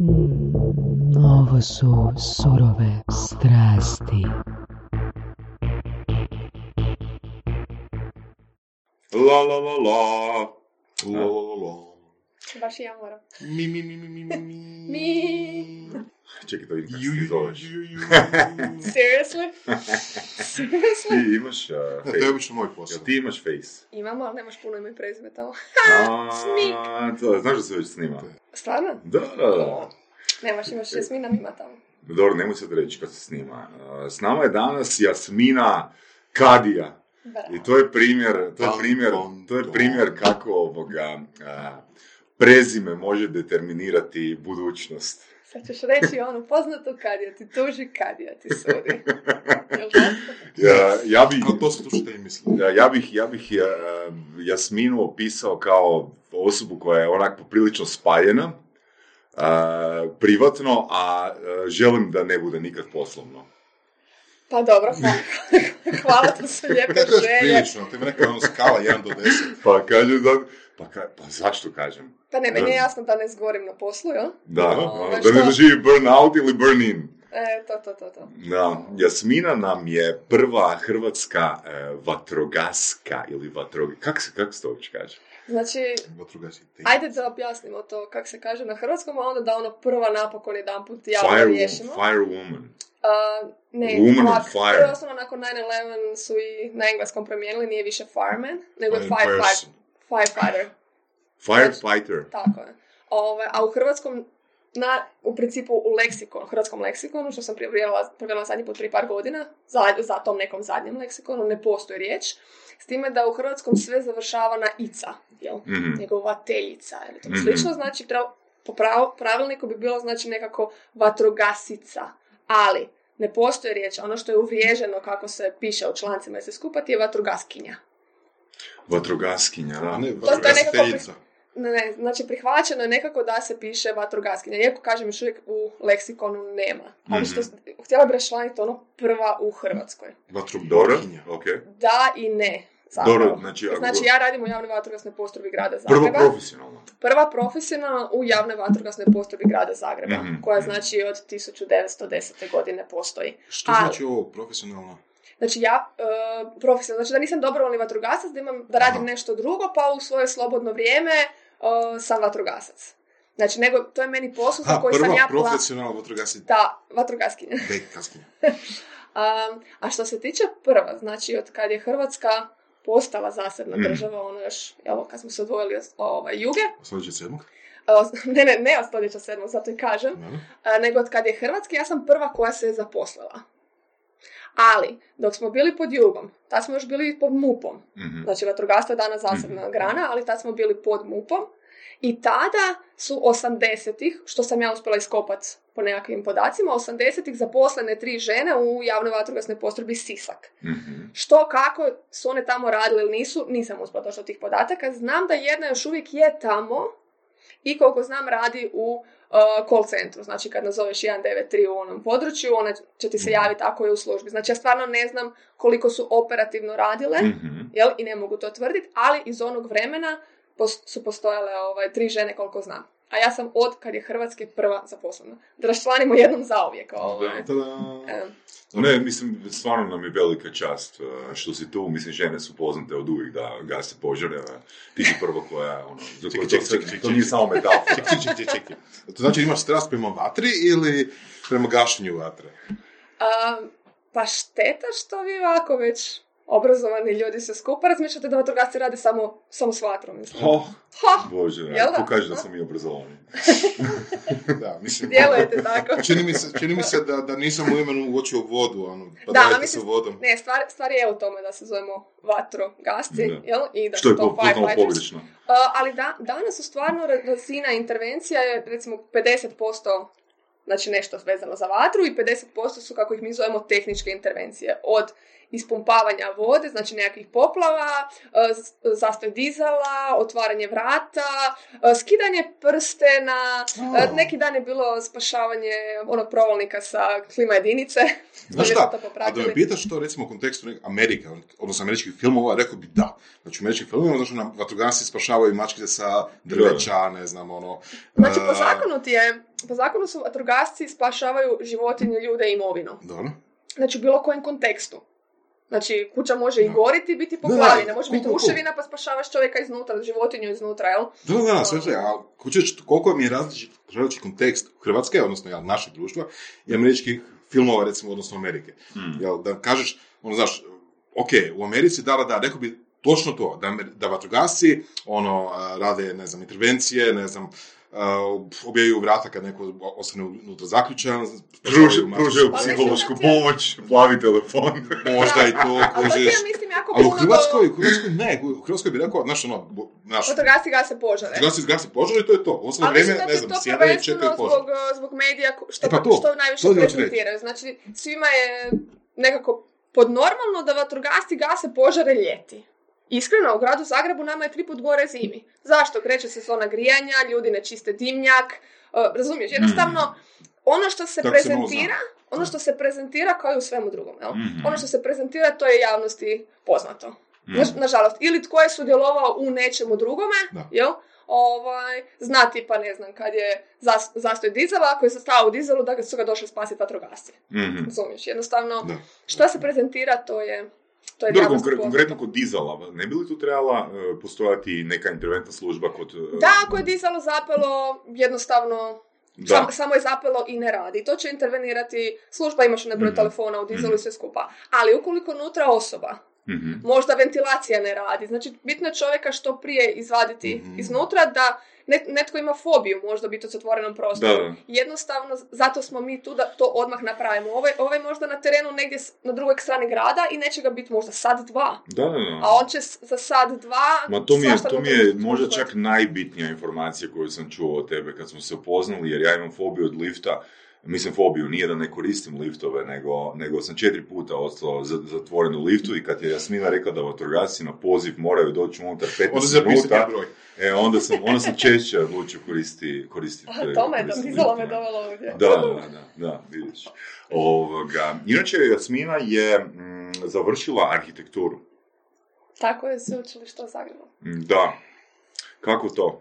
Mm, ovo su surove strasti. La la la la. La, la, la, la. Baš i ja moram. Mi, mi, mi, mi, mi, mi, mi. Čekaj, da vidim kako se ti zoveš. Seriously? Seriously? Ti imaš uh, Da, to je face. obično moj posao. Jel ti imaš face? Imamo, ali nemaš puno ime i prezime tamo. A, to, znaš da se već snima? Stvarno? Da, da, da. Nemaš, imaš Jasmina Mima tamo. Dobro, nemoj sad reći kad se snima. Uh, S nama je danas Jasmina Kadija. Bravo. I to je primjer, to je primjer, to je primjer kako ovoga, a, prezime može determinirati budućnost. Sad ćeš reći onu poznatu kadija ti tuži, kadija ti sudi. Ja, ja bih, Ali to se tu što i misli. ja, ja bih, ja bih ja, Jasminu opisao kao osobu koja je onak poprilično spaljena, a, privatno, a a, želim da ne bude nikad poslovno. Pa dobro, hvala. hvala, to su lijepe želje. prilično, to je neka ono skala 1 do 10. Pa kaže da, pa, ka, pa zašto kažem? Pa ne, meni je jasno da ne zgorim na poslu, jel? Da, ono, da ne što? doživi burn out ili burn in. E, to, to, to, to. Da, Jasmina nam je prva hrvatska e, vatrogaska ili vatrog... Kak se, kak se to uopće kaže? Znači, ajde da objasnimo to kako se kaže na hrvatskom, a onda da ono prva napokon jedan put javno Fire, riješimo. firewoman. Uh, ne, Woman on fire. prvo osnovno nakon 9-11 su i na engleskom promijenili, nije više fireman, nego je Fire firefighter. Firefighter, Firefighter. tako je. Ove, a u hrvatskom, na, u principu u leksikonu, hrvatskom leksikonu, što sam provjerila, zadnji put prije par godina, za, za tom nekom zadnjem leksikonu, ne postoji riječ, s time da u hrvatskom sve završava na ica, jel? Mhm. Njegovateljica ili to Mhm. slično, znači tra- po prav- pravilniku bi bilo znači nekako vatrogasica, ali ne postoji riječ, ono što je uvriježeno kako se piše u člancima i se skupati je vatrogaskinja. Vatrogaskinja, da. A ne, to je nekako vatrogasiteljica. Ne, ne, znači prihvaćeno je nekako da se piše vatrogaskinja, iako kažem još uvijek u leksikonu nema. Ali što, htjela bih raščlaniti ono prva u Hrvatskoj. Dobro, Vatrobokinja. ok. Da i ne. Dobro, znači, ako- znači ja radim u javnoj vatrogasnoj postrojbi grada Zagreba. profesionalno. Prva profesionalna u javnoj vatrogasnoj postrojbi grada Zagreba, Mhm. koja znači od 1910. godine postoji. Što Ali- znači ovo profesionalno? Znači ja, e, profesionalno, znači da nisam dobrovoljni vatrogasac, da imam, da radim Aha. nešto drugo, pa u svoje slobodno vrijeme e, sam vatrogasac. Znači, nego, to je meni posao za koji sam prva ja pla... profesionalna vatrogasiteljica. Da, vatrogaskinja. Bekaskinja. Um, a što se tiče prva, znači od kad je Hrvatska postala zasebna Mm. država, ono još, evo, kad smo se odvojili od ovaj, juge, Sljedeće sedmog? ne, ne, ne od stoljeća sedmog, zato i kažem, Dobro. a, nego od kad je Hrvatska, ja sam prva koja se je zaposlila. Ali, dok smo bili pod jugom, tad smo još bili pod MUP-om. Mhm. Znači, vatrogastvo je danas zasebna grana, ali tad smo bili pod MUP-om. I tada su 80-ih, što sam ja uspjela iskopat po nekakvim podacima, 80-ih zaposlene tri žene u javnoj vatrogasnoj postrojbi Sisak. Mhm. Što, kako su one tamo radile ili nisu, nisam uspjela doći do tih podataka. Znam da jedna još uvijek je tamo i koliko znam radi u uh, call centru. Znači kad nazoveš 193 u onom području, ona će ti se javiti ako je u službi. Znači ja stvarno ne znam koliko su operativno radile, Mhm. jel, i ne mogu to tvrditi, ali iz onog vremena pos- su postojale ovaj, tri žene koliko znam. A ja sam od kad je Hrvatske prva zaposlena. Da raščlanimo jednom zauvijek. Ovaj. Ne, mislim, stvarno nam je velika čast uh, što si tu. Mislim, žene su poznate od uvijek da gase požare. Ti si prvo koja, ono, za koju čekaj, to, sve- čekaj, čekaj, to nije samo metafora. Čekaj, čekaj, čekaj, čekaj. To znači imaš strast prema vatri ili prema gašenju vatre? A, pa šteta što vi ovako već obrazovani ljudi se skupa razmišljate da vatrogasci rade samo, samo s vatrom. Mislim. Oh, Ha, Bože, Jel da? ko kaže da smo mi obrazovani? Da, mislim. djelujete tako. Čini mi se, čini mi se da, da nisam u imenu uočio vodu, ono, pa Da, dajte mislim- sa vodom. Ne, stvar, stvar je u tome da se zovemo vatrogasci, jel? I da Što je to potpuno pogrešno. A, ali da, danas su stvarno ra- razina intervencija je recimo 50% znači nešto vezano za vatru i 50% su, kako ih mi zovemo, tehničke intervencije. Od ispumpavanja vode, znači nekakvih poplava, e, zastoj dizala, otvaranje vrata, e, skidanje prstena, Oh. neki dan je bilo spašavanje onog provalnika sa klima jedinice. Znaš šta, a da me pitaš to recimo u kontekstu Amerika, odnosno američkih filmova, rekao bi da. Znači u američkih filmova, znači nam vatrogasci spašavaju mačkice sa drveća, ne znam, ono... Znači, po zakonu ti je po zakonu su vatrogasci spašavaju životinje, ljude i imovinu. Dobro. Znači u bilo kojem kontekstu. Znači, kuća može i goriti i biti poplavljena, može biti ruševina pa spašavaš čovjeka iznutra, životinju iznutra, jel? Da, da, da, sve, sve, a reći koliko mi je različit, različit kontekst Hrvatske, odnosno ja, našeg društva i američkih filmova, recimo, odnosno Amerike. Mm. Jel, da kažeš, ono, znaš, ok, u Americi, da, da, da, rekao bi točno to, da, da vatrogasci, ono, rade, ne znam, intervencije, ne znam, a, objavaju vrata kad neko ostane unutra zaključan, pružaju Pa psihološku pomoć, plavi telefon. možda i to, kužiš. jako Ali u Hrvatskoj, u Hrvatskoj ne, u Hrvatskoj bi rekao, znaš, ono, znaš, Vatrogasci gase požare. gasi, gasi požar i to je to. Ostalo vrijeme, ne znam, to sjedaju i čekaju požar. zbog, uh, zbog medija što, E pa to, što najviše prezentiraju. Znači, svima je nekako podnormalno da vatrogasci gase požare ljeti. Iskreno, u gradu Zagrebu nama je tri put gore zimi. Zašto? Kreće sezona grijanja, ljudi ne čiste dimnjak, uh, razumiješ? Jednostavno, ono što se Kako se prezentira, ono što se prezentira kao i u svemu drugom, jel? Mhm. Ono što se prezentira, to je javnosti poznato. Mm. Na- nažalost, ili tko je sudjelovao u nečemu drugome, Da. jel? Ovaj, zna tipa, ne znam, kad je zas- zastoj dizela, ako je zastao u dizelu, da su ga došli spasiti vatrogasci. Mhm. Razumiješ? Jednostavno, Da. što se prezentira, to je, to je Dobro, javnosti konkre- poznato. konkretno kod dizala, ne bi li tu trebala e, postojati neka interventna služba kod... e, Da, ako je dizalo zapelo, jednostavno Da. Sam, samo je zapelo i ne radi. To će intervenirati služba, imaš onaj broj Mhm. telefona u dizelu i sve skupa. Ali ukoliko unutra osoba, Mhm. možda ventilacija ne radi, znači bitno je čovjeka što prije izvaditi Mhm. iznutra da net- netko ima fobiju možda biti u zatvorenom prostoru. Da. Jednostavno, zato smo mi tu da to odmah napravimo. Ovaj, ovaj možda na terenu negdje na drugoj strani grada i neće ga biti možda sad dva. Da, da, da. A on će za sad dva... Ma to mi je, to mi je možda čak najbitnija informacija koju sam čuo od tebe kad smo se upoznali, jer ja imam fobiju od lifta. Mislim fobiju, nije da ne koristim liftove, nego, nego sam četiri puta ostao za- zatvoren u liftu i kad je Jasmina rekla da vatrogasci na poziv moraju doći unutar 15 Onda minuta, broj. e, onda sam, onda sam češće odlučio koristiti, koristiti Aha, to me, me dovelo ovdje. Da, da, da, da, vidiš. Ovoga. Inače, Jasmina je mm, završila arhitekturu. Tako je sveučilište u Zagrebu. Mm, Da. Kako to?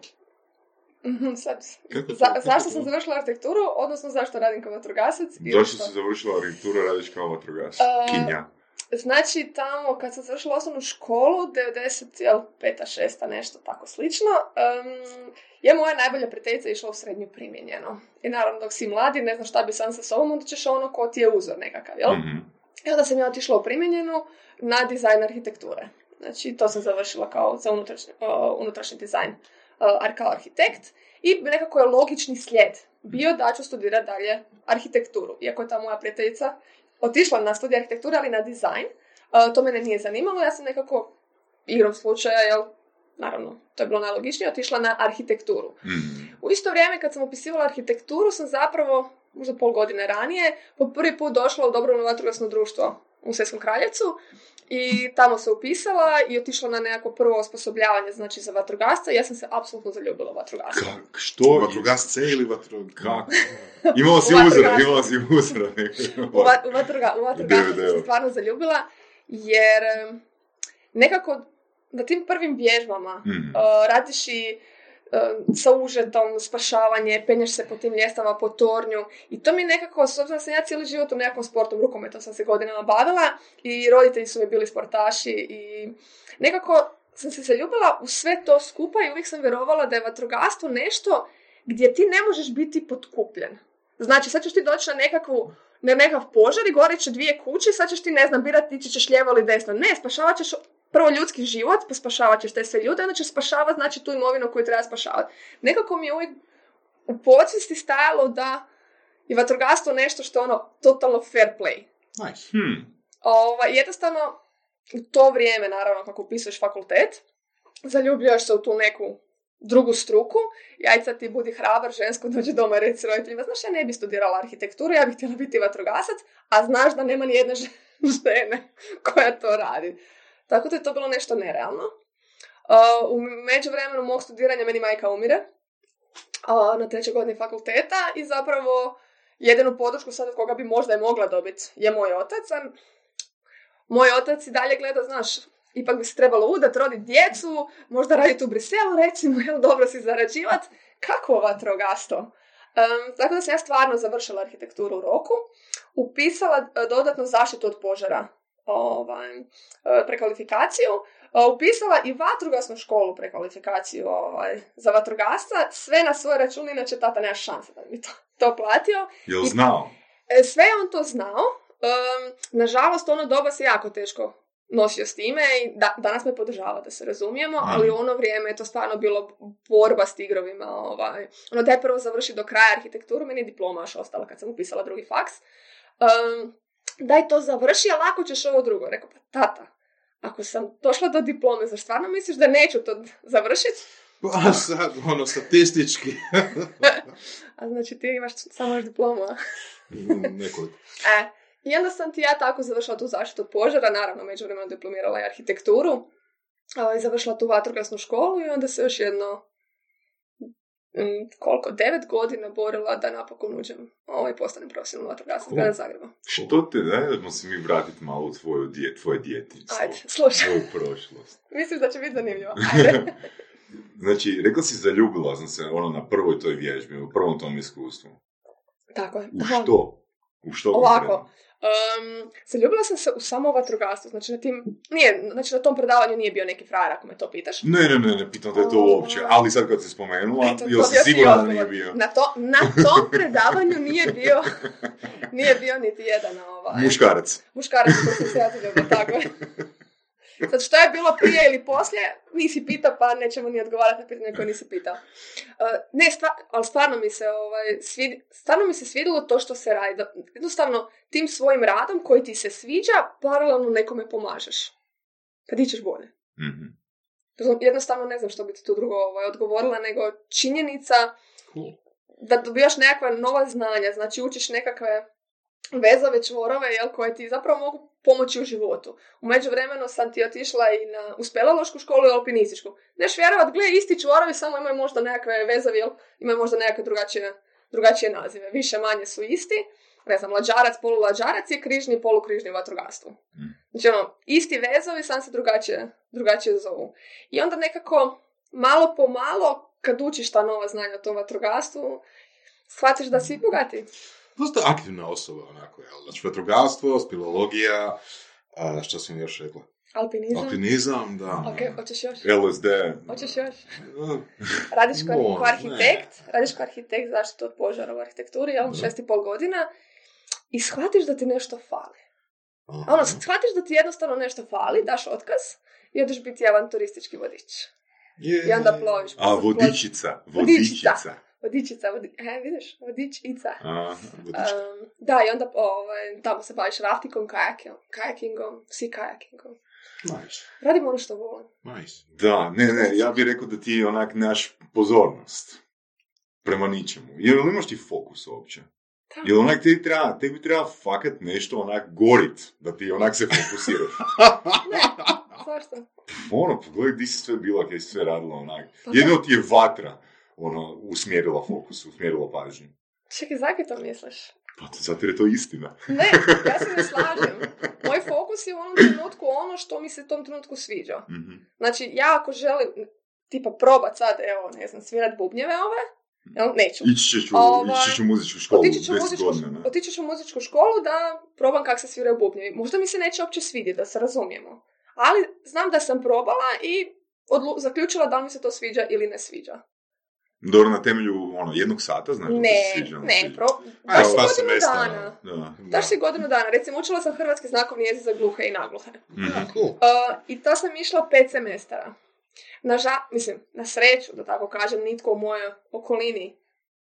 Mhm, Sad, Kako to? za- Kako zašto to? sam završila arhitekturu, odnosno zašto radim kao vatrogasac? Zašto što? si završila arhitekturu, radiš kao vatrogas? E, Kinja. Znači, tamo kad sam završila osnovnu školu, 95. šesta, nešto tako slično, em, je moja najbolja prijateljica išla u srednju primjenjeno. I naravno, dok si mladi, ne znaš šta bi sam sa sobom, onda ćeš ono ko ti je uzor nekakav, jel? Mhm. I onda sam ja otišla u primjenjenu na dizajn arhitekture. Znači, to sam završila kao za unutrašnji, uh, unutrašnji dizajn uh, kao arhitekt. I nekako je logični slijed bio da ću studirati dalje arhitekturu. Iako je ta moja prijateljica otišla na studij arhitekture, ali na dizajn. Uh, to mene nije zanimalo. Ja sam nekako igrom slučaja, jel, naravno, to je bilo najlogičnije, otišla na arhitekturu. Mhm. U isto vrijeme kad sam upisivala arhitekturu sam zapravo, možda pol godine ranije, po prvi put došla u dobrovoljno vatrogasno društvo u Svjetskom kraljevcu i tamo se upisala i otišla na nekako prvo osposobljavanje znači za vatrogasca i ja sam se apsolutno zaljubila u vatrogasca. Kak, što? Vatrogasce ili vatro... Kako? Imala si U uzora, imala si uzora. U, va, u, vatroga, u vatrogasca sam se stvarno zaljubila jer nekako na tim prvim vježbama Mhm. Uh, radiš i uh, sa užetom, spašavanje, penješ se po tim ljestavama, po tornju i to mi nekako, s obzirom sam ja cijeli život u nekakvom sportom, rukometom sam se godinama bavila i roditelji su mi bili sportaši i nekako sam se zaljubila u sve to skupa i uvijek sam vjerovala da je vatrogastvo nešto gdje ti ne možeš biti potkupljen. Znači, sad ćeš ti doći na nekakvu na nekakav požar i gorit će dvije kuće, sad ćeš ti, ne znam, birati ići ćeš lijevo ili desno. Ne, spašavat ćeš prvo ljudski život, pa spašavat ćeš te sve ljude, onda ćeš spašavat, znači, tu imovinu koju treba spašavati. Nekako mi je uvijek u podsvijesti stajalo da je vatrogastvo nešto što je ono totalno fair play. Nice. Hmm. Ovaj, jednostavno, u to vrijeme, naravno, kako upisuješ fakultet, zaljubljuješ se u tu neku drugu struku, jajca ti budi hrabar, žensko dođe doma i reci roditeljima, znaš, ja ne bi studirala arhitekturu, ja bih htjela biti vatrogasac, a znaš da nema ni jedne žene koja to radi. Tako da je to bilo nešto nerealno. Uh, u međuvremenu mog studiranja meni majka umire uh, na trećoj godini fakulteta i zapravo jedinu podršku sad od koga bi možda je mogla dobiti je moj otac, a moj otac i dalje gleda, znaš, ipak bi se trebalo udat, roditi djecu, možda raditi u Briselu, recimo, jel dobro si zarađivat. Kako vatrogastvo? Um, tako da sam ja stvarno završila arhitekturu u roku, upisala e, dodatno zaštitu od požara, ovaj, e, prekvalifikaciju, e, upisala i vatrogasnu školu prekvalifikaciju ovaj, za vatrogasca, sve na svoj račun, inače tata nema šanse da bi to, to platio. Jel znao? E, Sve je on to znao. Um, nažalost, ono doba se jako teško nosio s time i da, danas me podržava, da se razumijemo, ali u ono vrijeme je to stvarno bilo borba s tigrovima. Ovaj. Ono, daj prvo završi do kraja arhitekturu, meni je diploma još ostala kad sam upisala drugi faks. Um, daj to završi, a lako ćeš ovo drugo. Rekao, pa tata, ako sam došla do diplome, zar stvarno misliš da neću to završiti? Pa sad, ono, statistički. A znači ti imaš samo još diplomu, a? Nekoliko. E, i onda sam ti ja tako završila tu zaštitu od požara, naravno međuvremeno diplomirala i arhitekturu, završila tu vatrogasnu školu i onda se još jedno, mm, koliko, devet godina borila da napokon uđem ovaj, postanem profesionalna vatrogasna Cool. grada Zagreba. Što te, dajmo se mi vratiti malo u tvoju dje, tvoje djetinjstvo. Ajde, slušaj, Tvoju prošlost. mislim da će biti zanimljivo. Ajde. Znači, rekla si zaljubila sam se ono na prvoj toj vježbi, u prvom tom iskustvu. tako je. U što? U što? Ovako? Um, zaljubila sam se u samo vatrogastvo, znači na tim, nije, znači na tom predavanju nije bio neki frajer ako me to pitaš. Ne, ne, ne, ne pitam te to uopće, ali sad kad si spomenula, sigurna da nije bio? Na, to, na tom predavanju nije bio, nije bio niti jedan ovaj, Muškarac. muškarac koji sam se ja zaljubila, tako. Sad što je bilo prije ili poslije, nisi pitao, pa nećemo ni odgovarati na pitanje koje nisi pitao. Uh, ne, stva, ali stvarno mi se, ovaj, svidi, stvarno mi se svidjelo to što se radi. Da, jednostavno, tim svojim radom koji ti se sviđa, paralelno nekome pomažeš. Pa di ćeš bolje. Mhm. Jednostavno ne znam što bi ti tu drugo ovaj, odgovorila, nego činjenica Cool. da dobijaš nekakva nova znanja, znači učiš nekakve vezove, čvorove, jel, koje ti zapravo mogu pomoći u životu. U međuvremenu sam ti otišla i na, u spelološku školu i alpinističku. Neš vjerovat, gle, isti čvorovi, samo imaju možda nekakve vezovi, jel, imaju možda nekakve drugačije, drugačije nazive. Više manje su isti. Ne znam, lađarac, polulađarac je križni, polukrižni vatrogastvo. Znači, ono, isti vezovi, sam se drugačije, drugačije zovu. I onda nekako, malo po malo, kad učiš ta nova znanja o tom vatrogastvu, shvatiš da si bogati. Dosta aktivna osoba, onako, jel? Znači, vatrogastvo, spilologija, a, što sam još rekla? Alpinizam. Alpinizam, da. Ok, hoćeš još? LSD. Hoćeš još? Radiš Može, ko arhitekt, radiš ko arhitekt zaštitu od požara u arhitekturi, jel, šest i pol godina, i shvatiš da ti nešto fali. aha. Ono, shvatiš da ti jednostavno nešto fali, daš otkaz i odeš biti avanturistički vodič. Je. I onda ploviš. A, vodičica. Vodičica. Vodičica. Vodičica, vodi... e, vidiš, vodičica. A. Um, da, i onda ovaj, tamo se baviš raftingom, kajakingom, kajakingom, sea kajakingom. Nice, Radim ono što volim. nice. Da, ne, ne, ja bih rekao da ti onak naš pozornost prema ničemu. Jel imaš ti fokus uopće? Da. Jel onak tebi treba, tebi treba fakat nešto onak gorit, da ti onak se fokusiraš. Ne, zašto? ono, pogledaj gdje si sve bila, kaj si sve radila onak. Pa Jedino ti je vatra, ono, usmjerila fokus, usmjerila pažnju. Čekaj, zakaj to misliš? Pa zato jer je to istina. Ne, ja se ne slažem. Moj fokus je u onom trenutku ono što mi se u tom trenutku sviđa. Mhm. Znači, ja ako želim, tipa, probat sad, evo, ne znam, svirat bubnjeve ove, jel, neću. Ići ćeš u, Ovaj, ići ćeš u muzičku školu, Otići ću, u 10 muzičku, godina, otići ću muzičku školu da probam kako se sviraju bubnjevi. Možda mi se neće uopće svidjeti, da se razumijemo. Ali znam da sam probala i odlu- zaključila da li mi se to sviđa ili ne sviđa. Dobro, na temelju ono, jednog sata, znači da Ne, se sviđa, ne, sviđa. pro... A, daš si pa godinu semestra, dana. Da. Daš si godinu dana. Recimo, učila sam hrvatski znakovni jezik za gluhe i nagluhe. Mhm. Da, cool. Uh, I to sam išla pet semestara. Na ža, mislim, na sreću, da tako kažem, nitko u mojoj okolini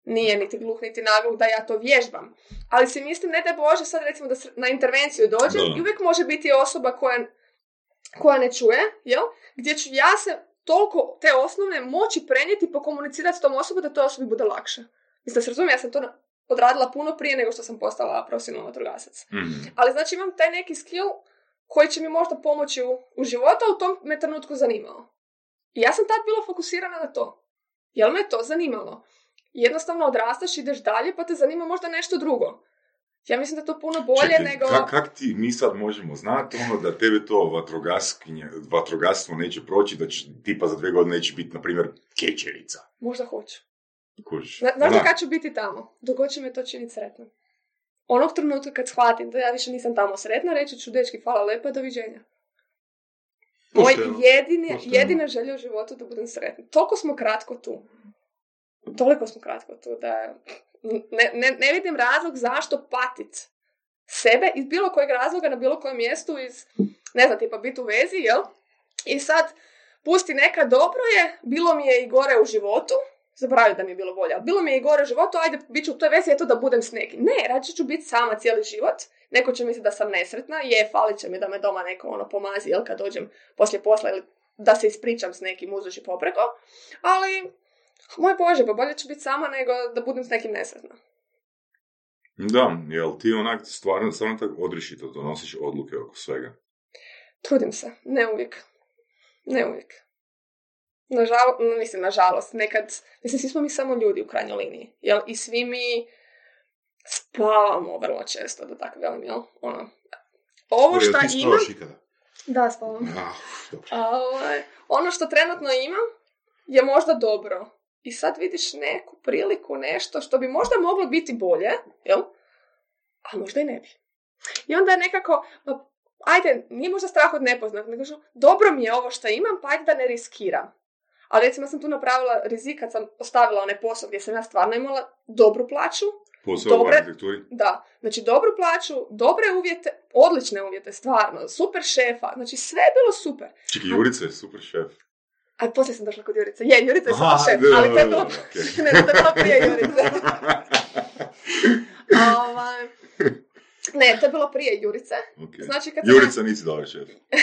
nije niti gluh, niti nagluh da ja to vježbam. Ali si mislim, ne daj Bože, sad recimo da na intervenciju dođem Da. i uvijek može biti osoba koja, koja ne čuje, jel? Gdje ću ja se toliko te osnovne moći prenijeti, pokomunicirati s tom osobom da toj osobi bude lakše. Mislim da se razumije, ja sam to odradila puno prije nego što sam postala profesionalna vatrogasac. Mhm. Ali znači imam taj neki skill koji će mi možda pomoći u, u životu, a u tom me trenutku zanimao. I ja sam tad bila fokusirana na to. Jel me to zanimalo? Jednostavno odrastaš, ideš dalje, pa te zanima možda nešto drugo. Ja mislim da je to puno bolje Čekaj, nego... Kak, kak ti, mi sad možemo znati ono da tebe to vatrogastvo neće proći, da će tipa za dve godine neće biti, na primjer, kečerica. Možda hoću. Znaš Da. kad ću biti tamo? Dok će me to činiti sretno. Onog trenutka kad shvatim da ja više nisam tamo sretna, reći ću dečki hvala lepa, doviđenja. Moj jedini, jedina želja u životu da budem sretna. Toliko smo kratko tu. Toliko smo kratko tu da ne, ne, ne vidim razlog zašto patit sebe iz bilo kojeg razloga na bilo kojem mjestu iz, ne znam, tipa biti u vezi, jel? I sad, pusti neka dobro je, bilo mi je i gore u životu, zaboravim da mi je bilo bolje, ali bilo mi je i gore u životu, ajde, bit ću u toj vezi, eto da budem s nekim. Ne, rađe ću biti sama cijeli život, neko će misliti da sam nesretna, je, falit će mi da me doma neko ono pomazi, jel, kad dođem poslije posla ili da se ispričam s nekim uzduž i popreko, ali, moj Bože, pa bolje ću biti sama nego da budem s nekim nesretna. Da, jel ti onak stvarno, stvarno tako odrišito donosiš odluke oko svega. Trudim se, ne uvijek. Ne uvijek. Nažalost, mislim, nažalost, nekad, mislim, svi smo mi samo ljudi u krajnjoj liniji, jel? I svi mi spavamo vrlo često, da tako velim, jel? Ono, ovo što imam... ikada? Da, spavam. Ah, dobro. A, ovaj, ono što trenutno imam je možda dobro. I sad vidiš neku priliku, nešto što bi možda moglo biti bolje, jel? A možda i ne bi. I onda je nekako, ma, ajde, nije možda strah od nepoznat, nego što, dobro mi je ovo što imam, pa ajde da ne riskiram. Ali recimo sam tu napravila rizik kad sam ostavila onaj posao gdje sam ja stvarno imala dobru plaću, Posao u arhitekturi? da, znači dobru plaću, dobre uvjete, odlične uvjete, stvarno, super šefa, znači sve je bilo super. Čekaj, Jurica je super šef. A poslije sam došla kod Jurice. Je, Jurica je super šef, ali to je bilo... okej. ne, to je bilo prije Jurice. Ovaj, ne, to je bilo prije Jurice. Ok. Znači kad sam... Jurica nisi dala šef.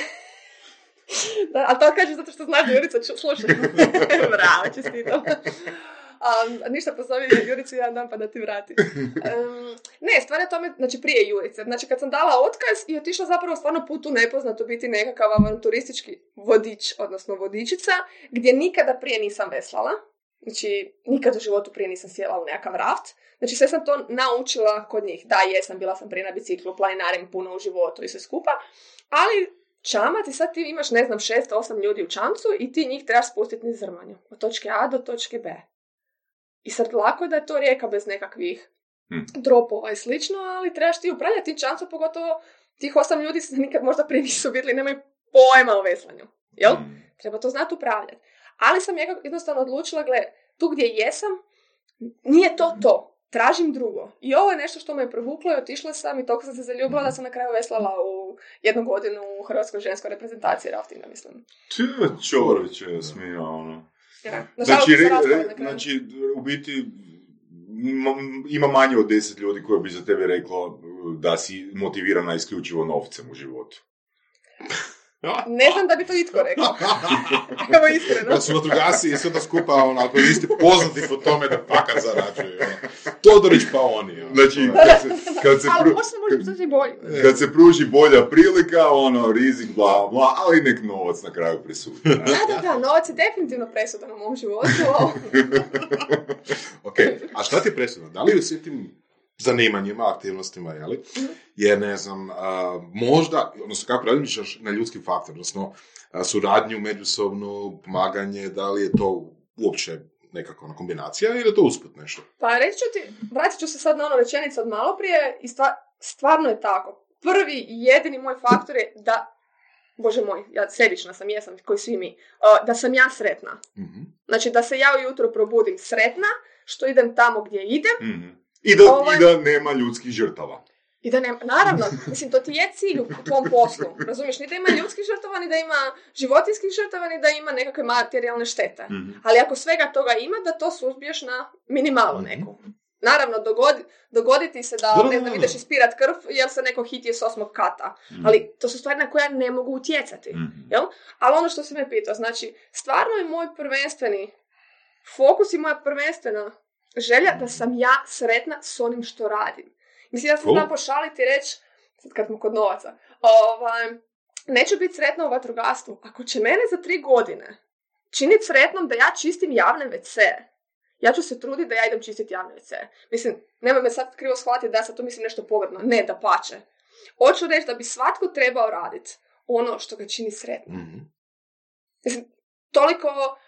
Da, ali to kažeš zato što znaš da Jurica sluša. Bravo, čestitam. Um, ništa pozovi Juricu jedan dan pa da ti vrati. Um, ne, stvar je tome, znači prije Jurice. Znači kad sam dala otkaz i otišla zapravo stvarno put u nepoznato biti nekakav avanturistički vodič, odnosno vodičica, gdje nikada prije nisam veslala. Znači, nikad u životu prije nisam sjela u nekakav raft. Znači, sve sam to naučila kod njih. Da, jesam, bila sam prije na biciklu, planinarim puno u životu i sve skupa. Ali čamac i sad ti imaš, ne znam, šest, osam ljudi u čamcu i ti njih trebaš spustiti niz zrmanju. Od točke A do točke B. I sad lako je da je to rijeka bez nekakvih Hm. dropova i slično, ali trebaš ti upravljati tim čamcom, pogotovo tih osam ljudi se nikad možda prije nisu vidjeli, nemaju pojma o veslanju. Jel? Mm. Treba to znati upravljati. Ali sam jednostavno odlučila, gle, tu gdje jesam, nije to to. Tražim drugo. I ovo je nešto što me je privuklo i otišla sam i toliko sam se zaljubila da sam na kraju veslala u jednu godinu u Hrvatskoj ženskoj reprezentaciji raftinga, mislim. Čorović je smija, ono. Ja. Nažalost Znači, re- re- znači, u biti ima manje od deset ljudi koji bi za tebe reklo da si motivirana isključivo novcem u životu. Ne znam da bi to itko rekao. Evo iskreno. Da su vatrogasci i sve to skupa, ono, alkoholisti poznati po tome da fakat zarađuju. Ono. Todorić pa oni. Ono. Znači, To je- kad se, kad se, Ali pru- možda može biti i bolje. kad se pruži bolja prilika, ono, rizik, bla, bla, ali nek novac na kraju prisudi. Da, da, da, novac je definitivno presudan u mom životu. ok, a šta ti je presudno? Da li u svim tim zanimanjima, aktivnostima, jeli, je, ne znam, a, možda, odnosno kako razmišljaš na ljudski faktor, odnosno a, suradnju, međusobnu, pomaganje, da li je to uopće nekako ona kombinacija ili je to usput nešto? Pa reći ću ti, vratit ću se sad na ono rečenicu od malo prije i stva- stvarno je tako. Prvi i jedini moj faktor je da, bože moj, ja sebična sam, jesam, koji svi mi, da sam ja sretna. Mhm. Znači da se ja ujutro probudim sretna, što idem tamo gdje idem Mhm. I, da, Ovaj- I da nema ljudskih žrtava. i da nema, naravno, mislim, to ti je cilj u tvom poslu, razumiješ, ni da ima ljudskih žrtava, ni da ima životinskih žrtava, ni da ima nekakve materijalne štete. Mhm. Ali ako svega toga ima, da to suzbiješ na minimalu neku. Naravno, dogodi, dogoditi se da, ne znam, ideš ispirat krv jer se neko hitije s osmog kata. Mhm. Ali to su stvari na koje ja ne mogu utjecati. Mhm. Jel? Ali ono što si me pitao, znači, stvarno je moj prvenstveni fokus i moja prvenstvena želja da sam ja sretna s onim što radim. Mislim, ja se Cool. znam pošaliti i reći, sad kad smo kod novaca, ovaj, neću biti sretna u vatrogastvu. Ako će mene za tri godine činiti sretnom da ja čistim javne WC, ja ću se truditi da ja idem čistiti javne WC. Mislim, nemoj me sad krivo shvatiti da ja sad tu mislim nešto pogrdno. Ne, da pače. Hoću reći da bi svatko trebao raditi ono što ga čini sretnim. Mhm. Mislim, toliko...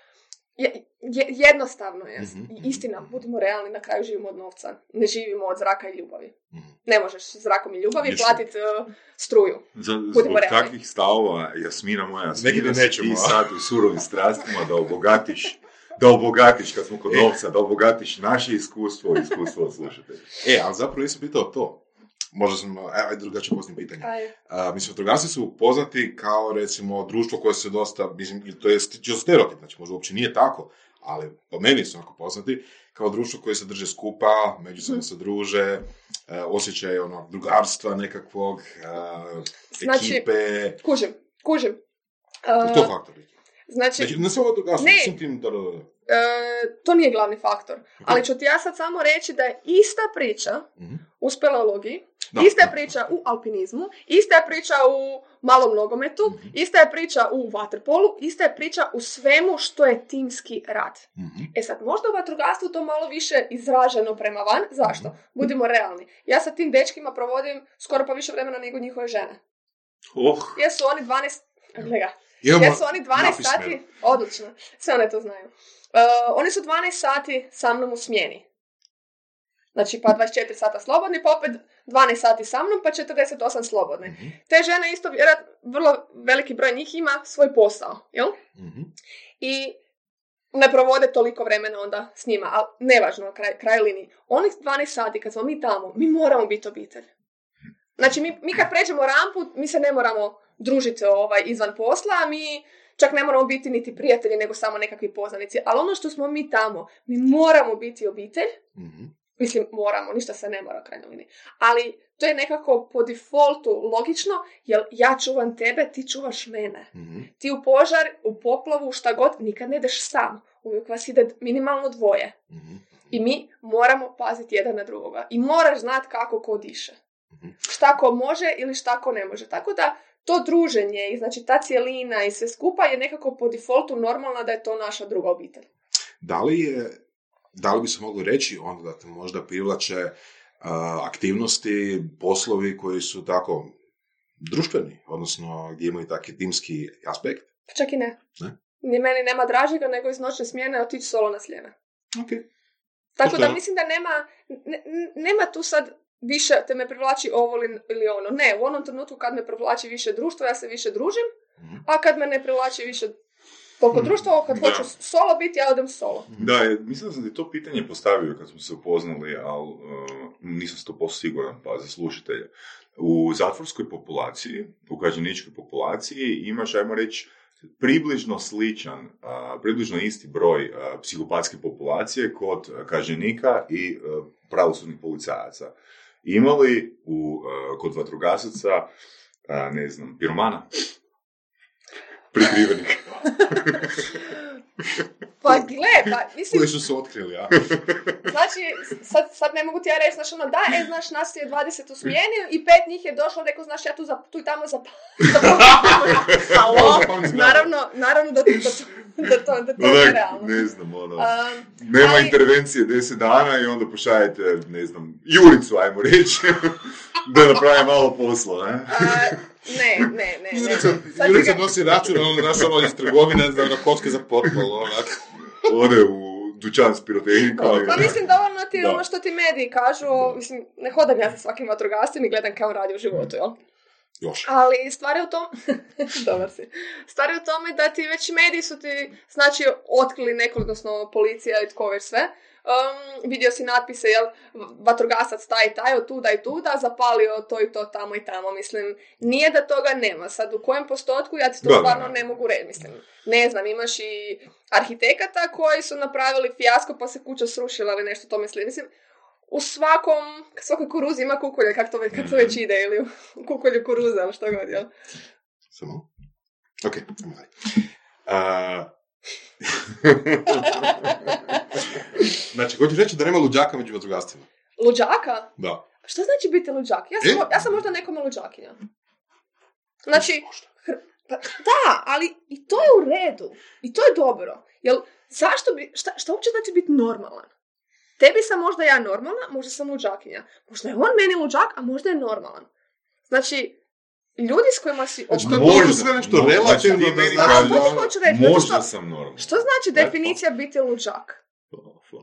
Ja, je- jednostavno je. Mhm, I mhm, Istina, mhm. budimo realni, na kraju živimo od novca. Ne živimo od zraka i ljubavi. Mhm. Ne možeš s zrakom i ljubavi Ništa. platiti uh, struju. Za, Budimo zbog realni. takvih stavova, Jasmina moja, Jasmina, nećemo, ti sad u surovim strastima da obogatiš, da obogatiš, kad smo kod E. novca, da obogatiš naše iskustvo i iskustvo slušatelja. E, ali zapravo nisam pitao to. Možda sam, a, ajde drugačije postavim pitanje. A, mislim, vatrogasci su poznati kao, recimo, društvo koje se dosta, mislim, to je čisto stereotip, znači možda uopće nije tako, ali po meni su onako poznati kao društvo koje se drže skupa, međusobno se druže, e, osjećaj ono, drugarstva nekakvog, e, Znači- ekipe, kužim, kužim. Uh, to faktori. znači, Znači, ne samo Ne. svim tim, da, da, da. e, to nije glavni faktor. Ali ću ti ja sad samo reći da je ista priča Mhm. u speleologiji, Da, ista je priča u alpinizmu, ista je priča u malom nogometu, Mhm. ista je priča u vaterpolu, ista je priča u svemu što je timski rad. Mhm. E sad, možda u vatrogastvu to malo više izraženo prema van. Zašto? Mhm. Budimo realni. Ja sa tim dečkima provodim skoro pa više vremena nego njihove žene. Oh, Jesu oni 12... Gle ga. Imamo Jesu oni 12 napismeno. sati... Odlično. Sve one to znaju. Uh, oni su 12 sati sa mnom u smjeni. Znači, pa 24 sata slobodni, pa opet 12 sati sa mnom, pa 48 slobodne. Mhm. Te žene isto, vjerojatno, vrlo veliki broj njih ima svoj posao, jel? Mhm. I ne provode toliko vremena onda s njima, ali nevažno na kraj, kraj liniji. Onih 12 sati kad smo mi tamo, mi moramo biti obitelj. Znači, mi, mi kad pređemo rampu, mi se ne moramo družiti ovaj, izvan posla, a mi čak ne moramo biti niti prijatelji, nego samo nekakvi poznanici. Ali ono što smo mi tamo, mi moramo biti obitelj, Mhm. Mislim, moramo, ništa se ne mora u krajnjoj liniji. Ali to je nekako po defaultu logično, jer ja čuvam tebe, ti čuvaš mene. Mhm. Ti u požar, u poplavu, šta god, nikad ne ideš sam. Uvijek vas ide minimalno dvoje. Mhm. I mi moramo paziti jedan na drugoga. I moraš znati kako ko diše. Mhm. Šta ko može ili šta ko ne može. Tako da to druženje i znači ta cijelina i sve skupa je nekako po defaultu normalno da je to naša druga obitelj. Da li je, da li bi se moglo reći onda da te možda privlače a, aktivnosti, poslovi koji su tako društveni, odnosno gdje imaju taki timski aspekt? Pa Čak i ne. Ne? Ni meni nema dražega nego iz noćne smjene otići solo na sljeme. Ok. Tako Pošteno. da mislim da nema, ne- ne- nema tu sad više te me privlači ovo ili, ono. Ne, u onom trenutku kad me privlači više društvo, ja se više družim, Mhm. a kad me ne privlači više toliko društvo, kad Da. hoću solo biti, ja odem solo. Da, je, mislim da sam ti to pitanje postavio kad smo se upoznali, ali uh, nisam sto posto siguran, pa za slušatelje. U zatvorskoj populaciji, u kažnjeničkoj populaciji imaš, ajmo reći, približno sličan, a, približno isti broj a, psihopatske populacije kod a, kažnjenika i a, pravosudnih policajaca. Ima li u, kod vatrogasaca, ne znam, piromana? Prikrivenih. Pa gle, pa mislim, Koji su se otkrili, a? znači, sad, sad ne mogu ti ja reći, znaš ono, da, e, znaš, nas je 20 u smjeni i pet njih je došlo, rekao, znaš, ja tu, za, tu i tamo za... Halo, naravno, naravno da, da, da, to, da to je realno. ne znam, ono... Um, Nema Ali- intervencije 10 dana i onda pošaljete, ne znam, Juricu, ajmo reći, da napravi malo posla, ne? Ne, ne, ne. Jurica, ga- nosi račun, onda naš ono iz trgovine za ono kocke za potpalo, onak. Ode u dućan s pirotehnikom. Pa mislim dovoljno ti Da. ono što ti mediji kažu, mislim, ne hodam ja za svakim vatrogascem i gledam kao radi u životu, jel? Još. Ali stvar je u tom, dobar si, stvar je u tome da ti već mediji su ti, znači, otkrili neko, odnosno policija i tko već sve, Um, vidio si natpise, jel, vatrogasac taj i taj, od tuda i tuda, zapalio to i to tamo i tamo, mislim, nije da toga nema, sad u kojem postotku, ja ti to stvarno ne mogu reći, mislim, ne znam, imaš i arhitekata koji su napravili fijasko pa se kuća srušila ili nešto tome slično, mislim, u svakom, svakoj kuruzi ima kukulje, kak to, ve- kak to već ide, ili u kukulju kuruza, ili što god, jel? Samo. Ok, ajmo dalje. A, znači, hoćeš reći da nema luđaka među vatrogastima? Luđaka? Da. Što znači biti luđak? Ja sam, E? ja sam možda nekome luđakinja. Znači, hr- pa, da, ali i to je u redu. I to je dobro. Jel, zašto bi, šta, šta uopće znači biti normalan? Tebi sam možda ja normalna, možda sam luđakinja. Možda je on meni luđak, a možda je normalan. Znači, ljudi s kojima si... Znači, to je možda sve nešto Mo- relativno, znači, da ti hoću reći, Možda što- sam normalan. Što znači Ne, definicija biti luđak?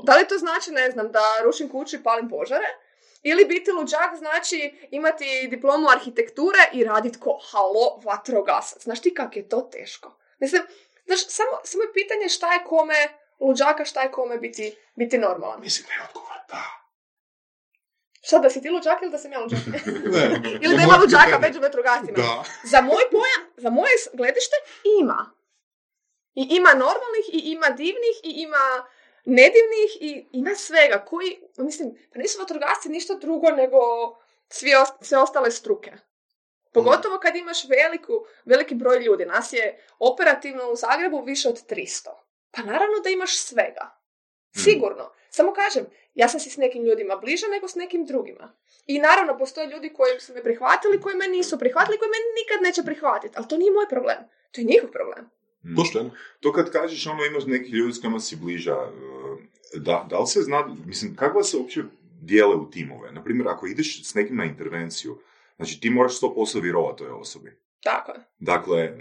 Da li to znači, ne znam, da rušim kuću i palim požare? Ili biti luđak znači imati diplomu arhitekture i radit ko halo vatrogasac. Znaš ti kak je to teško? Mislim, znaš, samo, samo je pitanje šta je kome luđaka, šta je kome biti, biti normalan. Mislim da je odgovor, da. Šta, da si ti luđak ili da sam ja luđak? Ne. ili da ima luđaka među vatrogascima? Da. Za moj pojam, za moje gledište ima. I ima normalnih, i ima divnih, i ima nedivnih, i ima svega. Koji, mislim, pa nisu vatrogasci ništa drugo nego svi os- sve ostale struke. Pogotovo kad imaš veliku, veliki broj ljudi. Nas je operativno u Zagrebu više od 300. Pa naravno da imaš svega. Sigurno. Samo kažem, ja sam si s nekim ljudima bliža nego s nekim drugima. I naravno, postoje ljudi koji su me prihvatili, koji me nisu prihvatili, koji me nikad neće prihvatiti. Ali to nije moj problem. To je njihov problem. Mm. Pošteno. To kad kažeš ono imaš nekih ljudi s kojima si bliža, e, da, da li se zna, mislim, kako se uopće dijele u timove? Naprimjer, ako ideš s nekim na intervenciju, znači ti moraš 100% vjerovati toj osobi. Tako je. Dakle, e,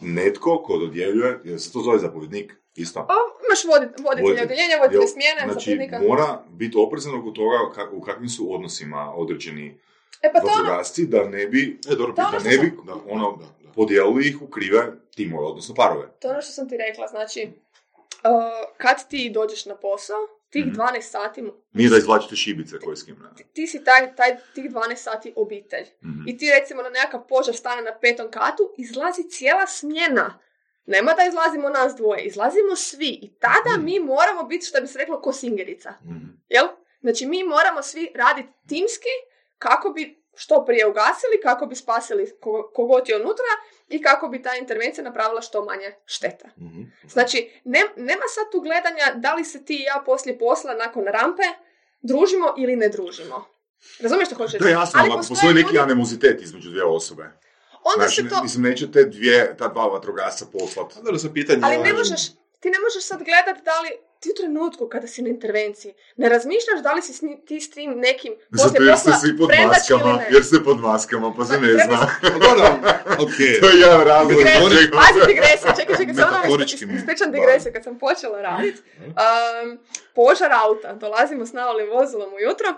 netko ko dodjeljuje, se to zove zapovjednik, isto. O, imaš vodit, voditelja Voditelj. odjeljenja, voditelja Jel, smjene, Znači, zapovjednika. mora biti oprezan oko toga u kakvim su odnosima određeni E pa ono, vatrogasci, da ne bi E, dobro Da, ono što Ne sam- bi, da, ono- da, da. podijelili ih u krive timove, odnosno parove. to je ono što sam ti rekla. Znači, uh, kad ti dođeš na posao, tih Mhm. 12 sati, Nije da izvlačite šibice koje s kim ne. ti si taj, taj, tih 12 sati obitelj. Mhm. I ti recimo na nekakav požar stane na petom katu, izlazi cijela smjena. Nema da izlazimo nas dvoje, izlazimo svi. I tada mi moramo biti, što bi se reklo, ko singerica. Mhm. Jel? Znači mi moramo svi raditi timski kako bi što prije ugasili, kako bi spasili ko- kogod je unutra i kako bi ta intervencija napravila što manje štete. Mhm. Znači, ne- nema sad tu gledanja da li se ti i ja poslije posla nakon rampe družimo ili ne družimo. Razumiješ što hoćeš Da, jasno, ali ako postoji neki ljudi- između dvije osobe. Onda Znači, se to... mislim, neće te dvije, ta dva vatrogasca poslat. Onda se pitanje... Ali ne je- možeš, ti ne možeš sad gledat da li ti u trenutku kada si na intervenciji ne razmišljaš da li si s ti s tim nekim Zato poslije jer ste posla svi pod maskama, jer ste pod maskama, pa se ne zna. Pa dobro, okej. to je jedan razlog. Pazi digresija, čekaj, čekaj, samo Metaforički ono ispričam digresiju kad sam počela radit. Um, požar auta, dolazimo s navalim vozilom ujutro,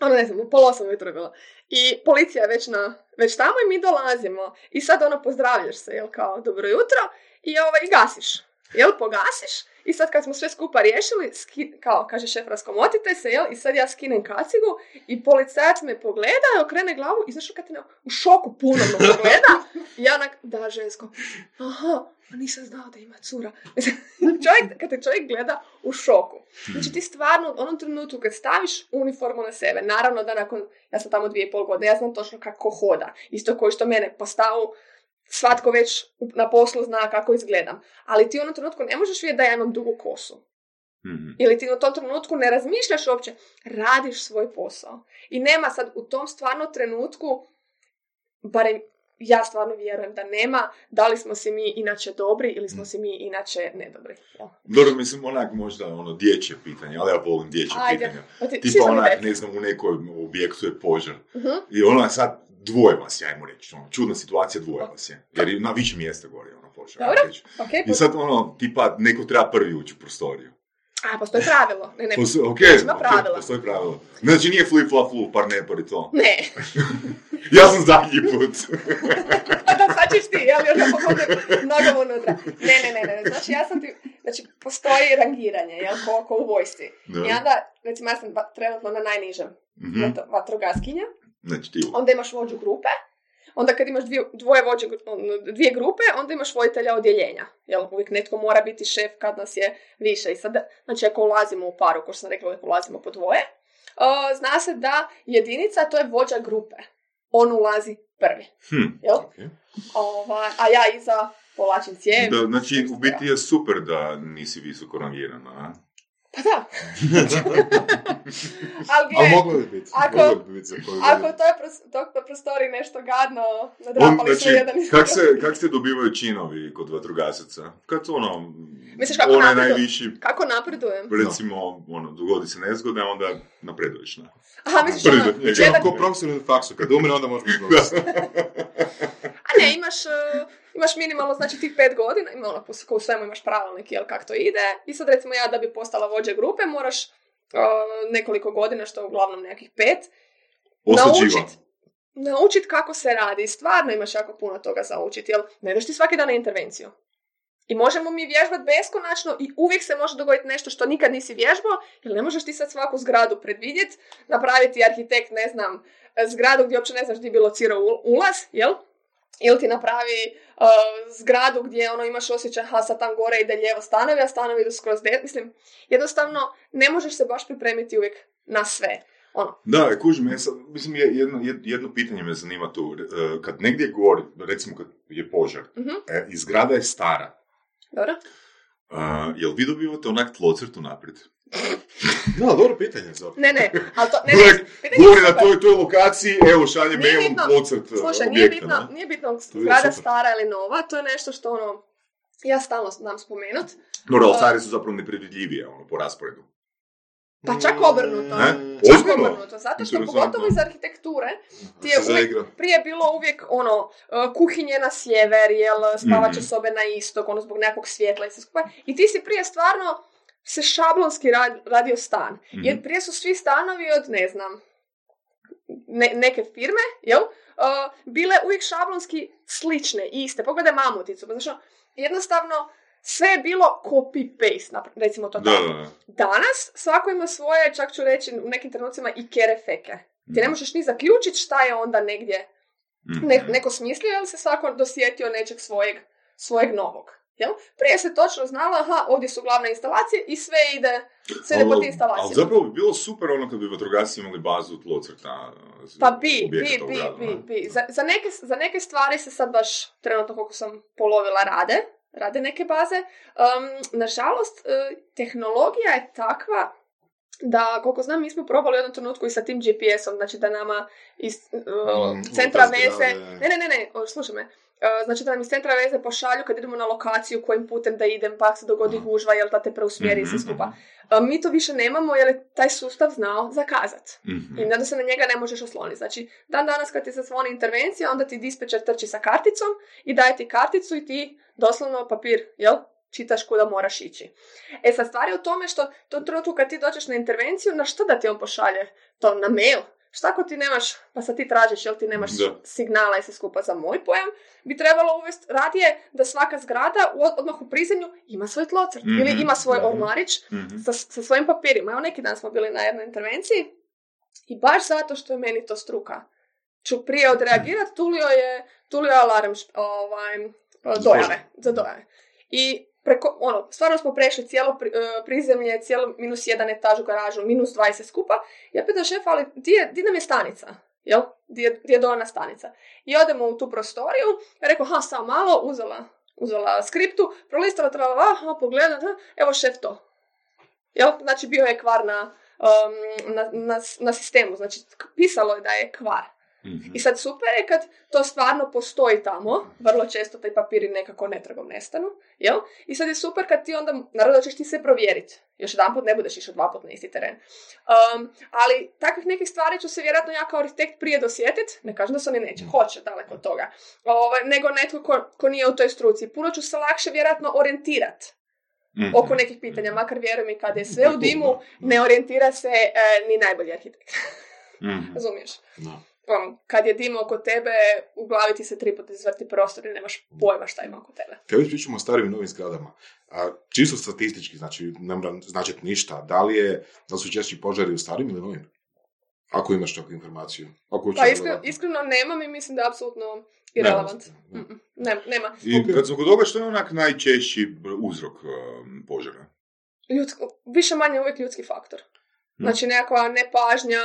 ono ne znam, u pol osam ujutro bilo. I policija je već, na, već tamo i mi dolazimo. I sad ono pozdravljaš se, jel kao dobro jutro, i ovaj, i gasiš. Jel, pogasiš, i sad kad smo sve skupa riješili, ski- kao, kaže šef, raskomotite se, jel, i sad ja skinem kacigu, i policajac me pogleda, i okrene glavu, i znaš kad te na- u šoku ponovno pogleda, i ja onak, da, žensko, aha, a nisam znao da ima cura. Čovjek, kad te čovjek gleda u šoku. Znači ti stvarno u onom trenutku kad staviš uniformu na sebe, naravno da nakon, ja sam tamo dvije i pol godine, ja znam točno kako hoda. Isto koji što mene po stavu, svatko već na poslu zna kako izgledam. Ali ti u onom trenutku ne možeš vidjeti da ja imam dugu kosu. Mhm. Ili ti u tom trenutku ne razmišljaš uopće, radiš svoj posao. I nema sad u tom stvarno trenutku, barem ja stvarno vjerujem da nema, da li smo si mi inače dobri ili smo si mi inače nedobri. jel? Dobro, mislim, onak možda ono dječje pitanje, ali ja volim dječje Ajde. pitanja. Pa ti- Tipa onak, ne znam, u nekoj objektu je požar. Mhm. I ono sad dvoje vas je, ajmo reći, ono, čudna situacija, dvoje vas je. Jer na više mjesta gori ono požar. Dobro. ajmo reći. Ok, I sad ono, tipa, neko treba prvi ući u prostoriju. A, postoji pravilo. Ne, ne, Posto- ok, ima ok, pravila. postoji pravilo. Znači nije flip flop flip, par ne, par i to. ne. Ja sam zadnji put. A da, sad ćeš ti, jel, još nogom unutra. Ne, ne, ne, ne, znači ja sam ti, znači postoji rangiranje, jel, ko, ko u vojsci. Da. I onda, recimo ja sam va- trenutno na najnižem Mhm. vat- vatrogaskinja, Znači ti onda imaš vođu grupe, onda kad imaš dvije, dvoje vođe, dvije grupe, onda imaš voditelja odjeljenja. Jel, uvijek netko mora biti šef kad nas je više. I sad, znači ako ulazimo u paru, kao što sam rekla, uvijek ulazimo po dvoje, uh, zna se da jedinica, to je vođa grupe. On ulazi prvi. Hm. Jel? Ok. Ovaj, a ja iza povlačim cijev. Da, znači, u biti je super da nisi visoko rangirana, a? Pa da. Ali Ali gle, moglo bi biti. ako- Moglo bi biti za koju ako u toj pros- toj prostoriji nešto gadno On, nadrapali su znači, jedan iz kak se, kak se dobivaju činovi kod vatrogasaca? Kad ono, Misliš kako onaj napredu- najviši, Kako napredujem? recimo, ono, dogodi se nezgoda, onda napreduješ, na. Aha, misliš Prvi ono, njega. jedan- Ko profesor na faksu, kad umre onda može biti. A ne, imaš, uh, imaš minimalno, znači tih pet godina, ima ono, u svemu imaš pravilnik, jel, kak to ide. I sad recimo ja da bi postala vođa grupe, moraš uh, nekoliko godina, što je uglavnom nekakvih pet, živa. naučit, kako se radi. I stvarno imaš jako puno toga za učiti, jel ne ideš ti svaki dan na intervenciju. I možemo mi vježbati beskonačno i uvijek se može dogoditi nešto što nikad nisi vježbao, jer ne možeš ti sad svaku zgradu predvidjeti, napraviti arhitekt, ne znam, zgradu gdje uopće ne znaš gdje bi locirao ul- ulaz, jel? Ili ti napravi uh, zgradu gdje ono imaš osjećaj, ha sad tam gore ide lijevo stanovi, a stanovi idu skroz de... Mislim, jednostavno ne možeš se baš pripremiti uvijek na sve. Ono, Da, kužim, ja sad, mislim, je- jedno, jed- jedno pitanje me zanima tu. E, Kad negdje gori, recimo kad je požar, Mhm. e, i zgrada je stara, dobro? e, jel vi dobivate onak tlocrt unaprijed? Da, dobro pitanje, Zor. Ne, ne, ali to... Ne, Govori na toj, toj lokaciji, evo šalje mailom e, Slušaj, nije bitno, nije bitno zgrada super. stara ili nova, to je nešto što ono, ja stalno znam spomenut. Dobro, ali stare su zapravo nepredvidljivije, ono, po rasporedu. Pa čak obrnuto. Ne? Čak Ozbiljno? obrnuto, zato što pogotovo iz arhitekture ti je Se uvijek, prije je bilo uvijek ono, uh, kuhinje na sjever, jel, spavaće Mhm. sobe na istok, ono zbog nekog svjetla i sve skupa. I ti si prije stvarno se šablonski rad- radio stan. Mhm. Jer prije su svi stanovi od, ne znam, ne- neke firme, jel, uh, bile uvijek šablonski slične, iste. Pogledaj mamuticu, ono, jednostavno sve je bilo copy-paste, recimo to Da, tako. da, da. Danas svako ima svoje, čak ću reći u nekim trenucima i kere feke. Ti ne možeš ni zaključiti šta je onda negdje Mhm. ne, neko smislio se svako dosjetio nečeg svojeg, svojeg novog. Jel? Prije se točno znalo, aha, ovdje su glavne instalacije i sve ide, sve ide po tim instalacijama. Ali zapravo bi bilo super ono kad bi vatrogasci imali bazu tlocrta. Pa bi, bi, bi, bi, bi. Za, za, neke, za neke stvari se sad baš, trenutno koliko sam polovila, rade. Rade neke baze. Um, nažalost, e, tehnologija je takva da, koliko znam, mi smo probali u jednom trenutku i sa tim GPS-om, znači da nama iz Mm, centra veze... zgrade. Ne, ne, ne, ne, slušaj me. E, Znači da nam iz centra veze pošalju kad idemo na lokaciju kojim putem da idem, pa se dogodi gužva, jel da te preusmjeri i sve Mhm, skupa. mhm. E, Mi to više nemamo jer je taj sustav znao zakazat. Mhm. I onda se na njega ne možeš osloniti. Znači, dan danas kad ti se zvoni intervencija, onda ti dispečer trči sa karticom i daje ti karticu i ti doslovno papir, jel? Čitaš kuda moraš ići. E sad, stvar je u tome što to trenutku kad ti dođeš na intervenciju, na što da ti on pošalje? To na mail? Šta ako ti nemaš, pa sad ti tražiš, jel ti nemaš Da. signala i sve skupa za moj pojam, bi trebalo uvesti radije da svaka zgrada u, odmah u prizemlju ima svoj tlocrt Mhm. ili ima svoj Mhm. ormarić Mhm. sa, sa svojim papirima. Evo neki dan smo bili na jednoj intervenciji i baš zato što je meni to struka. Ću prije odreagirati, tulio je, tulio je alarm šp- ovaj, dojave, za dojave. I preko, ono, stvarno smo prešli cijelo pri- e, prizemlje, cijelo minus jedan etaž u garažu, minus 20 skupa. Ja pitam šefa, ali di, je, di nam je stanica? Jel? Di je, di je dojana stanica? I odemo u tu prostoriju, ja rekao, ha, samo malo, uzela, uzela skriptu, prolistala, tralala, da, evo šef to. Jel? Znači bio je kvar na, um, na, na, na sistemu, znači pisalo je da je kvar. Mhm. I sad super je kad to stvarno postoji tamo, vrlo često taj papiri nekako netragom nestanu, jel? I sad je super kad ti onda, naravno da ćeš ti sve provjeriti. Još jedan put ne budeš išao dva put na isti teren. Um, ali takvih nekih stvari ću se vjerojatno ja kao arhitekt prije dosjetit, ne kažem da se oni neće, hoće daleko od toga, Ovaj, nego netko ko, ko nije u toj struci. Puno ću se lakše vjerojatno orijentirat Mhm. oko nekih pitanja, makar vjerujem i kad je sve u dimu, ne orijentira se e, ni najbolji arhitekt. Mhm. Razumiješ? Da. Ono, kad je dim oko tebe, u glavi ti se tri puta izvrti prostor i nemaš pojma šta ima oko tebe. Kad već pričamo o starim i novim zgradama, a, čisto statistički, znači ne mora značiti ništa, da li, je, da li su češći požari u starim ili novim? Ako imaš takvu informaciju. Ako Pa iskreno, iskreno nemam i mislim da je apsolutno irrelevant. Ne, Mm-mm. Ne, nema. I kad smo kod toga, što je onak najčešći uzrok um, požara? Ljudsko, više manje uvijek ljudski faktor. Mm. Znači nekakva nepažnja,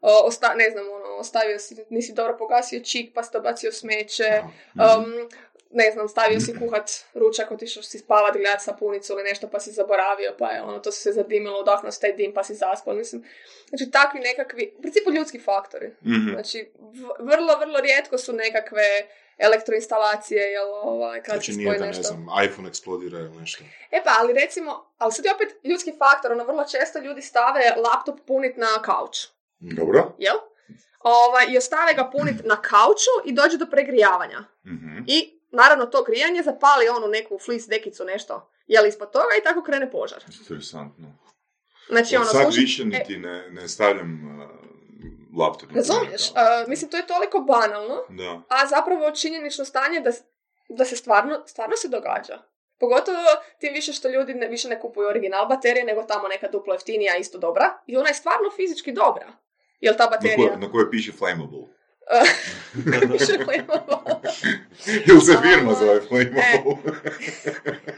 o, osta, ne znam, ono, ostavio si, nisi dobro pogasio čik pa si to bacio smeće, um, ne znam, stavio si kuhat ručak, otišao si spavat, gledat sapunicu ili nešto pa si zaboravio, pa je ono, to se zadimilo, udahnuo si taj dim pa si zaspao, mislim. Znači, takvi nekakvi, u principu ljudski faktori. Mhm. Znači, v- vrlo, vrlo rijetko su nekakve elektroinstalacije, jel, ovaj, kad Znači se nije da, ne nešto. znam, iPhone eksplodira ili nešto. E pa, ali recimo, ali sad je opet ljudski faktor, ono, vrlo često ljudi stave laptop punit na kauč, Dobro. jel? Ovaj, I ostave ga punit na kauču i dođe do pregrijavanja. Mhm. I, naravno, to grijanje zapali onu neku flis dekicu, nešto, jel, ispod toga i tako krene požar. Interesantno. Znači, ono, Sad slušaj- više e, niti ne, ne stavljam uh, laptop. Razumiješ? Uh, mislim, to je toliko banalno, Da. a zapravo činjenično stanje da, da se stvarno, stvarno se događa. Pogotovo tim više što ljudi ne, više ne kupuju original baterije, nego tamo neka duplo jeftinija, isto dobra. I ona je stvarno fizički dobra. Jel ta Na baterija... na koje piše flammable. Više flammable. Ili se firma zove flammable.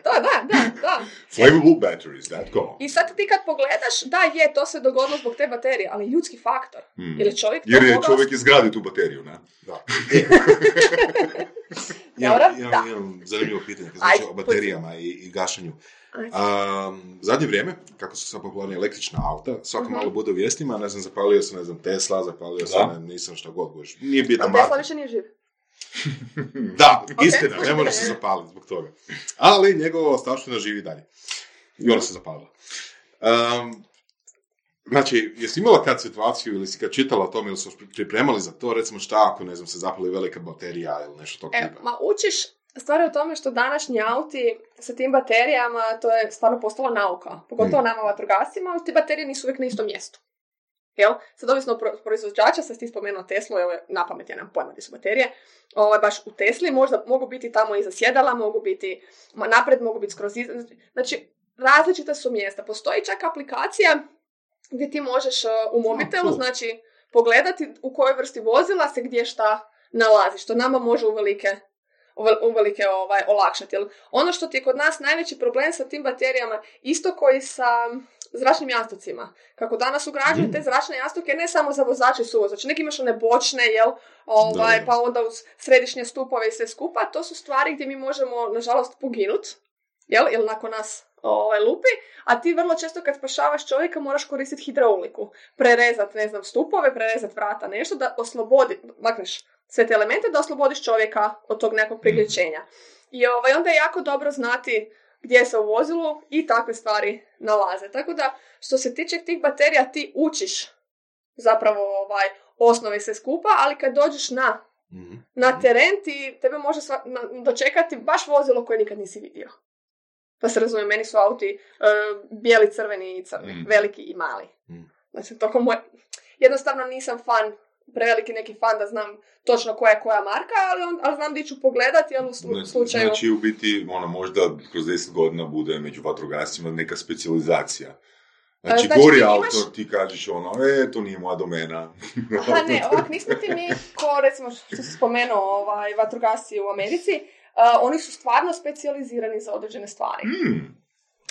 da, da, da, da. Flammablebatteries.com I sad ti kad pogledaš, da je, to se dogodilo zbog te baterije, ali ljudski faktor. Hmm. Ili čovjek to Jer je mogao- čovjek izgradio tu bateriju, ne? Da. Imam, imam, da. imam zanimljivo pitanje znači Ajde, o baterijama i, i gašenju. Um, zadnje vrijeme, kako su sad popularni električna auta, svako Mhm. malo bude u vijestima, ne znam, zapalio sam, ne znam, Tesla, zapalio sam, ne, nisam šta god guš. Nije bitno, A Tesla više nije živ. Da, Ok. istina, ne može se zapaliti zbog toga. Ali njegova ostavština živi dalje. I ona se zapalila. Um, znači, jesi imala kad situaciju ili si kad čitala o tome ili su pripremali za to, recimo šta ako, ne znam, se zapali velika baterija ili nešto tog E, tipa? ma učiš, stvar je u tome što današnji auti sa tim baterijama, to je stvarno postala nauka. Pogotovo Mm. nama vatrogascima, ali te baterije nisu uvijek na istom mjestu. Jel? Sad ovisno pro- proizvođača, sad ti spomenuo Teslu, evo na pamet ja nemam pojma gdje su baterije, ovaj, baš u Tesli možda mogu biti tamo iza sjedala, mogu biti napred, mogu biti skroz iza, znači različita su mjesta. Postoji čak aplikacija gdje ti možeš uh, u mobitelu, znači pogledati u kojoj vrsti vozila se gdje šta nalazi, što nama može uvelike uvel- uvelike ovaj, olakšati. Ono što ti je kod nas najveći problem sa tim baterijama, isto koji sa zračnim jastocima. Kako danas ugrađuju Mm. te zračne jastuke ne samo za vozače i suvozače, neki imaš one bočne, jel, ovaj, Da, pa onda uz središnje stupove i sve skupa, to su stvari gdje mi možemo, nažalost, poginut, jel, ili nakon nas ovaj, lupi, a ti vrlo često kad spašavaš čovjeka moraš koristiti hidrauliku, prerezat, ne znam, stupove, prerezat vrata, nešto da oslobodi, makneš sve te elemente da oslobodiš čovjeka od tog nekog priključenja. I ovaj, onda je jako dobro znati gdje se u vozilu i takve stvari nalaze. Tako da, što se tiče tih baterija, ti učiš zapravo ovaj, osnove se skupa, ali kad dođeš na, Mhm. na teren, ti, tebe može sva, na- dočekati baš vozilo koje nikad nisi vidio. Pa se razumije, meni su auti e, bijeli, crveni i crni, Mm. veliki i mali. Mm. Znači, toko moj... Jednostavno nisam fan, preveliki neki fan da znam točno koja je koja marka, ali, on, ali znam di ću pogledati, ali u slu- Ne- slučaju... Znači, u biti, ono, možda kroz 10 godina bude među vatrogascima neka specijalizacija. Znači, Znači, gori ti imaš- ti kažeš ono, e, to nije moja domena. Aha, ne, ovak, nismo ti mi, ko recimo što si spomenuo, ovaj, vatrogasci u Americi, uh, oni su stvarno specijalizirani za određene stvari. Hmm,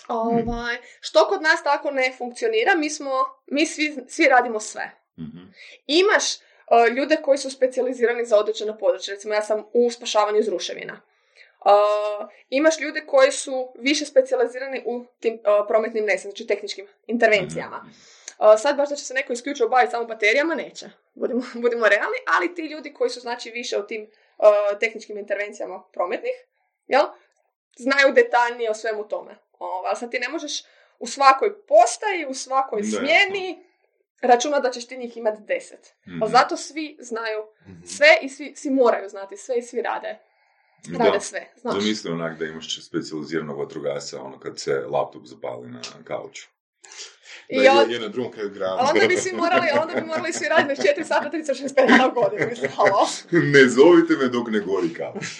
Ovaj, što kod nas tako ne funkcionira, mi smo, mi svi, svi radimo sve. mhm. Imaš uh, ljude koji su specijalizirani za određeno područje, recimo ja sam u spašavanju iz ruševina. Uh, imaš ljude koji su više specijalizirani u tim uh, prometnim nesrećama, znači tehničkim intervencijama. Uh, sad baš da će se neko isključivo baviti samo baterijama, neće. Budimo, budimo realni, ali ti ljudi koji su znači više u tim uh, tehničkim intervencijama prometnih, jel? znaju detaljnije o svemu tome. Ovo, ali sad ti ne možeš u svakoj postaji, u svakoj smjeni računati da ćeš ti njih imati deset. Mhm. Ali zato svi znaju Mhm. sve i svi, svi moraju znati sve i svi rade. Rade Da. sve, znaš. Zamisli onak da imaš specijaliziranog vatrogasa, ono kad se laptop zapali na kauču. I Da, on- je, je na drugom kraju grada. ali onda bi svi morali, onda bi morali svi raditi 24 sata, 365 dana u godinu. Mislim, halo. ne zovite me dok ne gori kauč.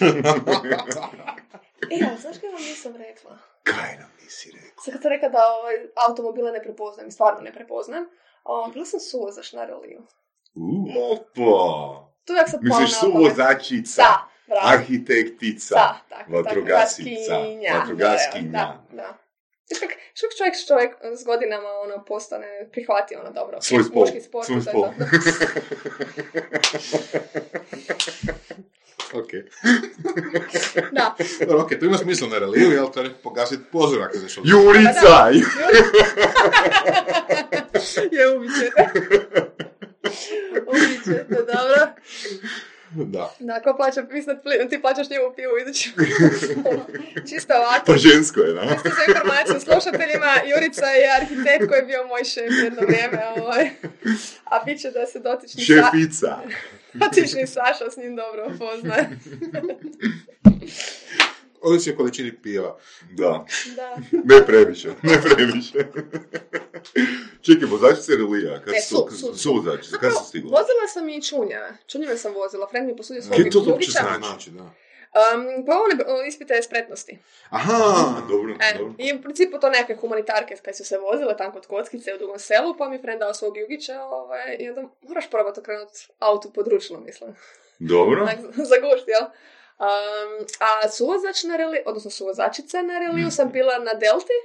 E, ali znaš kaj vam nisam rekla? Kaj nam nisi rekao? Sad kad sam rekla da ovaj, automobile ne prepoznajem, i stvarno ne o, bila sam suvozač na reliju. Opa! Tu uvijek sam Misliš Da, bravo. arhitektica, Da, tako, vatrogaskinja. Da, viš kak čovjek, čovjek s godinama ono, postane, prihvati ono dobro. Svoj spol, Muški sport, svoj spol. ok. Da. Dobro, ok, to ima smisla na reliju, jel to je pogasiti pozor ako ideš od... Jurica! je ubićete. ubićete, dobro. Da. Da, ko plaća plin, ti plaćaš njemu pivu idući. Čisto ovako. Pa žensko je, da? Čisto za informaciju slušateljima, Jurica je arhitekt koji je bio moj šef jedno vrijeme, ovaj. a bit će da se dotični, sa, Šefica. dotični Saša s njim dobro poznaje. Ovisi o količini piva. Da. Da. Ne previše, ne previše. Čekaj, vozač se relija. Kad Ne, su, su- su- su vozači, kad su stigli? Vozila sam i čunjeve. Čunjeve sam vozila. Friend mi je posudio svog Kaj to uopće znači? Znači, da. Um, pa one ispite spretnosti. Aha, dobro, E, dobro. I u principu to neke humanitarke kad su se vozile tam kod Kockice u Dugom selu, pa mi je friend dao svog Jugića ovaj, i onda moraš probati okrenuti auto područno, mislim. Dobro. Onak, za gušt, jel? Um, a suvozač na reliju, odnosno suvozačica na reliju sam bila na Delti.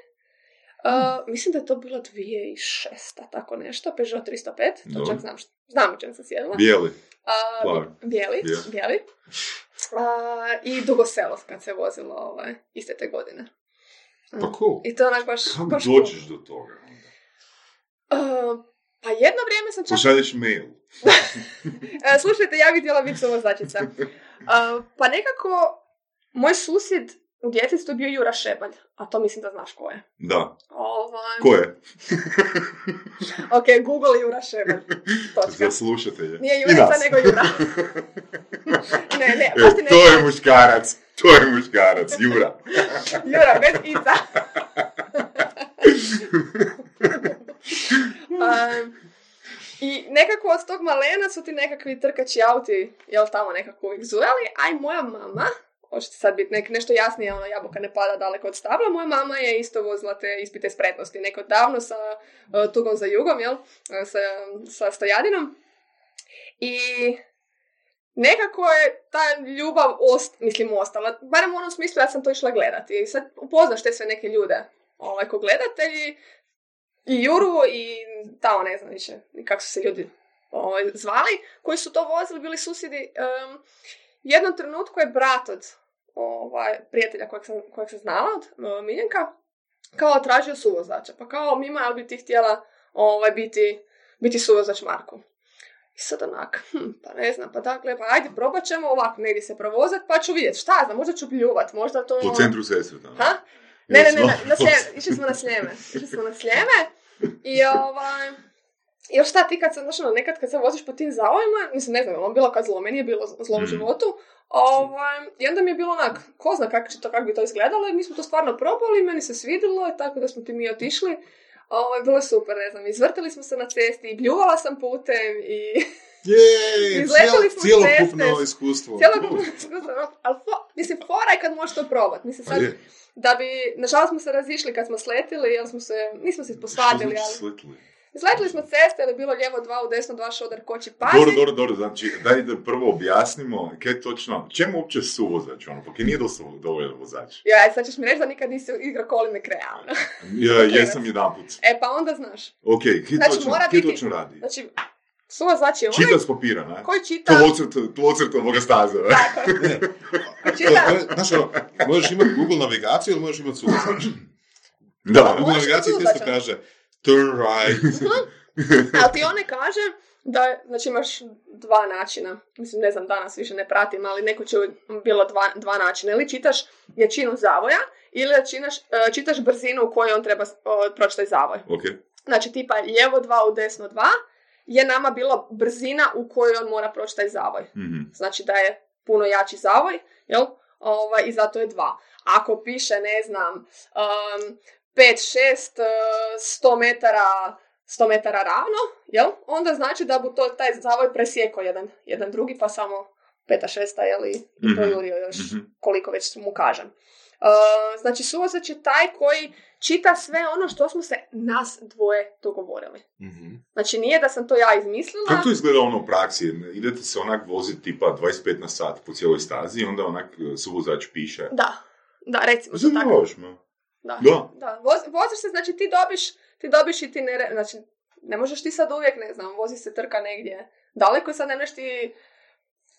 Uh, mislim da je to bilo 2006, tako nešto, Peugeot 305, to Dobro. čak znam, što, znam u čem sam sjedila. Bijeli. Plavi. bijeli, Bijeli. bijeli. A, I dugo selo kad se vozilo ovaj, iste te godine. pa cool. I to onak baš... Kako baš dođeš do toga? onda? Uh, pa jedno vrijeme sam čak... Pošalješ mail. E, slušajte, ja bih htjela biti suvozačica. Uh, pa nekako, moj susjed u djetinstvu je bio Jura Šebalj, a to mislim da znaš ko je. Da. Ovaj... Ko je? Ok, Google Jura Šebalj. Točka. Za slušatelje. Nije Jurica, nego Jura. ne, ne, E, ne to je muškarac. To je muškarac. Jura. Jura, bez Ica. Um, I nekako od tog malena su ti nekakvi trkači auti, jel tamo nekako uvijek zujali, a i moja mama, hoćete sad biti nek, nešto jasnije, ono jabuka ne pada daleko od stabla, moja mama je isto vozila te ispite spretnosti, neko davno sa uh, tugom za jugom, jel, uh, sa, sa stojadinom. I nekako je ta ljubav ost, mislim ostala, barem u onom smislu da sam to išla gledati. I sad upoznaš te sve neke ljude, ovaj, ko gledatelji, i Juru i tamo ne znam više kako su se ljudi ovaj, zvali, koji su to vozili, bili susjedi. Um, jednom trenutku je brat od ovaj, prijatelja kojeg sam, kojeg sam znala, od uh, Miljenka, kao tražio suvozača. Pa kao, Mima, jel bi ti htjela ovaj, biti, biti suvozač Marku? I sad onak, hm, pa ne znam, pa dakle, pa ajde, probat ćemo ovako negdje se provozat, pa ću vidjeti, šta znam, možda ću pljuvat, možda to... Po centru sestre tamo. Ha? Ne, ne, ne, na, na sljeme, išli smo na sljeme, išli smo na sljeme i ovaj, i još šta ti kad se, znaš ono, nekad kad se voziš po tim zavojima, mislim, ne znam, je li on bilo kad zlo, meni je bilo zlo u Mm. životu, ovaj, i onda mi je bilo onak, ko zna kako će to, kako bi to izgledalo, i mi smo to stvarno probali, meni se svidjelo, i tako da smo ti mi otišli, ovaj, bilo je super, ne znam, izvrtali smo se na cesti, i bljuvala sam putem, i Jej, Izletali smo cijelokupno ceste. iskustvo. cijelo ali fo- mislim, fora je kad možeš to probat, mislim, sad, je. da bi, nažalost smo se razišli kad smo sletili, jer smo se, nismo se posvadili, Što ali... znači sletili? Izletili smo ceste, je bilo lijevo dva, u desno dva šodar koči pazi. Dobro, dobro, dobro, znači, daj da prvo objasnimo, kaj točno, čemu uopće suvozač, ono, pa nije dosta dovoljan vozač. Ja, aj, sad ćeš mi reći da nikad nisi igrao koline realno. Ja, jesam jedan put. E, pa onda znaš. Ok, kaj Znači, točno, mora kaj biti- točno radi? Znači, suvozač je onaj Čita s papira, ne? koji čita... Tlocrt, tlocrt ovoga staza? Tako, čita... to znaš ono, možeš imati Google navigaciju ili možeš imati suvozač. Da, Google navigaciji ti isto kaže turn right. Ali ti one kaže da, znači imaš dva načina, mislim ne znam danas više ne pratim, ali neko će bilo dva, dva načina, ili čitaš jačinu zavoja, ili čitaš, e, čitaš brzinu u kojoj on treba proći taj zavoj. ok. Znači tipa lijevo dva u desno dva je nama bilo brzina u kojoj on mora proći taj zavoj. Mhm. Znači da je puno jači zavoj, jel? Ovaj, I zato je dva. Ako piše, ne znam, um, 5, 6, uh, 100 metara 100 metara ravno, jel? Onda znači da bu to, taj zavoj presjekao jedan, jedan drugi, pa samo peta, šesta, jel? I Mhm. projurio još Mhm. koliko već mu kažem. Uh, znači, suvozač je taj koji čita sve ono što smo se nas dvoje dogovorili. Mhm. Znači, nije da sam to ja izmislila. Kako to izgleda ono u praksi? Idete se onak voziti tipa 25 na sat po cijeloj stazi i onda onak e, suvozač piše. Da, da, recimo to tako. Me. Da. Da. Da, voz, voziš se, znači ti dobiš, ti dobiš i ti ne, znači ne možeš ti sad uvijek, ne znam, vozi se trka negdje daleko sad ne možeš ti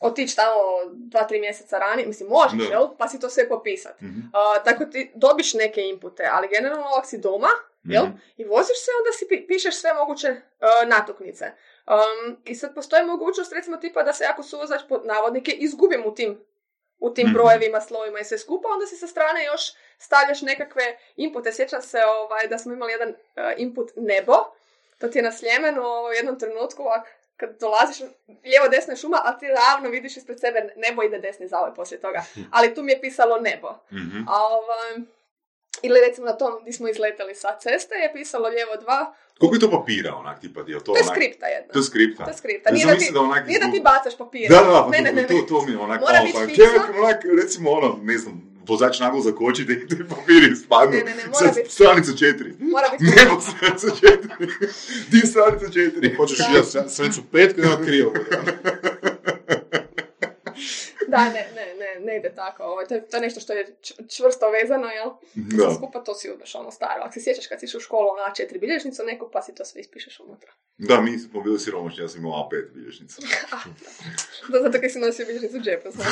otići tamo dva, tri mjeseca ranije, mislim možeš, jel? Pa si to sve popisat. Mhm. A, tako ti dobiš neke inpute, ali generalno ako si doma, jel? Mhm. I voziš se, onda si pi- pišeš sve moguće uh, natuknice. Um, I sad postoji mogućnost, recimo, tipa da se ako suvozač pod navodnike izgubim u tim u tim Mhm. brojevima, slovima i sve skupa, onda si sa strane još stavljaš nekakve inpute. Sjećam se ovaj, da smo imali jedan uh, input nebo, to ti je na Sljemenu u jednom trenutku, ovak, kad dolaziš, lijevo desno je šuma, a ti ravno vidiš ispred sebe nebo ide desni zavoj poslije toga. Ali tu mi je pisalo nebo. Mhm. A ovaj, ili recimo na tom gdje smo izletali sa ceste je pisalo lijevo dva, Koliko je to papira, onak, tipa, je to to je onak- skripta jedna. To je skripta. To je skripta. Nije da ti, da onak nije da ti bacaš papir. Da, da, ne, ne, ne, to, ne. to mi je onak, Mora malo, biti pa, onak, recimo ono, ne znam, vozač naglo zakoči da ti papiri ispadnu. Ne, ne, ne, mora biti- stranica četiri. Mora biti Nebo stranica četiri. Di stranica četiri. Hoćeš Da. ja stranicu pet kad ima krivo. Da, ne, ne, ne, ne ide tako. Ovo, to, je, to je nešto što je čvrsto vezano, jel? Da. Skupa to si uzmeš ono staro. Ako se sjećaš kad si išao u školu na A4 bilježnicu neku, pa si to sve ispišeš unutra. Da, mi smo bili siromašni, ja sam imao A5 bilježnica. Da, zato kad si nosio bilježnicu u džepu, znaš.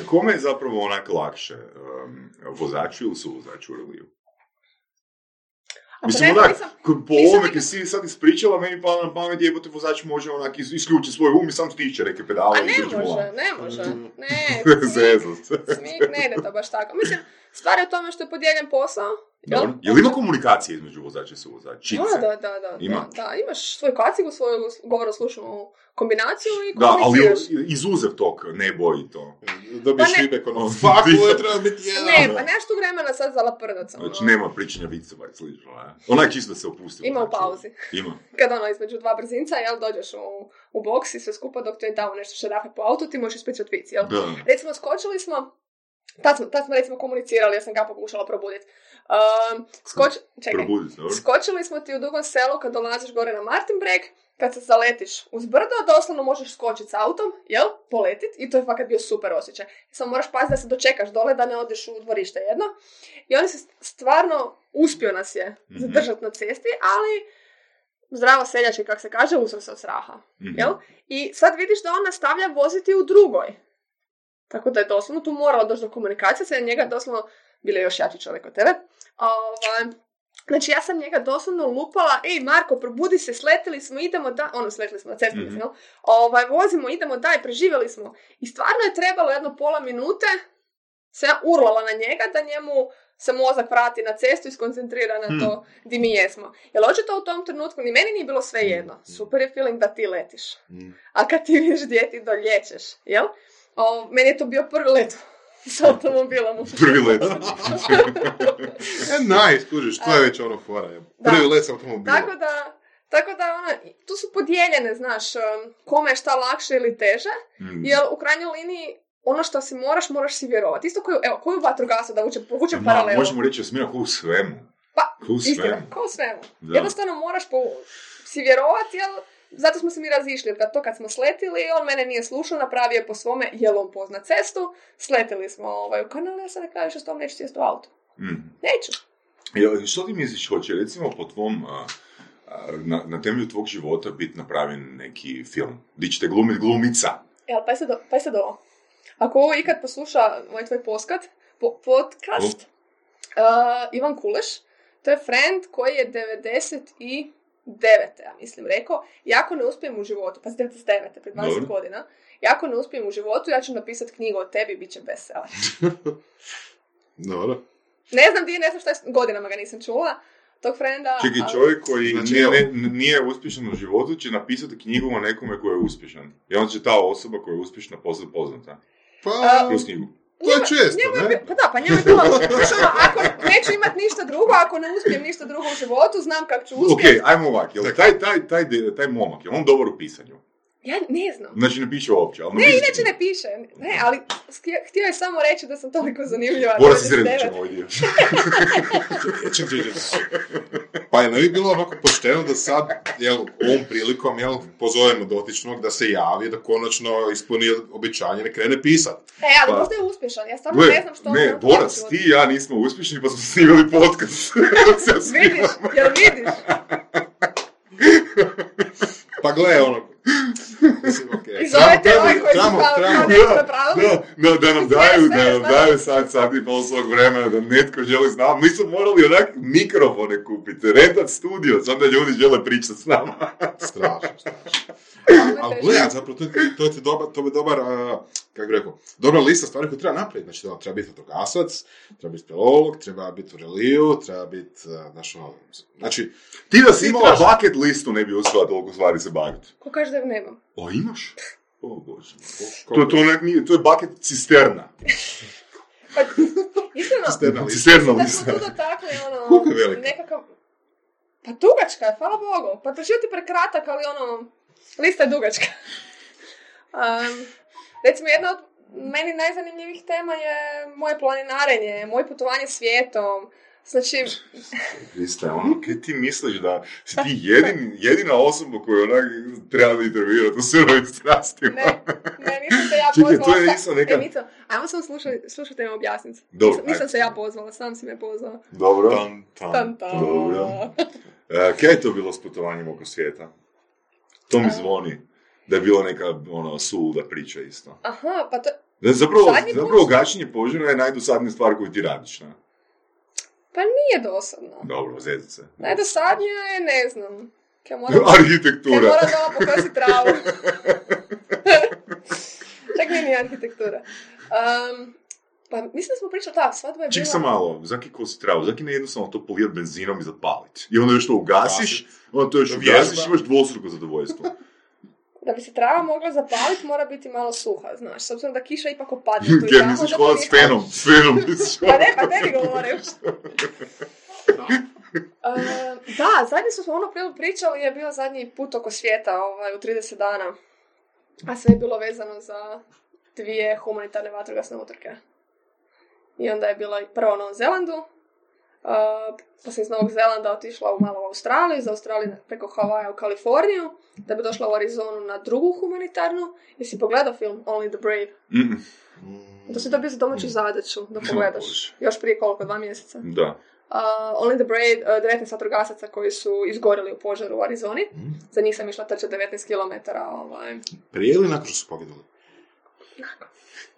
Kome je zapravo onak lakše? Um, vozaču ili suvozaču u reliju? Mislim, onak, nisam- po ovome kad si sad ispričala, meni pa na pamet jebote vozač može onak is- isključiti svoj um i sam stiče neke pedale A ne drži volan. može, ne može. Ne, se. smijeh ne ide to baš tako. Mislim, stvar je u tome što je podijeljen posao. Jel? Dobro. Je li ima komunikacije između vozača i suvozača? Da, da, da, da, Ima. da, imaš svoju kacigu, svoju govoroslušnu kombinaciju i Da, ali izuzev tog nebo i to. Dobiješ Pa ne- ono, ovo je treba biti jedan. Ne, pa nemaš tu vremena sad za laprdac. ono. Znači, nema pričanja viceva i slično, ne? Onak čisto da se opusti. Ima u vozač. pauzi. Ima. Kad ono između dva brzinca, jel, dođeš u, u boks i sve skupa dok to je tamo nešto šarafe po autu, ti možeš ispričati vic, jel? Da. Recimo, skočili smo, tad smo, tad smo recimo komunicirali, ja sam ga pokušala probuditi. Um, skoč, čekaj, skočili smo ti u Dugom selu kad dolaziš gore na Martinbreg, kad se zaletiš uz brdo, doslovno možeš skočiti s autom, jel, poletit, i to je fakat bio super osjećaj. Samo moraš paziti da se dočekaš dole, da ne odeš u dvorište jedno. I on se stvarno uspio nas je Mhm. zadržati na cesti, ali zdravo seljački, kak se kaže, usro se od straha. Mhm. Jel? I sad vidiš da on nastavlja voziti u drugoj. Tako da je doslovno tu moralo doći do komunikacije, sad je njega doslovno, bili je još jači čovjek od tebe. Ovaj, znači ja sam njega doslovno lupala, ej Marko, probudi se, sletili smo, idemo da, ono sletili smo na Mhm. jel? ovaj, vozimo, idemo daj, preživjeli smo. I stvarno je trebalo jedno pola minute, se ja urlala na njega da njemu se mozak vrati na cestu i skoncentrira na Hmm. to di mi jesmo. Jer očito u tom trenutku ni meni nije bilo sve jedno. Super je feeling da ti letiš. Mm. A kad ti vidiš gdje ti dolječeš, jel? O, meni je to bio prvi let s automobilom. Prvi let. E, nice, kužiš, to je već ono fora. je. Da. Prvi let sa automobilom. Tako da, tako da ono, tu su podijeljene, znaš, um, kome je šta lakše ili teže, Mm. jer u krajnjoj liniji ono što si moraš, moraš si vjerovati. Isto koju, evo, koju vatrogasu da vučem, povučem Ma, paralelu. možemo reći Jasmina ko u svemu. Pa, Ko u Istina, svemu. kao u svemu. Da. Jednostavno moraš po, si vjerovati, jel, zato smo se mi razišli. Kad to kad smo sletili, on mene nije slušao, napravio je po svome, jel on pozna cestu, sletili smo ovaj, u kanal, ja sam rekla, što s tom neću sjesti u auto. Mm. Neću. Jel, što ti misliš, hoće recimo po tvom, a, a, na, na temelju tvog života biti napravljen neki film? Di ćete glumit glumica? Jel, pa se do, pa se do ovo. Ako ovo ikad posluša ovaj tvoj poskat, po, podcast, uh, Ivan Kuleš, to je friend koji je 99. ja mislim rekao, jako ne uspijem u životu, pa 99. pred 20 Dobro. godina, jako ne uspijem u životu, ja ću napisati knjigu o tebi, bit će bestseller. Dobro. Ne znam di je, ne znam šta je, godinama ga nisam čula, tog frenda. Čekaj, ali- čovjek koji Znači, nije, ne, nije uspješan u životu će napisati knjigu o nekome koji je uspješan. I onda će ta osoba koja je uspješna postati poznata. Pa, Kroz knjigu. To je često, ne? Pa da, pa njemu je bilo, ako neću imat ništa drugo, ako ne uspijem ništa drugo u životu, znam kako ću Ok, uspjeti. ajmo ovak, jel taj, taj, taj, taj momak, je on dobar u pisanju? Ja ne znam. Znači ne piše uopće, ali Ne, inače ne piše. Ne, ali htio- je samo reći da sam toliko zanimljiva. Bora se 99. sredit ćemo ovaj dio. Pa je ne bi bilo onako pošteno da sad, jel, ovom prilikom, jel, pozovemo dotičnog da se javi, da konačno ispuni obećanje, ne krene pisat. E, ali Pa- možda je uspješan. Ja stvarno ne znam što ne, u ti i ja nismo uspješni pa smo snimali podcast. Vidiš, jel vidiš? Pa gle, ono, Mislim, okej. I zovete Trebamo- ovaj koji su napravili. Da, da, da nam daju, da nam daju sad, sad i pol svog vremena, da netko želi s nama. Mi smo morali onak mikrofone kupiti, rentat studio, sam da ljudi žele pričati s nama. Strašno, strašno. Ali gledaj, zapravo to, to je dobar, to je dobar, uh, kako bi rekao, dobra lista stvari koje treba napraviti. Znači, da, treba biti fotografac, treba biti speleolog, treba biti u reliju, treba biti, znaš, ono, znači, Ti da si imala bucket listu ne bi uspjela toliko stvari se baviti. Ko kaže da ju nemam? O, imaš? O, bože. ko- To, to, ne, nije, to je bucket cisterna. Pa, iskreno, Cisterna lista. Cisterna lista. smo tu dotakli ono, je velika? nekakav... Pa dugačka je, hvala Bogu. Pa to život je prekratak, ali ono, lista je dugačka. Um, recimo, jedna od meni najzanimljivih tema je moje planinarenje, moje putovanje svijetom. Znači, Krista, ono, kaj ti misliš da si ti jedin, jedina osoba koju onak treba intervjuirati u sirovim strastima? ne, ne, nisam se ja Čekaj, pozvala. to je sa- isto neka- E, Mico, ajmo samo slušaj, slušajte me objasniti. Dobro, nisam, nisam se ja pozvala, sam si me pozvao. Dobro. Tan, tan. Tan, tan. Dobro. E, kaj je to bilo s putovanjem oko svijeta? To mi zvoni. Da je bila neka, ono, suluda priča isto. Aha, pa to... Da, zapravo, zapravo gašenje požara je najdosadnija stvar koju ti radiš, ne? Pa nije dosadno. Dobro, zezice. Najdosadnija je, ne znam, kaj moram... Kaj Arhitektura. moram doma pokosit travu. Čak nije ni arhitektura. Um, pa mislim da smo pričali, da, svadba je Ček bila... sam malo, zaki kosi travu, zaki ne jednostavno to polijat benzinom i zapalit. I onda još to ugasiš, onda to još ugasiš i imaš dvostruko zadovoljstvo. Da bi se trava mogla zapaliti, mora biti malo suha, znaš. S obzirom da kiša ipak opadne tamo, misliš da hodat to s fenom, s fenom misliš Pa ne, pa tebi govorim. Uh, da, zadnji smo ono prije pričali je bio zadnji put oko svijeta ovaj, u 30 dana. A sve je bilo vezano za dvije humanitarne vatrogasne utrke. I onda je bila prvo u Novom Zelandu, uh, pa sam iz Novog Zelanda otišla u malo u Australiju, iz Australije preko Havaja u Kaliforniju, da bi došla u Arizonu na drugu humanitarnu. Jesi pogledao film Only the Brave? Mm, Da si dobio za domaću zadaću da pogledaš. Još prije koliko, dva mjeseca. Da. Uh, Only the Brave, uh, 19 vatrogasaca koji su izgorili u požaru u Arizoni. Za njih sam išla trčati 19 km. Ovaj. Prije ili nakon što su poginuli?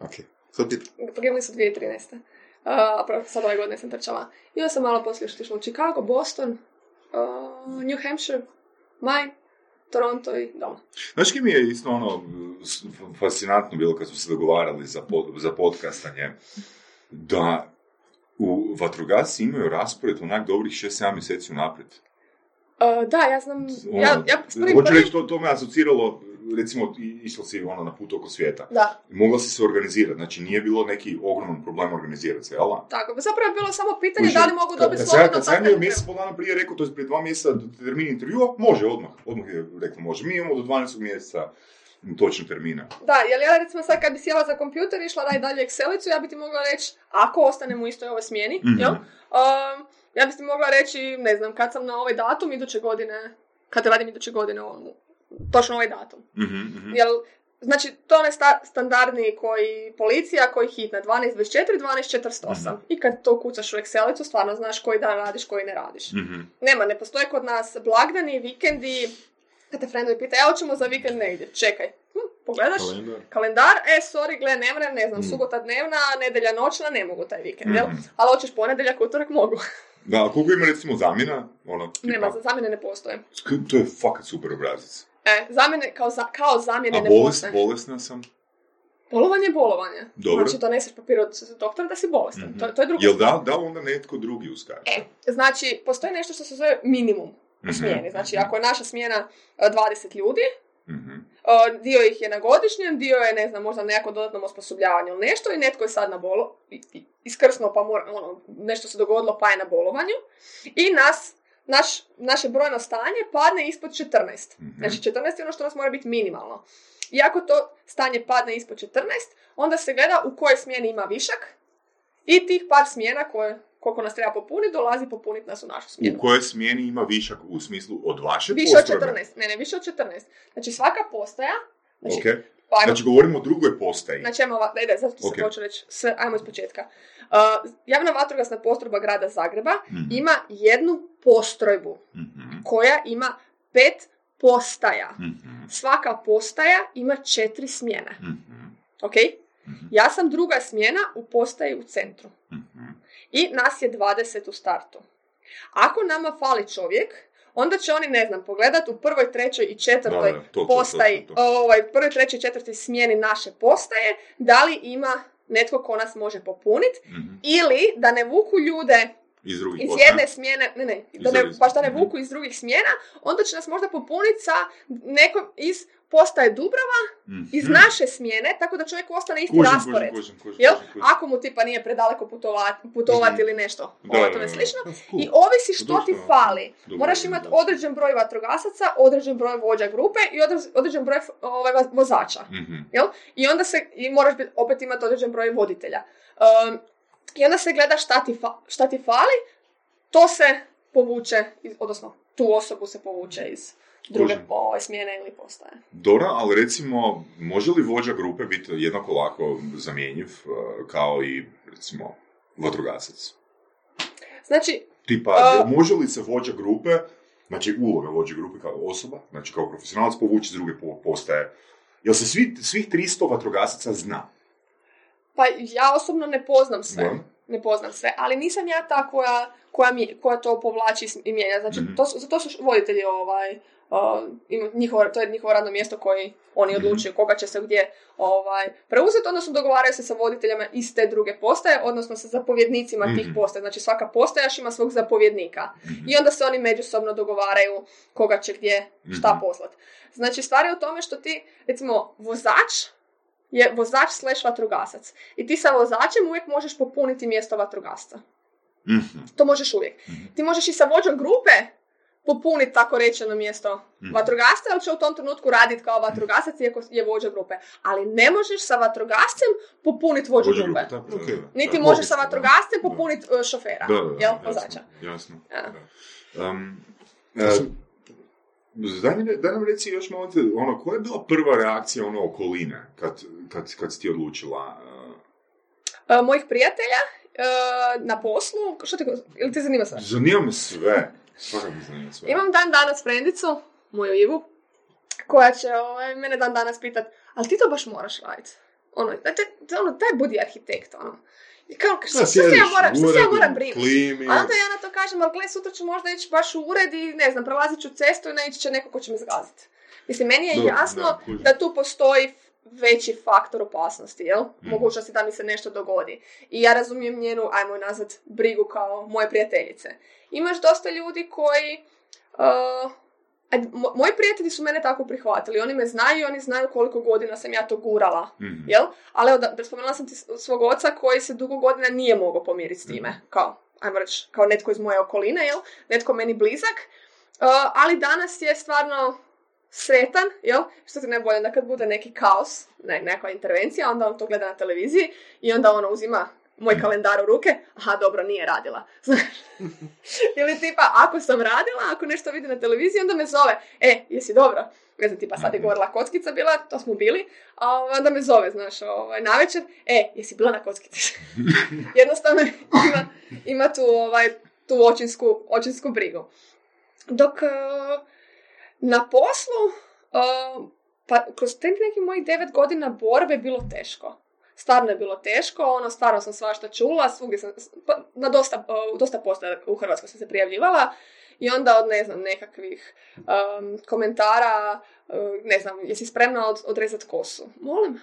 Ok. Sad. Poginuli su 2013. Uh, sad ove godine sam trčala. I onda sam malo poslije otišla u Chicago, Boston, uh, New Hampshire, Maine, Toronto i doma. Znaš mi je isto ono fascinantno bilo kad smo se dogovarali za, pod, za podcastanje, da u vatrogasci imaju raspored onak dobrih 6-7 mjeseci unaprijed. Uh, da, ja znam, Ono, ja, ja s prvim hoću reći, to, to me asociralo, recimo, išla si ono na put oko svijeta. Da, Mogla si se organizirati, znači nije bilo neki ogroman problem organizirati se, jel? tako. Zapravo je bilo samo pitanje Kuži, da li mogu dobiti slobodno Kad sam da mjesec pol dana prije rekao, to je prije dva mjeseca termin intervjua, može odmah. Odmah je rekla može. Mi imamo do 12. mjeseca točno termina. Da, jer ja recimo sad kad bi sjela za kompjuter i išla raditi dalje Excelicu, ja bi ti mogla reći, ako ostanem u istoj ovoj smjeni, Mhm. jel? Um, ja bi ti mogla reći, ne znam, kad sam na ovaj datum iduće godine, kad radim iduće godine, o- točno ovaj datum. Mhm, mhm. Jel, znači, to je onaj sta- standardni koji policija, koji hitna, 12.24, 12.48. Mhm. I kad to kucaš u Excelicu, stvarno znaš koji dan radiš, koji ne radiš. Mhm. Nema, ne postoje kod nas blagdani, vikendi, kad te frendovi pitaju, ja hoćemo za vikend negdje, čekaj. Hm, pogledaš, Kalendar. kalendar, e, sorry, gle, ne mrem, ne znam, Mm. subota dnevna, nedjelja noćna, ne mogu taj vikend, jel? Mhm. Ali hoćeš ponedjeljak, utorak, mogu. Da, a koliko ima recimo zamjena? Ono, tipa, Nema, za zamjene ne postoje. To je fakat super obrazac. E, zamjene, kao, za, kao zamjene A ne bolest, postoje. bolesna sam? Bolovanje je bolovanje. Dobro. Znači, doneseš papir od doktora da si bolestan. Mhm. To, to je druga Jel da, da onda netko drugi uskače? E, znači, postoji nešto što se zove minimum u Mhm. smjeni. Znači, ako je naša smjena e, 20 ljudi, Mhm. e, dio ih je na godišnjem, dio je, ne znam, možda nekom dodatnom osposobljavanju ili nešto i netko je sad na bolo, i- i- iskrsnuo pa mora, ono, nešto se dogodilo pa je na bolovanju i nas, naš, naše brojno stanje padne ispod 14. Mhm. Znači 14 je ono što nas mora biti minimalno. I ako to stanje padne ispod 14, onda se gleda u kojoj smjeni ima višak i tih par smjena koje, koliko nas treba popuniti, dolazi popuniti nas u našu smjenu. U kojoj smjeni ima višak u smislu od vaše Više od postrojbe? 14, ne, ne, više od 14. Znači svaka postaja, znači, Ok. Pa ajmo, Znači govorimo o drugoj postaji. znači ajmo, ova- da ide, zato Ok. se hoću reći, sve, ajmo iz početka. Uh, javna vatrogasna postrojba grada Zagreba Mhm. ima jednu postrojbu Mhm. koja ima pet postaja. Mhm, Svaka postaja ima četiri smjene. mhm, Ok? Mhm. Ja sam druga smjena u postaji u centru. mhm. I nas je 20 u startu. Ako nama fali čovjek, onda će oni, ne znam, pogledat u prvoj, trećoj i četvrtoj Da, to, postaji, to, to. ovaj, prvoj, trećoj i četvrtoj smjeni naše postaje, da li ima netko ko nas može popuniti, Mhm. ili da ne vuku ljude Iz drugih iz postaja? jedne smjene, ne, ne, da ne, baš da ne vuku iz drugih smjena, onda će nas možda popuniti sa nekom iz postaje Dubrava, Mhm. iz naše smjene, tako da čovjek ostane isti Kužim, raspored. kužim, kužim, kužim, Jel? kužim, kužim. Ako mu tipa nije predaleko putovati, putovati Mhm. ili nešto Da, ovo tome slično. I ovisi što ti fali. dobro, Moraš imati određen broj vatrogasaca, određen broj vođa grupe i odre- određen broj ovaj, va- vozača. Mhm. Jel? I onda se, i moraš opet imati određen broj voditelja. Um, I onda se gleda šta ti, fa- šta ti fali, to se povuče, iz, odnosno tu osobu se povuče iz druge ovaj, smjene ili postaje. Dobro, ali recimo, može li vođa grupe biti jednako lako zamjenjiv uh, kao i, recimo, vatrogasac? Znači, Tipa, A- može li se vođa grupe, znači uloga vođe grupe kao osoba, znači kao profesionalac povući iz druge po- postaje? Jel se svi, svih 300 vatrogasaca zna? Pa ja osobno ne poznam sve. Da. ne poznam sve, ali nisam ja ta koja, koja, mi, koja to povlači i mijenja. Znači, Mhm. to su, za to su voditelji ovaj, uh, njihovo, to je njihovo radno mjesto koji oni Mhm. odlučuju koga će se gdje ovaj, preuzeti, odnosno dogovaraju se sa voditeljima iz te druge postaje, odnosno sa zapovjednicima tih Mhm. postaja. Znači svaka postajaš ima svog zapovjednika. Mhm. I onda se oni međusobno dogovaraju koga će gdje šta poslati. Znači stvar je u tome što ti, recimo, vozač je vozač slash vatrogasac. I ti sa vozačem uvijek možeš popuniti mjesto vatrogasca. Mhm. To možeš uvijek. Mhm. Ti možeš i sa vođom grupe popuniti tako rečeno mjesto Mhm. vatrogasca, ali će u tom trenutku raditi kao vatrogasac iako je vođa grupe. Ali ne možeš sa vatrogascem popuniti vođu Vođa grupe. grupe, tako, da, Ok. da, da. Niti Da. možeš sa logično, da. vatrogascem Da. popuniti uh, šofera. Da, da, da, jel, jasno, vozača. Jasno. Ja. Um, e, daj, mi- daj nam reci još malo, ono, koja je bila prva reakcija ono okoline kad, kad, kad si ti odlučila? uh, mojih prijatelja uh, na poslu, što te, ili te zanima sve? zanima me sve. Zanima sve. Imam dan danas frendicu, moju Ivu, koja će ovaj, mene dan danas pitat, ali ti to baš moraš raditi. Ono, daj, ono, daj budi arhitekt, ono. I kao, šta, šta se ja moram, u šta se ja moram brinuti? A onda ja na to kažem, ali gle, sutra ću možda ići baš u ured i, ne znam, prelazit ću cestu i naići će neko ko će me zgaziti. Mislim, meni je Dobro, jasno da, da tu postoji veći faktor opasnosti, jel? Mhm. Mogućnosti da mi se nešto dogodi. I ja razumijem njenu, ajmo je nazvat, brigu kao moje prijateljice. Imaš dosta ljudi koji... uh, moji prijatelji su mene tako prihvatili. Oni me znaju i oni znaju koliko godina sam ja to gurala. Mhm. Jel? Ali da spomenula sam ti svog oca koji se dugo godina nije mogao pomiriti s time. Kao, ajmo reći, kao netko iz moje okoline, jel? Netko meni blizak. Uh, ali danas je stvarno sretan, jel? Što ti najbolje da kad bude neki kaos, ne, neka intervencija, onda on to gleda na televiziji i onda ono uzima moj kalendar u ruke, aha, dobro, nije radila. Znaš? Ili tipa, ako sam radila, ako nešto vidi na televiziji, onda me zove, e, jesi dobro? Ne znam, tipa sad je govorila kockica bila, to smo bili, a onda me zove, znaš, ovaj, navečer, e, jesi bila na kockici? Jednostavno ima, ima tu, ovaj, tu očinsku, očinsku brigu. Dok eh, na poslu, eh, pa kroz te neki mojih devet godina borbe je bilo teško. Stvarno je bilo teško, ono, stvarno sam svašta čula, svugdje sam, pa, na dosta, eh, u dosta postaja u Hrvatskoj sam se prijavljivala i onda od, ne znam, nekakvih em, komentara, eh, ne znam, jesi spremna od, odrezati kosu? Molim,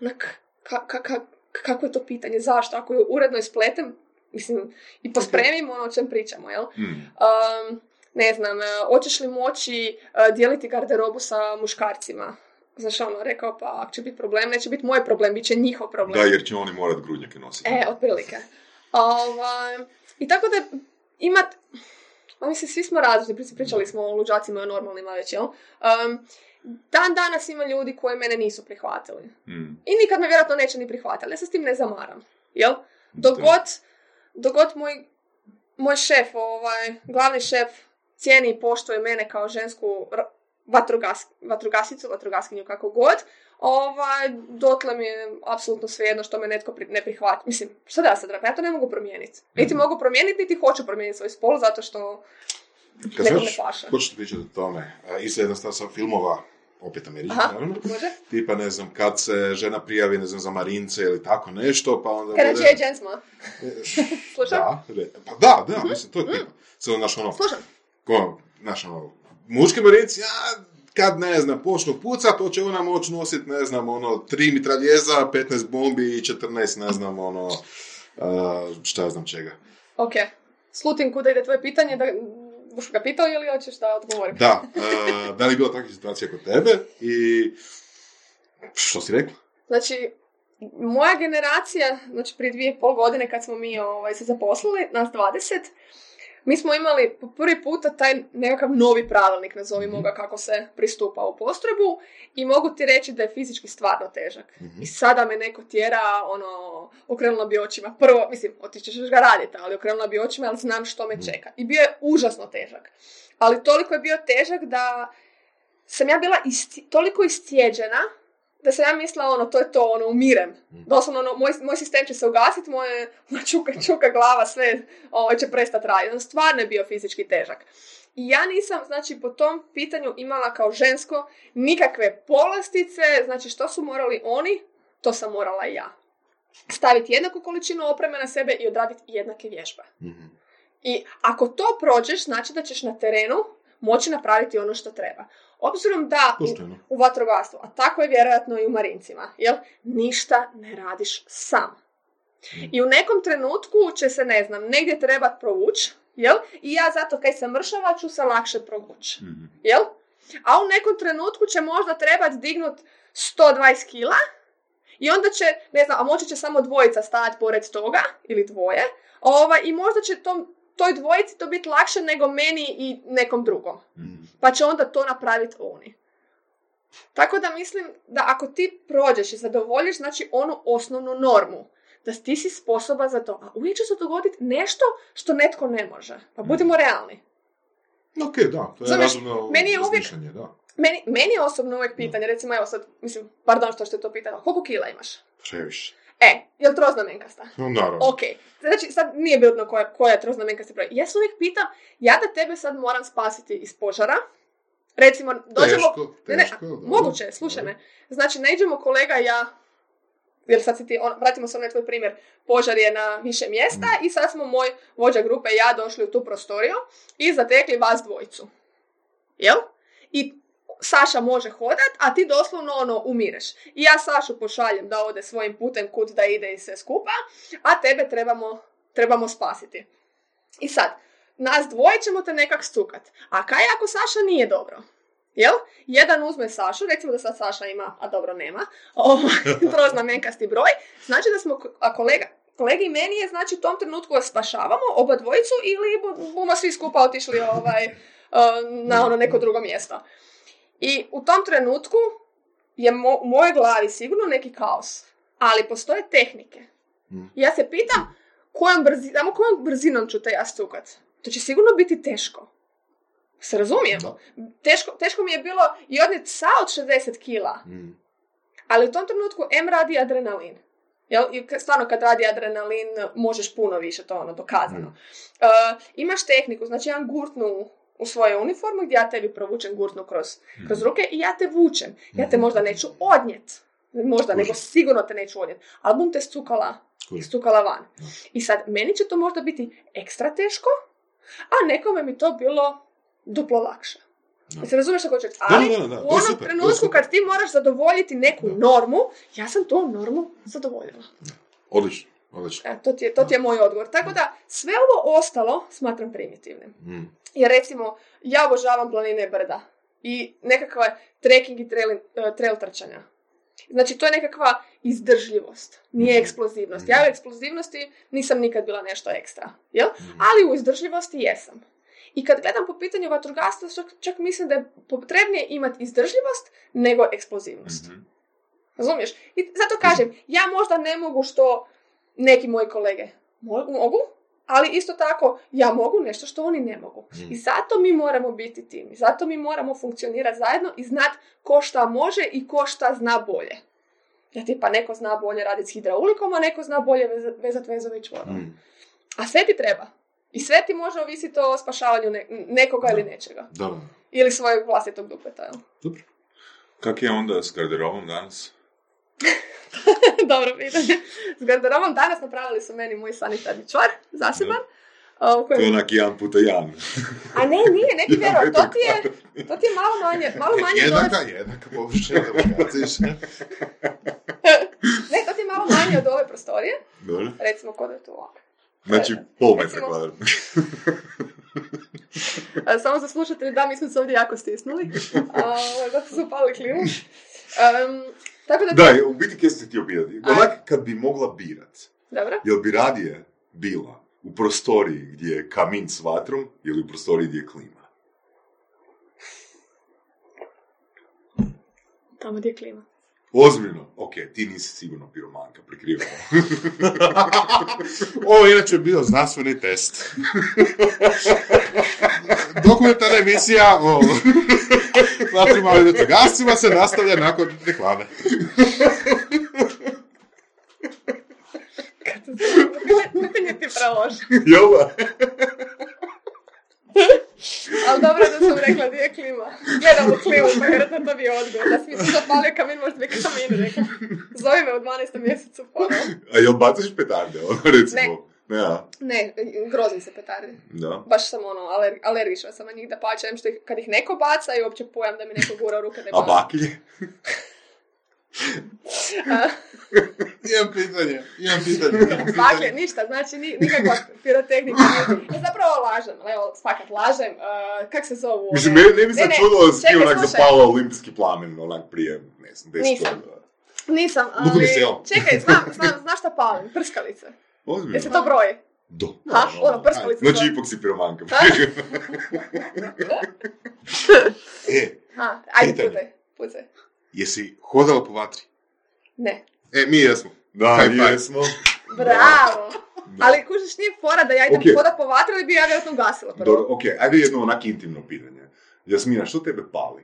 onak, ka, ka, ka, kako je to pitanje, zašto? Ako je uredno ispletem, mislim, i pospremim ono o čem pričamo, jel? Um, ne znam, e, hoćeš li moći e, dijeliti garderobu sa muškarcima? Znaš, ono, rekao, pa ako će biti problem, neće biti moj problem, bit će njihov problem. Da, jer će oni morat grudnjake nositi. E, otprilike. Ovaj, I tako da imat, a mislim, svi smo različiti, pri- pričali smo o luđacima i o normalnima već, jel? Um, dan danas ima ljudi koji mene nisu prihvatili. Mhm. I nikad me vjerojatno neće ni prihvatiti, ja se s tim ne zamaram. Jel? Dok Da. god, dok god moj, moj šef, ovaj, glavni šef, cijeni i poštuje mene kao žensku vatrogas, vatrogasicu, vatrogaskinju, kako god, ovaj, dotle mi je apsolutno svejedno što me netko pri- ne prihvati. Mislim, što da ja sad radim? Ja to ne mogu promijeniti. Niti Mhm. mogu promijeniti, niti hoću promijeniti svoj spol, zato što Kad nekom ne paše. početi pričati o tome, isto jedna stvar sa filmova, opet američki, Aha, naravno, može? tipa, ne znam, kad se žena prijavi, ne znam, za marince ili tako nešto, pa onda Kada bude... će je Jensma? Slušam? Da, re- pa da, da, mislim, to je tipa. Sad, znaš, ono, Slušam. Ko, znaš, ono, muški marinci, ja, kad, ne znam, počnu pucat, to će ona moći nositi, ne znam, ono, tri mitraljeza, 15 bombi i 14, ne znam, ono, a, šta ja znam čega. Ok. Slutim kuda ide tvoje pitanje, da boš ga pitao ili hoćeš da odgovorim? Da, a, da li je bilo takvih situacija kod tebe i što si rekla? Znači, moja generacija, znači prije dvije i pol godine kad smo mi ovaj, se zaposlili, nas 20, mi smo imali po prvi puta taj nekakav novi pravilnik, nazovimo ga kako se pristupa u postrojbu i mogu ti reći da je fizički stvarno težak. I sada me neko tjera, ono, okrenula bi očima. Prvo, mislim, otići ćeš ga raditi, ali okrenula bi očima, ali znam što me čeka. I bio je užasno težak. Ali toliko je bio težak da sam ja bila isti, toliko istjeđena da sam ja mislila, ono, to je to, ono, umirem. Doslovno, ono, moj, moj sistem će se ugasiti, moje čuka, čuka, glava, sve ovo, će prestati raditi. On stvarno je bio fizički težak. I ja nisam, znači, po tom pitanju imala kao žensko nikakve polastice, znači, što su morali oni, to sam morala i ja. Staviti jednaku količinu opreme na sebe i odraditi jednake vježbe. Mhm. I ako to prođeš, znači da ćeš na terenu moći napraviti ono što treba. Obzirom da u, u vatrogastvu, a tako je vjerojatno i u marincima, jel? Ništa ne radiš sam. I u nekom trenutku će se, ne znam, negdje trebat provući, jel? I ja zato kaj sam mršava ću se lakše provući, jel? A u nekom trenutku će možda trebat dignut 120 kila i onda će, ne znam, a moći će samo dvojica stajati pored toga, ili dvoje, ovaj, i možda će tom, toj dvojici to biti lakše nego meni i nekom drugom. Pa će onda to napraviti oni. Tako da mislim da ako ti prođeš i zadovoljiš znači onu osnovnu normu, da ti si sposoban za to, a uvijek će se dogoditi nešto što netko ne može. Pa budimo realni. Ok, da, to je razumno meni je uvijek- da. Meni, meni je osobno uvijek pitanje, recimo evo sad, mislim, pardon što ste to pitala, koliko kila imaš? Previše. E, je li troznamenkasta? No, naravno. Ok, znači sad nije bitno koja, koja je troznamenkasti broj. Ja se uvijek pitam, ja da tebe sad moram spasiti iz požara, recimo dođemo... Teško, Ne, ne, teško, dobro, moguće slušaj me. Znači, ne idemo kolega ja, jer sad si ti, on, vratimo se na tvoj primjer, požar je na više mjesta Mm. i sad smo moj vođa grupe i ja došli u tu prostoriju i zatekli vas dvojicu. Jel? I Saša može hodat, a ti doslovno ono umireš. I ja Sašu pošaljem da ode svojim putem kud da ide i sve skupa, a tebe trebamo, trebamo spasiti. I sad, nas dvoje ćemo te nekak stukat. A kaj ako Saša nije dobro? Jel? Jedan uzme Sašu, recimo da sad Saša ima, a dobro nema, ovaj, troznamenkasti broj, znači da smo, a kolega, kolegi meni je, znači u tom trenutku spašavamo, oba dvojicu, ili bumo svi skupa otišli ovaj, eh, na ono neko drugo mjesto. I u tom trenutku je mo- u mojoj glavi sigurno neki kaos, ali postoje tehnike. Mm. I ja se pitam kojom, brzi, samo kojom brzinom ću te ja stukat. To će sigurno biti teško. Se razumijem? Da. Teško, teško mi je bilo i odnijeti sa od 60 kila, Mm. ali u tom trenutku M radi adrenalin. Jel? I stvarno kad radi adrenalin možeš puno više, to ono dokazano. Uh, imaš tehniku, znači ja gurtnu u svoju uniformu gdje ja tebi provučem gurtnu kroz, kroz ruke i ja te vučem. Ja te možda neću odnijet. Možda, nego sigurno te neću odnijet. Ali bum te stukala, stukala van. I sad, meni će to možda biti ekstra teško, a nekome mi to bilo duplo lakše. Da. Se razumiješ ako ćeš? Ali da, da, da, u onom super, trenutku kad ti moraš zadovoljiti neku normu, ja sam tu normu zadovoljila. Odlično. E, to, ti je, to ti je moj odgovor. Tako da, sve ovo ostalo smatram primitivnim. Mm. Jer recimo, ja obožavam planine i brda. I nekakva trekking i trail, e, trail trčanja. Znači, to je nekakva izdržljivost, nije Mhm. eksplozivnost. Ja u eksplozivnosti nisam nikad bila nešto ekstra, jel? Ali u izdržljivosti jesam. I kad gledam po pitanju vatrogastva, čak, čak mislim da je potrebnije imati izdržljivost nego eksplozivnost. Mhm. Razumiješ? I zato kažem, ja možda ne mogu što neki moji kolege mo- mogu, ali isto tako ja mogu nešto što oni ne mogu. I zato mi moramo biti tim. I zato mi moramo funkcionirati zajedno i znat ko šta može i ko šta zna bolje. Ja tipa neko zna bolje raditi s hidraulikom, a neko zna bolje vez- vezat vezove čvorom. Mm. A sve ti treba. I sve ti može ovisiti o spašavanju ne- nekoga ili nečega. Da. Ili svojeg vlastitog dupeta, jel? Dobro. Kak je onda s garderobom danas? Dobro pitanje. S garderobom danas napravili su meni moj sanitarni čvar, zaseban. a, u To je kojem... onak jedan puta jedan. A ne, nije, neki vjerovat, to ti je, to ti je malo manje, malo manje od ove, Jednaka, jednaka površina, ne, to ti je malo manje od ove prostorije, Dobro. recimo kod je tu ovako. Znači, pol metra Recimo- samo za slušatelje, da, mi smo se ovdje jako stisnuli, a, zato su upali klimu. Um, tako da, Da, u biti kje se htio pitati. Ajde. Onak, kad bi mogla birat, dobro. jel bi radije bila u prostoriji gdje je kamin s vatrom ili u prostoriji gdje je klima? Tamo gdje je klima. Ozbiljno, ok, ti nisi sigurno piromanka, prikrivamo. Ovo je inače bio znanstveni test. Dokumentarna emisija o vatrima i vatrogascima se nastavlja nakon reklame. Pitanje ti preloži. Jel da? Ali dobro da sam rekla gdje je klima. Gledam u klimu, pa vjerojatno to bio odgovor. Da si mi se zapalio kamin, možda bi kamin rekla. Zove me u 12. mjesecu ponovo. A jel bacaš petarde, ono, recimo? Ne. Ja, Ne, grozim se petardi. da. Baš sam ono, aler, alergična sam na njih da pačem, što ih, kad ih neko baca i uopće pojam da mi neko gura u ruke da ih A baklje? Imam pitanje, imam pitanje. imam pitanje. Baklje, ništa, znači ni, nikakva pirotehnika. nije. Ja zapravo lažem, ali evo, fakat lažem. Uh, kak se zovu? Mislim, ne, ne bi se Ne, ne, čudilo da si ti onak zapalila olimpijski plamen, onak prije, ne znam, deset Nisam. godina. Nisam, ali... Čekaj, znam, znam, znaš šta palim? Prskalice. Ozbiljno? Jesi to broji? Do. Ha? Ono, prskalice. Znači, ipak si piromanka. Ha? E, Ha, ajde, Pitanje. pucaj, pucaj. jesi hodala po vatri? Ne. E, mi jesmo. Da, High five. jesmo. Bravo. Da. Ali kužiš, nije fora da ja idem Ok. hodat po vatru ili bi ja vjerojatno ugasila prvo. Dobro, ok, ajde jedno onak intimno pitanje. Jasmina, što tebe pali?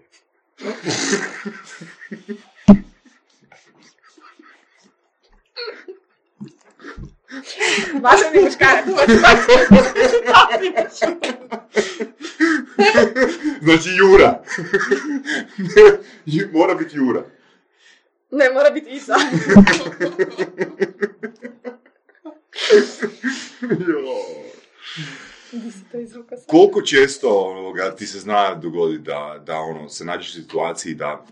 Važan je muškarac. Znači, Jura. Ju- Mora biti Jura. ne, mora biti Isa. Koliko često ti se zna dogoditi da, da ono, se nađeš u situaciji da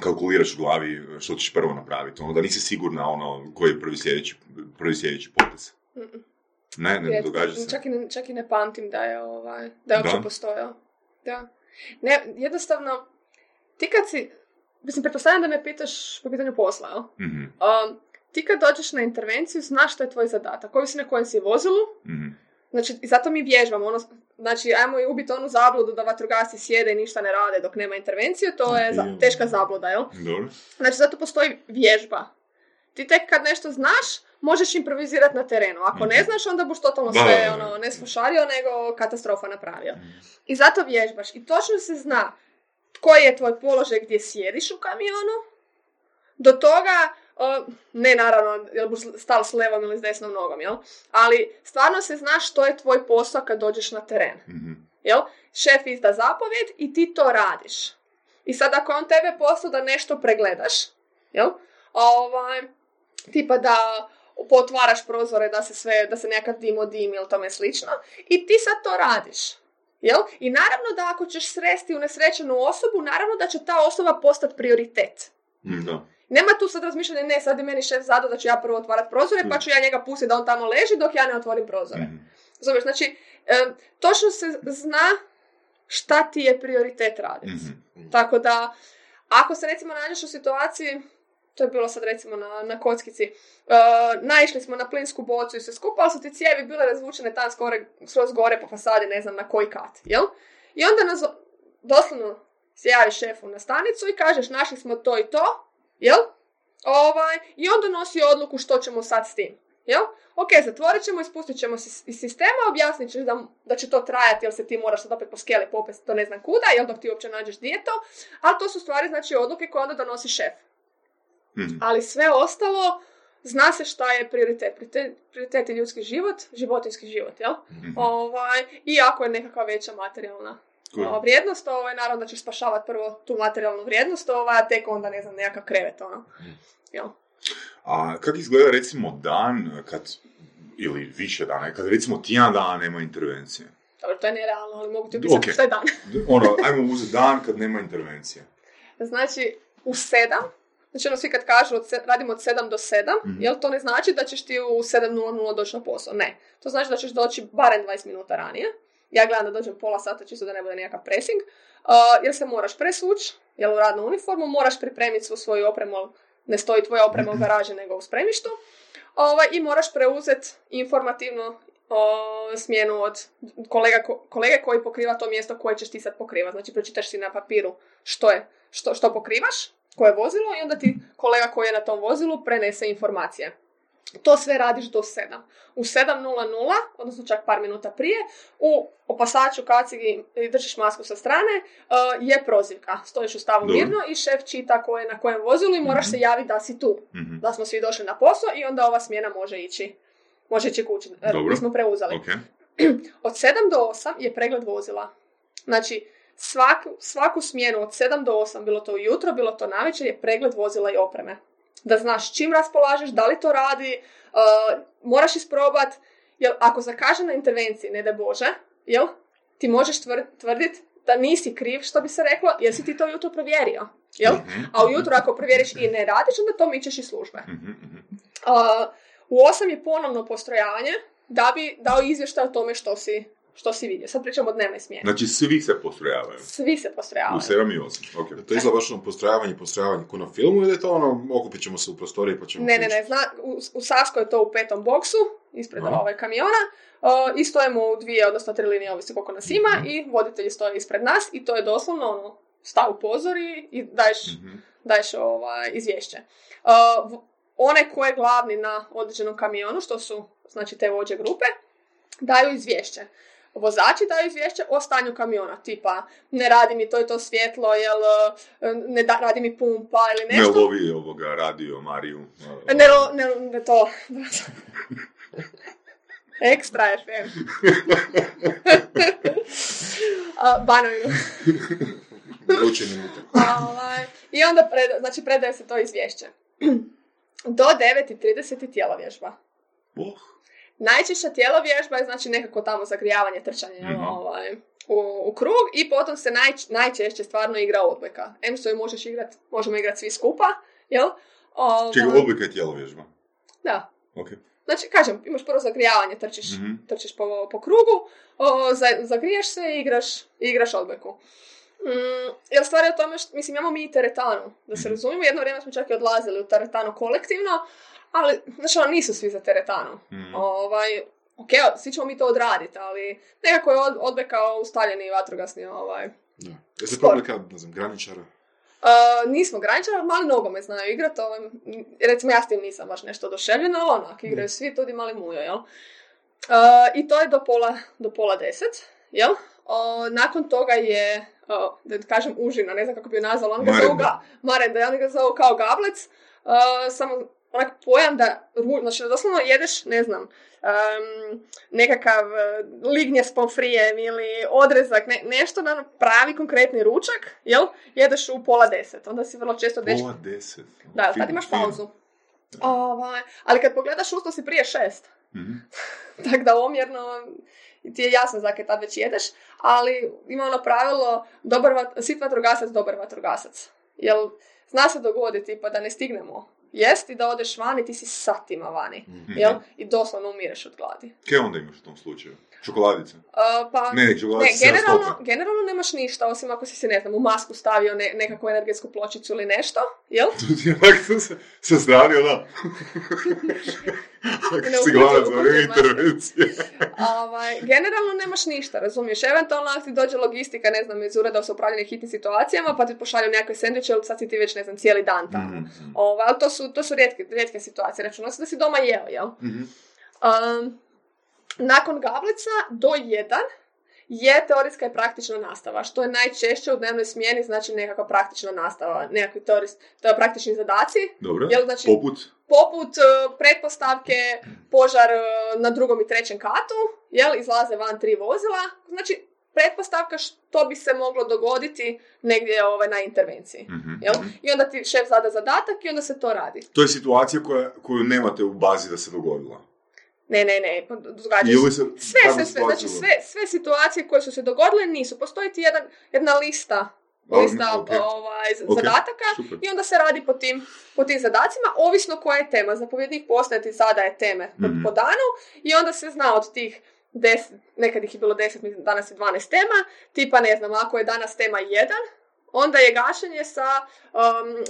kalkuliraš u glavi što ćeš prvo napraviti, ono, da nisi sigurna ono, koji je prvi sljedeći, prvi sljedeći potez. Mm-mm. Ne, ne, Rijetko. događa se. Čak i, ne, čak i ne pamtim da je, ovaj, da je uopće postojao. Da. Ne, jednostavno, ti kad si, mislim, pretpostavljam da me pitaš po pitanju posla, jel? Mhm, Um, ti kad dođeš na intervenciju, znaš što je tvoj zadatak, koji si na kojem si vozilu, mhm. Znači, i zato mi vježbamo, ono, znači, ajmo i ubiti onu zabludu da vatrogasci sjede i ništa ne rade dok nema intervenciju, to je za- Mhm. teška zabluda, jel? Dobro. Znači, zato postoji vježba. Ti tek kad nešto znaš, možeš improvizirati na terenu. Ako ne znaš, onda buš totalno sve, ono, ne slušario, nego katastrofa napravio. I zato vježbaš. I točno se zna koji je tvoj položaj gdje sjediš u kamionu, do toga, o, ne naravno, jel buš stal s levom ili s desnom nogom, jel? Ali stvarno se zna što je tvoj posao kad dođeš na teren. Mhm. Jel? Šef izda zapovjed i ti to radiš. I sad ako on tebe poslao da nešto pregledaš, jel? Ovaj, tipa da potvaraš prozore, da se sve, da se nekakav dim odim ili tome slično, i ti sad to radiš. Jel? I naravno da ako ćeš sresti unesrećenu osobu, naravno da će ta osoba postati prioritet. Mm, Da. Nema tu sad razmišljanja, ne, sad je meni šef zadao da ću ja prvo otvarat prozore, pa ću ja njega pustiti da on tamo leži dok ja ne otvorim prozore. Mhm. Razumiješ, znači, točno se zna šta ti je prioritet raditi. Mhm. Tako da, ako se recimo nađeš u situaciji, to je bilo sad recimo na, na kockici, e, naišli smo na plinsku bocu i sve skupa, ali su ti cijevi bile razvučene tam skore, skroz gore po fasadi, ne znam na koji kat, jel? I onda nas doslovno se javi šefu na stanicu i kažeš našli smo to i to, jel? Ovaj, I on donosi odluku što ćemo sad s tim. Jel? Ok, zatvorit ćemo, ispustit ćemo se iz sistema, objasnit ćeš da, da će to trajati, jer se ti moraš sad opet po skeli popest, to ne znam kuda, jel dok ti uopće nađeš di je to, ali to su stvari, znači, odluke koje onda donosi šef. Mhm. Ali sve ostalo, zna se šta je prioritet. Prioritet, je ljudski život, životinski život, jel? Mhm. Ovaj, I ako je nekakva veća materijalna Cool. vrijednost, ovaj, naravno da ćeš spašavati prvo tu materijalnu vrijednost, ovaj, a tek onda, ne znam, nekakav krevet, ono. Jel? A kako izgleda recimo dan kad, ili više dana, kad recimo tjedan dana nema intervencije? Dobro, to je nerealno, ali mogu ti opisati Ok. šta je dan. Ono, ajmo uzeti dan kad nema intervencije. Znači, u sedam, znači ono svi kad kažu od se- radimo od 7 do 7, Mhm. jel to ne znači da ćeš ti u 7.00 doći na posao? Ne. To znači da ćeš doći barem 20 minuta ranije. Ja gledam da dođem pola sata čisto da ne bude nekakav pressing. Uh, jer se moraš presući, jel u radnu uniformu, moraš pripremiti svu svoju opremu, ne stoji tvoja oprema u garaži nego u spremištu. Ovaj, I moraš preuzeti informativno o, smjenu od kolega, ko- kolege koji pokriva to mjesto koje ćeš ti sad pokriva. Znači, pročitaš si na papiru što je, što, što pokrivaš, koje je vozilo i onda ti kolega koji je na tom vozilu prenese informacije. To sve radiš do 7. U 7.00, odnosno čak par minuta prije, u opasaču, kacigi i držiš masku sa strane, uh, je prozivka. Stojiš u stavu mirno i šef čita ko je na kojem vozilu i moraš Mhm. se javiti da si tu. Mhm. Da smo svi došli na posao i onda ova smjena može ići. Može ići kući. Mi smo preuzeli. Od 7 do 8 je pregled vozila. Znači, svaku, svaku smjenu od 7 do 8, bilo to ujutro, bilo to navečer, je pregled vozila i opreme. Da znaš čim raspolažeš, da li to radi, uh, moraš isprobat, jer ako zakaže na intervenciji, ne da Bože, jel, ti možeš tvr- tvrdit da nisi kriv, što bi se reklo, jer si ti to ujutro provjerio. Jel? Mhm. A ujutro ako provjeriš i ne radiš, onda to mičeš iz službe. Mhm, mhm. Uh, u 8 je ponovno postrojavanje da bi dao izvještaj o tome što si, što si vidio. Sad pričamo o dnevnoj smjeni. Znači, svi se postrojavaju. Svi se postrojavaju. U 7 i 8. Ok. To izgleda baš ono postrojavanje, postrojavanje ko na filmu ili je to ono, okupit ćemo se u prostoriji pa ćemo Ne, ne, ne, zna, u, u je to u petom boksu, ispred Aha. ove kamiona, uh, i stojimo u dvije, odnosno tri linije, ovisi koliko nas ima, Mhm. i voditelji stoje ispred nas i to je doslovno ono, stav u pozori i daješ, Mhm. daješ ovaj, izvješće. Uh, v- onaj ko je glavni na određenom kamionu, što su znači te vođe grupe, daju izvješće. Vozači daju izvješće o stanju kamiona, tipa ne radi mi to i to svjetlo, jel uh, ne da, radi mi pumpa ili Ne nešto. lovi ovoga radio Mariju. Ne, lo- ne, ne to. Ekstra FM. A, Banovinu. Ovaj, I onda pred, znači predaje se to izvješće. Do 9.30 je tjelovježba. Oh. Najčešća tjelovježba je znači nekako tamo zagrijavanje, trčanje Mhm. ovaj, u, u krug i potom se naj, najčešće stvarno igra odbojka. Em što ju možeš igrat, možemo igrati svi skupa, jel? Ovaj, Čekaj, odlika je tjelovježba. Da. Ok. Znači, kažem, imaš prvo zagrijavanje, trčiš, Mhm. trčiš po, po krugu, o, za, zagriješ se i igraš, igraš odbojku. Mm, jer stvar je u tome što, mislim, imamo mi i teretanu, da se razumijemo, jedno vrijeme smo čak i odlazili u teretanu kolektivno, ali, znači, ono, nisu svi za teretanu. Mhm. Ovaj, ok, svi ćemo mi to odraditi, ali nekako je od, odbojka ustaljeni vatrogasni, ovaj, Da. Jeste probali kad, ne znam, graničara? Uh, nismo graničari, ali mali nogomet znaju igrat, ovaj, recimo ja s tim nisam baš nešto oduševljena, ali onak, igraju svi, tudi mali mujo, jel? Uh, I to je do pola, do pola deset, jel? O, nakon toga je, da kažem užina, ne znam kako bi ju nazvala, on ga zovu Marenda. ga, zovu kao gablec, uh, samo onak pojam da, ru, znači doslovno jedeš, ne znam, um, nekakav uh, lignje s pomfrijem ili odrezak, ne, nešto na pravi konkretni ručak, jel? Jedeš u pola deset, onda si vrlo često dečko Pola deset. da, tad Fin, imaš pauzu. Ovaj, ali kad pogledaš usto si prije šest. Mhm. Tako da omjerno ti je jasno zakaj tad već jedeš, ali ima ono pravilo dobar vat, sit vatrogasac, dobar vatrogasac. Jel zna se dogoditi pa da ne stignemo jesti, da odeš vani, ti si satima vani. Mhm. Jel? I doslovno umireš od gladi. Kaj onda imaš u tom slučaju? Čokoladice? Uh, pa, Ne, ne, čokoladice se generalno, generalno nemaš ništa, osim ako si se, ne znam, u masku stavio ne, nekakvu energetsku pločicu ili nešto, jel? Tu je onak se, sa strane, da. Ne si glavac za intervencije. Ovaj, generalno nemaš ništa, razumiješ? Eventualno ako ti dođe logistika, ne znam, iz ureda za upravljanje hitnim situacijama, pa ti pošalju nekakve sendviče, ali sad si ti već, ne znam, cijeli dan tamo. Mhm. Ovaj, ali to su, to su rijetke, rijetke situacije. Računao se da si doma jeo, jel? Mhm. Um, nakon gablica do jedan je teorijska i praktična nastava, što je najčešće u dnevnoj smjeni, znači nekakva praktična nastava, nekakvi teorijs, to je praktični zadaci, Dobro. Jel, znači- Poput? poput e, pretpostavke požar e, na drugom i trećem katu, jel, izlaze van tri vozila, znači pretpostavka što bi se moglo dogoditi negdje ovaj, na intervenciji. Mhm. Jel? I onda ti šef zada zadatak i onda se to radi. To je situacija koja, koju nemate u bazi da se dogodila. Ne, ne, ne, događa se. se Sve, sve, sve, znači sve, sve situacije koje su se dogodile nisu. Postoji ti jedan, jedna lista, lista ok. ovaj, z- Ok, zadataka super. i onda se radi po tim, po tim zadacima, ovisno koja je tema. Zapovjednik postaje ti zadaje teme Mhm. po danu i onda se zna od tih deset, nekad ih je bilo deset, mislim, danas je 12 tema, tipa ne znam, ako je danas tema jedan, onda je gašenje sa, um,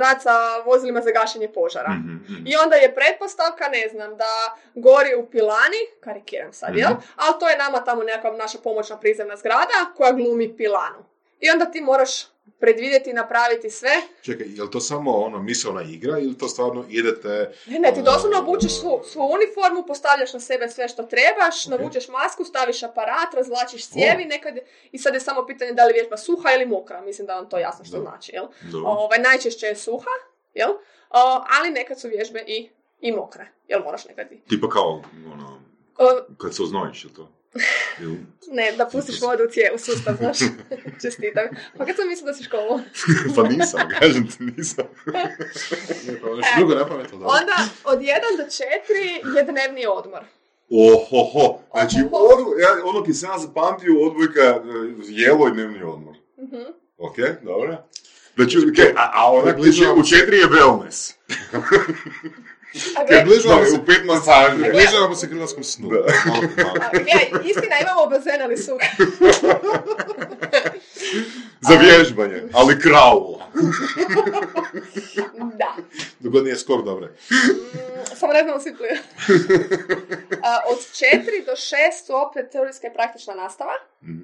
rad sa vozilima za gašenje požara. Mhm, mhm. I onda je pretpostavka, ne znam, da gori u pilani, karikiram sad, jel? Mhm. Ali to je nama tamo nekakva naša pomoćna prizemna zgrada koja glumi pilanu. I onda ti moraš predvidjeti, napraviti sve. Čekaj, je li to samo ono misaona igra ili to stvarno idete... Ne, ne, ti doslovno A, obučeš svu, svu uniformu, postavljaš na sebe sve što trebaš, navučeš masku, staviš aparat, razvlačiš cijevi nekad i sad je samo pitanje da li vježba suha ili mokra. Mislim da vam to jasno što Da. znači, jel? Ovaj, najčešće je suha, jel? O, ali nekad su vježbe i, i mokre, jel moraš nekad i... Tipa kao, ono, kad se oznojiš, je to? Ne, da pustiš vodu u, cije, u sustav, znaš. Čestitam. Pa kad sam mislila da si školu? pa nisam, kažem ti, nisam. Ne, pa nešto drugo da. Onda od 1 do 4 je dnevni odmor. Ohoho, znači, odvo- ja, ono ki sam ja zapamtio, odbojka, e, jelo i dnevni odmor. Mhm. Ok, dobro. Znači, okej, a, a onak u četiri je wellness. Približavamo se, u pet masaži. približavamo se hrvatskom snu. Da. Malo, malo. a, gle, istina, imamo bazen, ali suha. Za vježbanje, ali kraul. Da. Dok god nije skor, dobre. Mm, Samo ne znamo svi Od 4 do 6 su opet teorijska i praktična nastava. Mhm.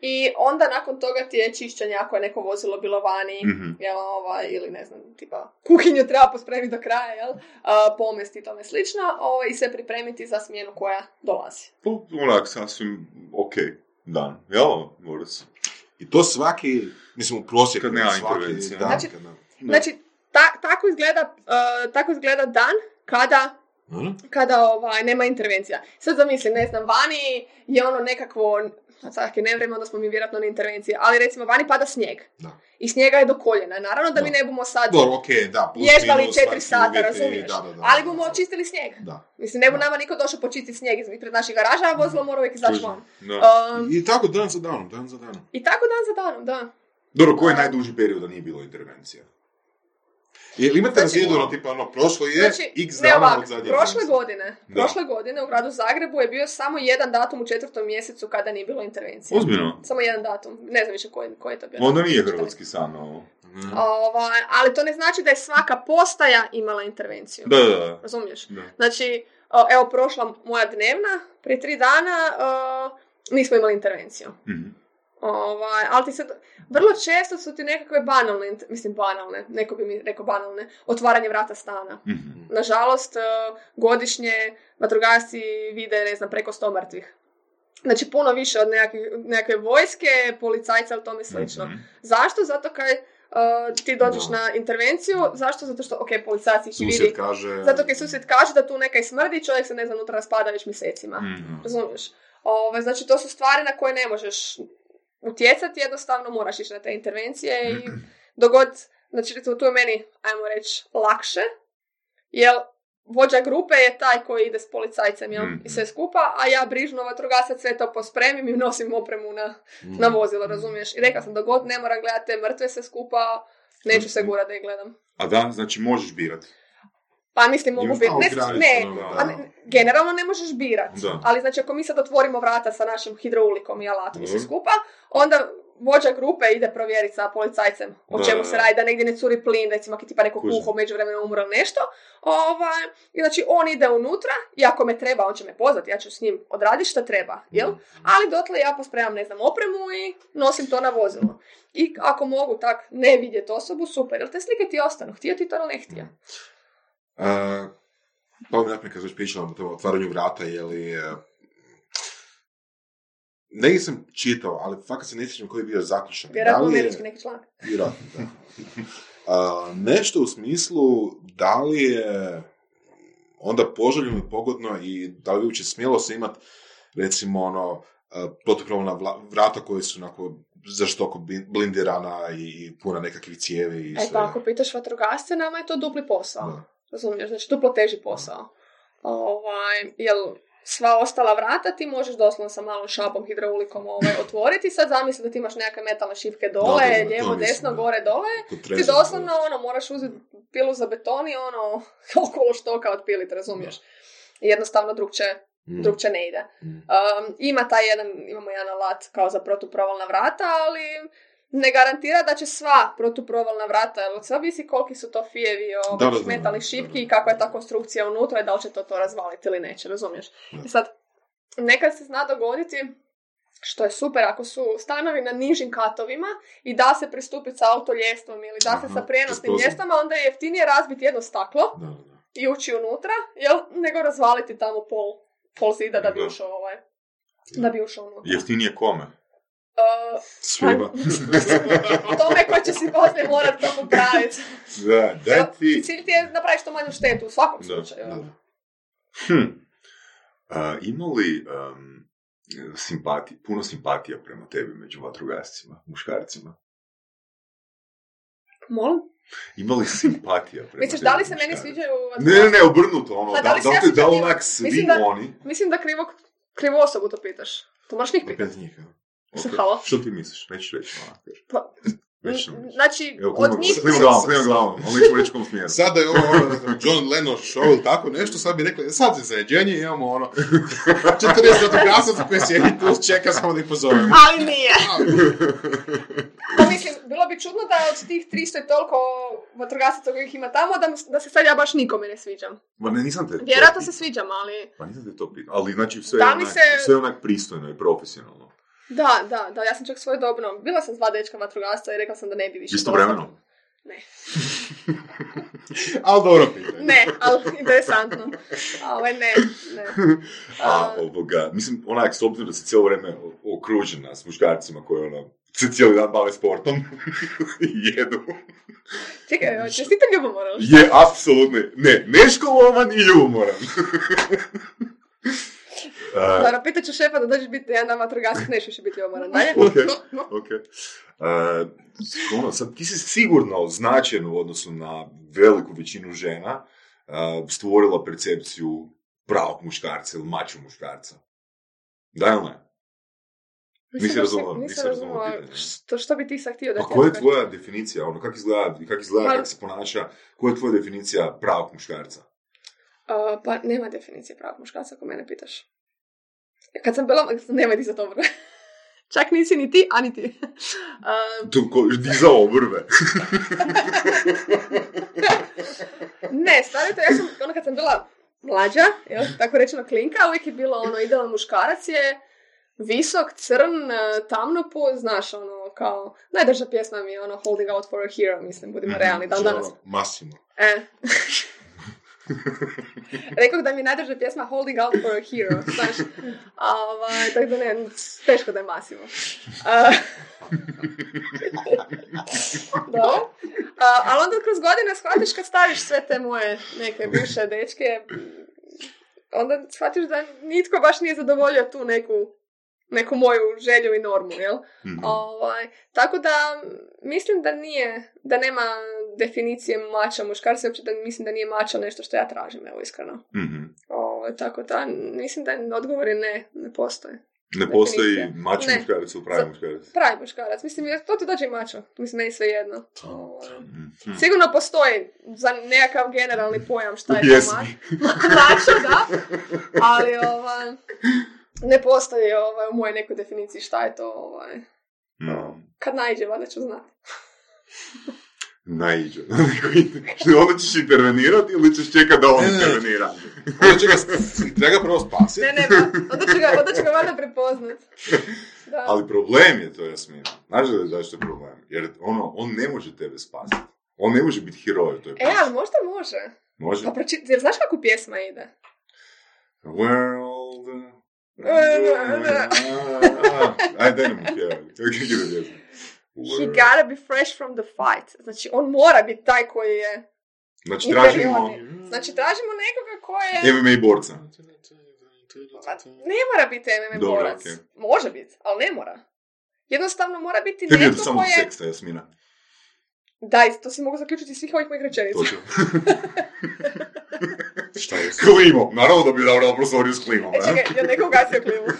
I onda nakon toga ti je čišćenje ako je neko vozilo bilo vani, Mhm. jel, ovaj, ili ne znam, tipa kuhinju treba pospremiti do kraja, jel, a, pomesti i tome slično, ovaj, i se pripremiti za smjenu koja dolazi. To onak sasvim ok dan, jel, Boris? I to svaki, mislim, u prosjeku. Kad nema svaki intervencije. Dan, Znači- kad nema. Znači, ta- tako, izgleda, uh, tako izgleda dan kada Ono? kada ovaj, nema intervencija. Sad zamislim, ne znam, vani je ono nekakvo, sad je nevrijeme, onda smo mi vjerojatno na intervenciji, ali recimo vani pada snijeg. Da. I snijega je do koljena. Naravno da, mi Da. ne bumo sad Dobro, okej, da, plus ježbali minus, četiri vanjski sata, uvjeti, razumiješ? Da, da, da, ali bomo očistili snijeg. Da. Mislim, ne bu nama niko došao počistiti snijeg ispred naših garaža, a vozilo mora uvijek izaći van. Um, I tako dan za danom, dan za danom. I tako dan za danom, da. Dobro, koji je najduži period da nije bilo intervencija? Je li imate Znači- razjedno, tipa, ono, prošlo je Znači, x ne dana ovak, od zadnje prošle godine, Da. prošle godine u gradu Zagrebu je bio samo jedan datum u četvrtom mjesecu kada nije bilo intervencije. Ozbiljno? Samo jedan datum. Ne znam više koji, koji je to bio. Onda nije hrvatski san ovo. Mhm. Ovaj, ali to ne znači da je svaka postaja imala intervenciju. Da, da, da. Razumiješ? Da. Znači, o, evo, prošla moja dnevna, prije tri dana o, nismo imali intervenciju. Mhm. Ovaj, ali ti sad, vrlo često su ti nekakve banalne, mislim banalne, neko bi mi rekao banalne, otvaranje vrata stana. Mhm. Nažalost, e, godišnje vatrogasci vide, ne znam, preko sto mrtvih. Znači, puno više od nekakve, vojske, policajca ili tome slično. Mhm. Zašto? Zato kaj e, ti dođeš na intervenciju, zašto? Zato što, ok, policajac ih vidi. Kaže... Zato kaj susjed kaže da tu nekaj smrdi, čovjek se ne znam, unutra raspada već mjesecima. Mhm. Razumiješ? Ove, znači, to su stvari na koje ne možeš utjecati, jednostavno moraš ići na te intervencije i dogod, znači recimo tu je meni, ajmo reći, lakše, jer vođa grupe je taj koji ide s policajcem jel? Mhm. i sve skupa, a ja brižno vatrogasac sve to pospremim i nosim opremu na, Mhm. na vozilo, razumiješ? I rekla sam, dogod ne moram gledati te mrtve sve skupa, neću se gurati da ih gledam. A da, znači možeš birati. Pa mislim, mogu biti, ne, ne, generalno ne možeš birat. Da. Ali znači ako mi sad otvorimo vrata sa našim hidroulikom i alatom i sve Mhm. skupa, onda vođa grupe ide provjeriti sa policajcem o Da, čemu se radi, da negdje ne curi plin, recimo ako je tipa neko kuho među vremenu umro nešto. Ovaj, I znači on ide unutra i ako me treba, on će me pozvati, ja ću s njim odraditi što treba, jel? Ali dotle ja pospremam, ne znam, opremu i nosim to na vozilo. I ako mogu tak ne vidjeti osobu, super, jel te slike ti ostanu, htio ti to ili ne htio. Uh, pa mi naprijed kad već pričala o tom otvaranju vrata, je li... e, negdje sam čitao, ali fakat se ne sjećam koji je bio zaključak. Vjerojatno američki neki članak. Vjerojatno, da. A, nešto u smislu da li je onda poželjno i pogodno i da li bi uopće smjelo se imat recimo ono protupravna vrata koje su onako zaštoko blindirana i, puna nekakvih cijevi i E sve. pa ako pitaš vatrogasce, nama je to dupli posao. Da. Razumiješ, znači duplo teži posao. Ovaj, jel sva ostala vrata ti možeš doslovno sa malom šapom hidraulikom ovaj, otvoriti. Sad zamisli da ti imaš nekakve metalne šipke dole, Da, da, lijevo, desno, da. gore, dole. Ti doslovno ono, moraš uzeti pilu za beton i ono, okolo štoka otpiliti, razumiješ? Jednostavno drugče, Mm, drugče ne ide. mm. Um, ima taj jedan, imamo jedan alat kao za protuprovalna vrata, ali ne garantira da će sva protuprovalna vrata, jer sve ovisi koliki su to fijevi ovih da, metalnih šipki i kakva je ta konstrukcija unutra i da li će to to razvaliti ili neće, razumiješ? I sad, nekad se zna dogoditi što je super ako su stanovi na nižim katovima i da se pristupiti sa autoljestvom ili da se Aha, sa prijenosnim ljeftama, onda je jeftinije razbiti jedno staklo Da, da. i ući unutra, jel, nego razvaliti tamo pol, pol zida da bi ušao ovaj, da bi ušao unutra. Jeftinije kome? Uh, Svima. tome ko će si poslije morat to popraviti. Da, daj ti... Cilj ti je napraviš što manju štetu u svakom Da, slučaju. Da. Hm. A, ima li um, simpati, puno simpatija prema tebi među vatrogascima, muškarcima? Molim? Ima li simpatija prema Misliš, da li se meni sviđaju Ne, ne, ne, obrnuto, ono, Pa da, da li se da, da onak njima? svi Mislim da- oni... Mislim da krivo, krivu osobu to pitaš. To moraš njih pitati. Opet njih, ja. Mislim, Ok, halo? Što ti misliš? Nećeš reći, onak, kaži. Pa. Znači, Evo, od njih... klima glavom, klima glavom, ali nećemo reći kom smjeru. Sad da je ovo ono, John Lennon show ili tako nešto, sad bi rekli, sad za zajeđenje imamo ono 40 vatrogasaca koji sjedi tu, čeka samo da ih pozovemo. Ali nije. Pa mislim, bilo bi čudno da od tih 300 i toliko vatrogasaca kojih ima tamo, da, da se sad ja baš nikome ne sviđam. Ma ne, nisam te to Vjerojatno se sviđam, ali... Pa nisam te to pitao, ali znači sve, Da je onak, se- sve je onak pristojno i profesionalno. Da, da, da, ja sam čak svojedobno. Bila sam s dva dečka vatrogasca i rekla sam da ne bi više. Istovremeno. Ne. Ali dobro pitanje. Ne, ali interesantno. A ovaj ne, ne. A, ovoga, mislim, onak, s obzirom da se cijelo vrijeme okružena s muškarcima koji ono, se cijeli dan bave sportom i jedu. čekaj, čestite ljubomora. ili Je, apsolutno, ne, neškolovan i ljubomoran. A, Dobro, pitat ću šefa da dođeš biti jedan dan vatrogasac, nećeš više biti ljubomoran. Dalje? ok, ok. A, ono, sad, ti si sigurno značajno u odnosu na veliku većinu žena a, stvorila percepciju pravog muškarca ili maču muškarca. Da ili ne? Nisi razumela, si- nisi razumela što, što bi ti sad htio da Pa ti koja je tvoja definicija, ono, kako izgleda, kako izgleda, Ma- kako se ponaša, koja je tvoja definicija pravog muškarca? A, pa nema definicije pravog muškarca ako mene pitaš. Kad sam bila, nemoj ti za to. Čak nisi ni ti, a ni ti. A, Tu ko, dizao vrve. ne, stvari to, ja sam, ono kad sam bila mlađa, jel, tako rečeno klinka, uvijek je bilo ono, idealan muškarac je visok, crn, e, tamnoput, znaš, ono, kao, najdrža pjesma mi je ono Holding Out for a Hero, mislim, budimo realni, dan danas. Massimo. E. Rekao da mi najdrža pjesma Holding Out for a Hero, znaš. Ovaj, tako da ne, teško da je masivno. A, Dobro. A, ali onda kroz godine shvatiš kad staviš sve te moje neke bivše dečke, onda shvatiš da nitko baš nije zadovoljio tu neku neku moju želju i normu, jel? Mhm. Ovaj, tako da mislim da nije, da nema definicije mača muškarca, uopće da mislim da nije mača nešto što ja tražim, evo iskreno. Mhm. Ovaj, tako da mislim da odgovor je ne, ne postoje. Ne postoji mač muškarac ili pravi muškarac. Pravi muškarac, mislim, to ti dođe i mača, mislim, meni sve jedno. Ovaj, Mhm. Sigurno postoji za nekakav generalni pojam šta je to pjesmi. mač. mača, da, ali ovaj, ne postoji ovaj, u mojoj nekoj definiciji šta je to ovaj, Mhm. kad naiđe, valjda ću znati. Naiđe. Onda ćeš intervenirati ili ćeš čekati da on Ne, ne, ne. intervenira? Onda će ga, treba ga prvo spasiti. Ne, ne, pa, onda će ga, onda će ga valjda prepoznat. Da. Ali problem je to, Jasmina. Znaš da zašto je problem? Jer ono, on ne može tebe spasiti. On ne može biti heroj u toj E, ali možda može. Može? Pa proči... Jer znaš kako pjesma ide? World, Ajde, daj nam pjevati. Kako ide pjesma? He gotta be fresh from the fight. Znači, on mora biti taj koji je Znači, tražimo. Znači, tražimo nekoga ko je... MMA borca. Pa, Ne mora biti MMA Dobro, borac. okej. Može biti, ali ne mora. Jednostavno mora biti Tebi netko samo ko je... seksa, Jasmina. Da, i to si mogu zaključiti iz svih ovih mojih rečenica. Točno. Šta je? Klimo. Naravno da bi dao prostoriju s klimom. E, čekaj, ja nekog gasio klimu.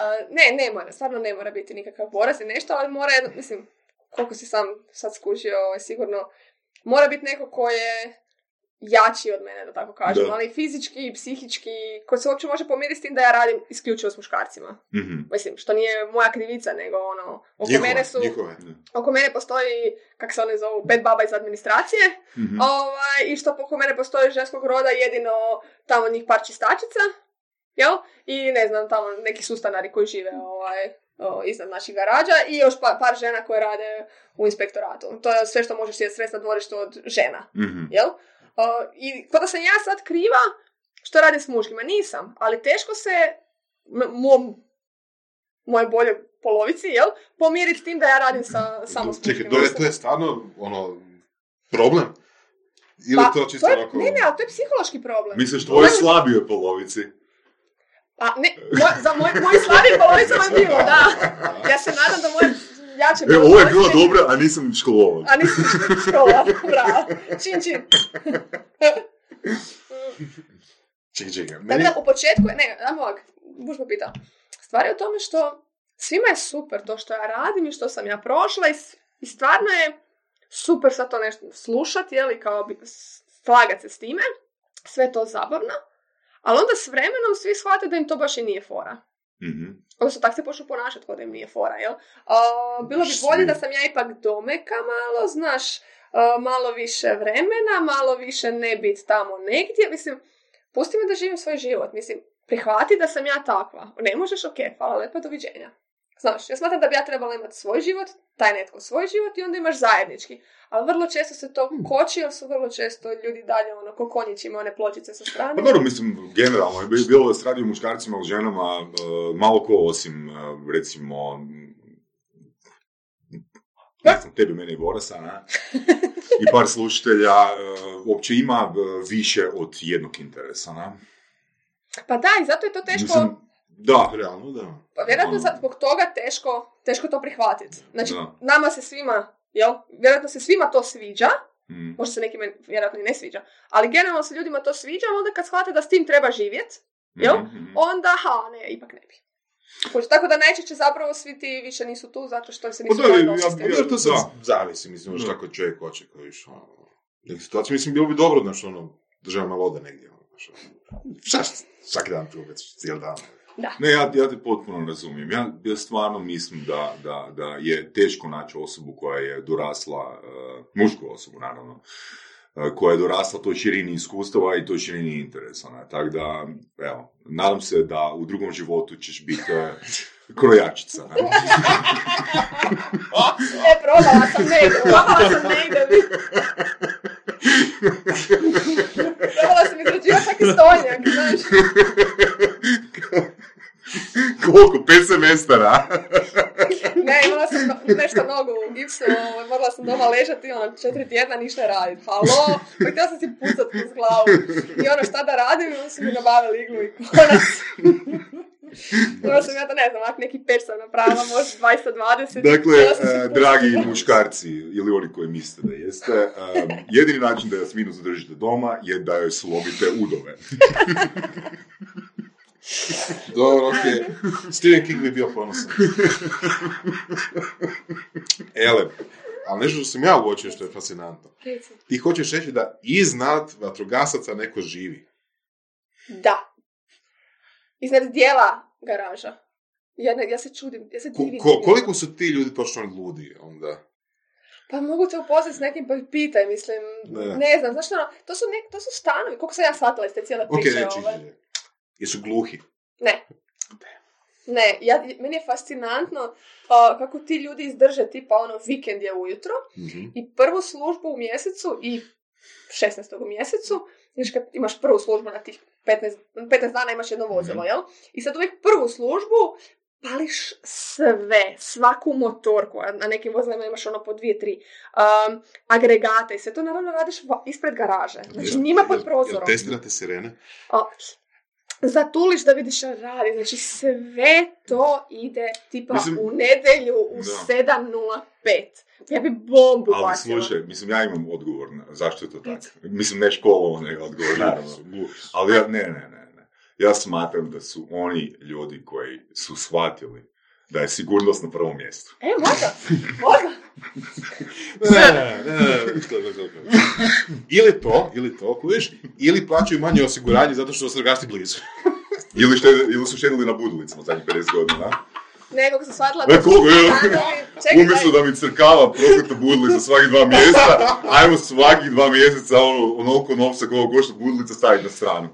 A, ne, ne mora, stvarno ne mora biti nikakav borac i nešto, ali mora, jedno, mislim, koliko si sam sad skužio, ovaj, sigurno, mora biti neko ko je jači od mene, da tako kažem, Da. ali fizički i psihički, ko se uopće može pomiriti s tim da ja radim isključivo s muškarcima. Mhm. Mislim, što nije moja krivica, nego ono, oko Njihove, mene su, njihove. oko mene postoji, kak se one zovu, bed baba iz administracije, Mhm. Ovaj, I što oko mene postoji ženskog roda jedino tamo njih par čistačica, jel? I ne znam, tamo neki sustanari koji žive ovaj, o, iznad naših garađa i još pa- par žena koje rade u inspektoratu. To je sve što možeš sjeti sredstva na dvorištu od žena, Mhm. jel? O, I kod da sam ja sad kriva što radim s muškima, nisam, ali teško se m- mom, moje bolje polovici, jel? Pomiriti s tim da ja radim sa, samo s Čekaj, to je, to je stvarno, ono, problem? Ili Pa, to čisto to je, onako... ne, ne, ali to je psihološki problem. Misliš tvojoj slabijoj polovici? A ne, moj, za moj, moj slabiji polovicama je bilo, da. Ja se nadam da moje jače E, ovo je bila dobra, a nisam školovan. A nisam škola, bravo. Čin, čin. Čekaj. Tako Meni... da, u početku, ne, dam ovak, buš me pitao. Stvar je u tome što svima je super to što ja radim i što sam ja prošla i, i stvarno je super sad to nešto slušati, jeli, kao bi, slagat se s time. Sve to zabavno. Ali onda s vremenom svi shvate da im to baš i nije fora. Mhm. Odnosno, tak se počnu ponašati kao da im nije fora, jel? A, bilo bi bolje da sam ja ipak domeka malo, znaš, a, malo više vremena, malo više ne bit tamo negdje. Mislim, pusti me da živim svoj život. Mislim, prihvati da sam ja takva. Ne možeš, ok, hvala lepa, doviđenja. Znaš, ja smatram da bi ja trebala imati svoj život, taj netko svoj život i onda imaš zajednički. Ali vrlo često se to koči, jer su vrlo često ljudi dalje ono, ko konjići ima one pločice sa strane. Pa dobro, mislim, generalno, bi bilo da se radi o muškarcima ili ženama, e, malo ko osim, e, recimo, ne znam, tebi, mene i Borasa, ne? I par slušatelja, e, uopće ima više od jednog interesa, ne? Pa da, i zato je to teško... Mislim, da, Realno, da. Pa vjerojatno Ono. sad zbog toga teško, teško to prihvatiti. Znači, Da. nama se svima, jel? Vjerojatno se svima to sviđa, Mm. možda se nekima vjerojatno i ne sviđa, ali generalno se ljudima to sviđa, onda kad shvate da s tim treba živjet, jel? Mhm. onda, ha, ne, ipak ne bi. Kužiš, Tako da najčešće zapravo svi ti više nisu tu zato što se nisu Pa da, mogli ja- ja- Jer to sad Da. zavisi, mislim, ono Da. šta ko čovjek hoće, koji iš, ono, neke situacije, mislim, bilo bi dobro, znaš, ono, država malo ode negdje, ono, znaš, ono, šta, svaki dan tu već, cijeli dan. Ne, ja, ja te potpuno razumijem. Ja, ja stvarno mislim da, da, da je teško naći osobu koja je dorasla, uh, mušku osobu naravno, uh, koja je dorasla toj širini iskustava i toj širini interesa. Ne? Tako da, evo, nadam se da u drugom životu ćeš biti uh, krojačica. Ne? E, probala sam negdje, probala sam negdje. probala sam izrađivati stojnjak, znaš. Koliko? Pet semestara? Ne, imala sam nešto nogu u gipsu, ovaj, morala sam doma ležati, ono, četiri tjedna ništa raditi. Halo, pa htjela sam si pucat uz glavu. I ono, šta da radim, onda su mi nabavili iglu i konac. Onda sam ja to ne znam, ak neki peć sam napravila, možda 20-20. Dakle, pucat. dragi muškarci, ili oni koji mislite da jeste, e, jedini način da Jasminu zadržite doma je da joj slomite udove. Dobro, okej. Stephen King bi bio ponosan. Ele, ali nešto što sam ja uočio što je fascinantno. Ti hoćeš reći da iznad vatrogasaca neko živi. Da. Iznad dijela garaža. Ja, ne, ja se čudim, ja se Ko- divim. ko- ljudima. koliko su ti ljudi točno ludi onda? Pa mogu te upoznat s nekim, pa pitaj, mislim, Ne. ne, znam, znaš ono, to su, nek, to su stanovi, koliko sam ja shvatila iz te cijele Ok, priče, reći, ovaj. Jesu gluhi. Ne. Ne, ja, meni je fascinantno a, kako ti ljudi izdrže tipa ono vikend je ujutro Mhm. i prvu službu u mjesecu i 16. u mjesecu, znaš kad imaš prvu službu na tih 15, 15 dana imaš jedno vozilo, jel? I sad uvijek prvu službu pališ sve, svaku motorku, a na nekim vozilima imaš ono po dvije, tri um, agregate i sve to naravno radiš ispred garaže. Znači njima pod prozorom. Jel testirate sirene? O, zatuliš da vidiš šta radi. Znači sve to ide tipa Mislim- u nedjelju u Da. 7.05. Ja bi bombu Ali bacila. slušaj, mislim, ja imam odgovor na zašto je to tako. Mislim, ne školovo, nego odgovor, naravno. Ali ja, ne, ne, ne, ne. Ja smatram da su oni ljudi koji su shvatili da je sigurnost na prvom mjestu. E, možda, možda. Ne, ne, ne, što. Ili to, ili to, kužiš, ili plaćaju manje osiguranje zato što su gasti blizu. Ili, štede, ili su štedili na budulicama zadnjih 50 godina. Ne, kako sam shvatila E, evo. stanovi- Čekaj, Umjesto da mi crkava prokleta budilica svaki dva mjeseca, ajmo svaki dva mjeseca ono, onoliko novca koliko košta budilica staviti na stranu.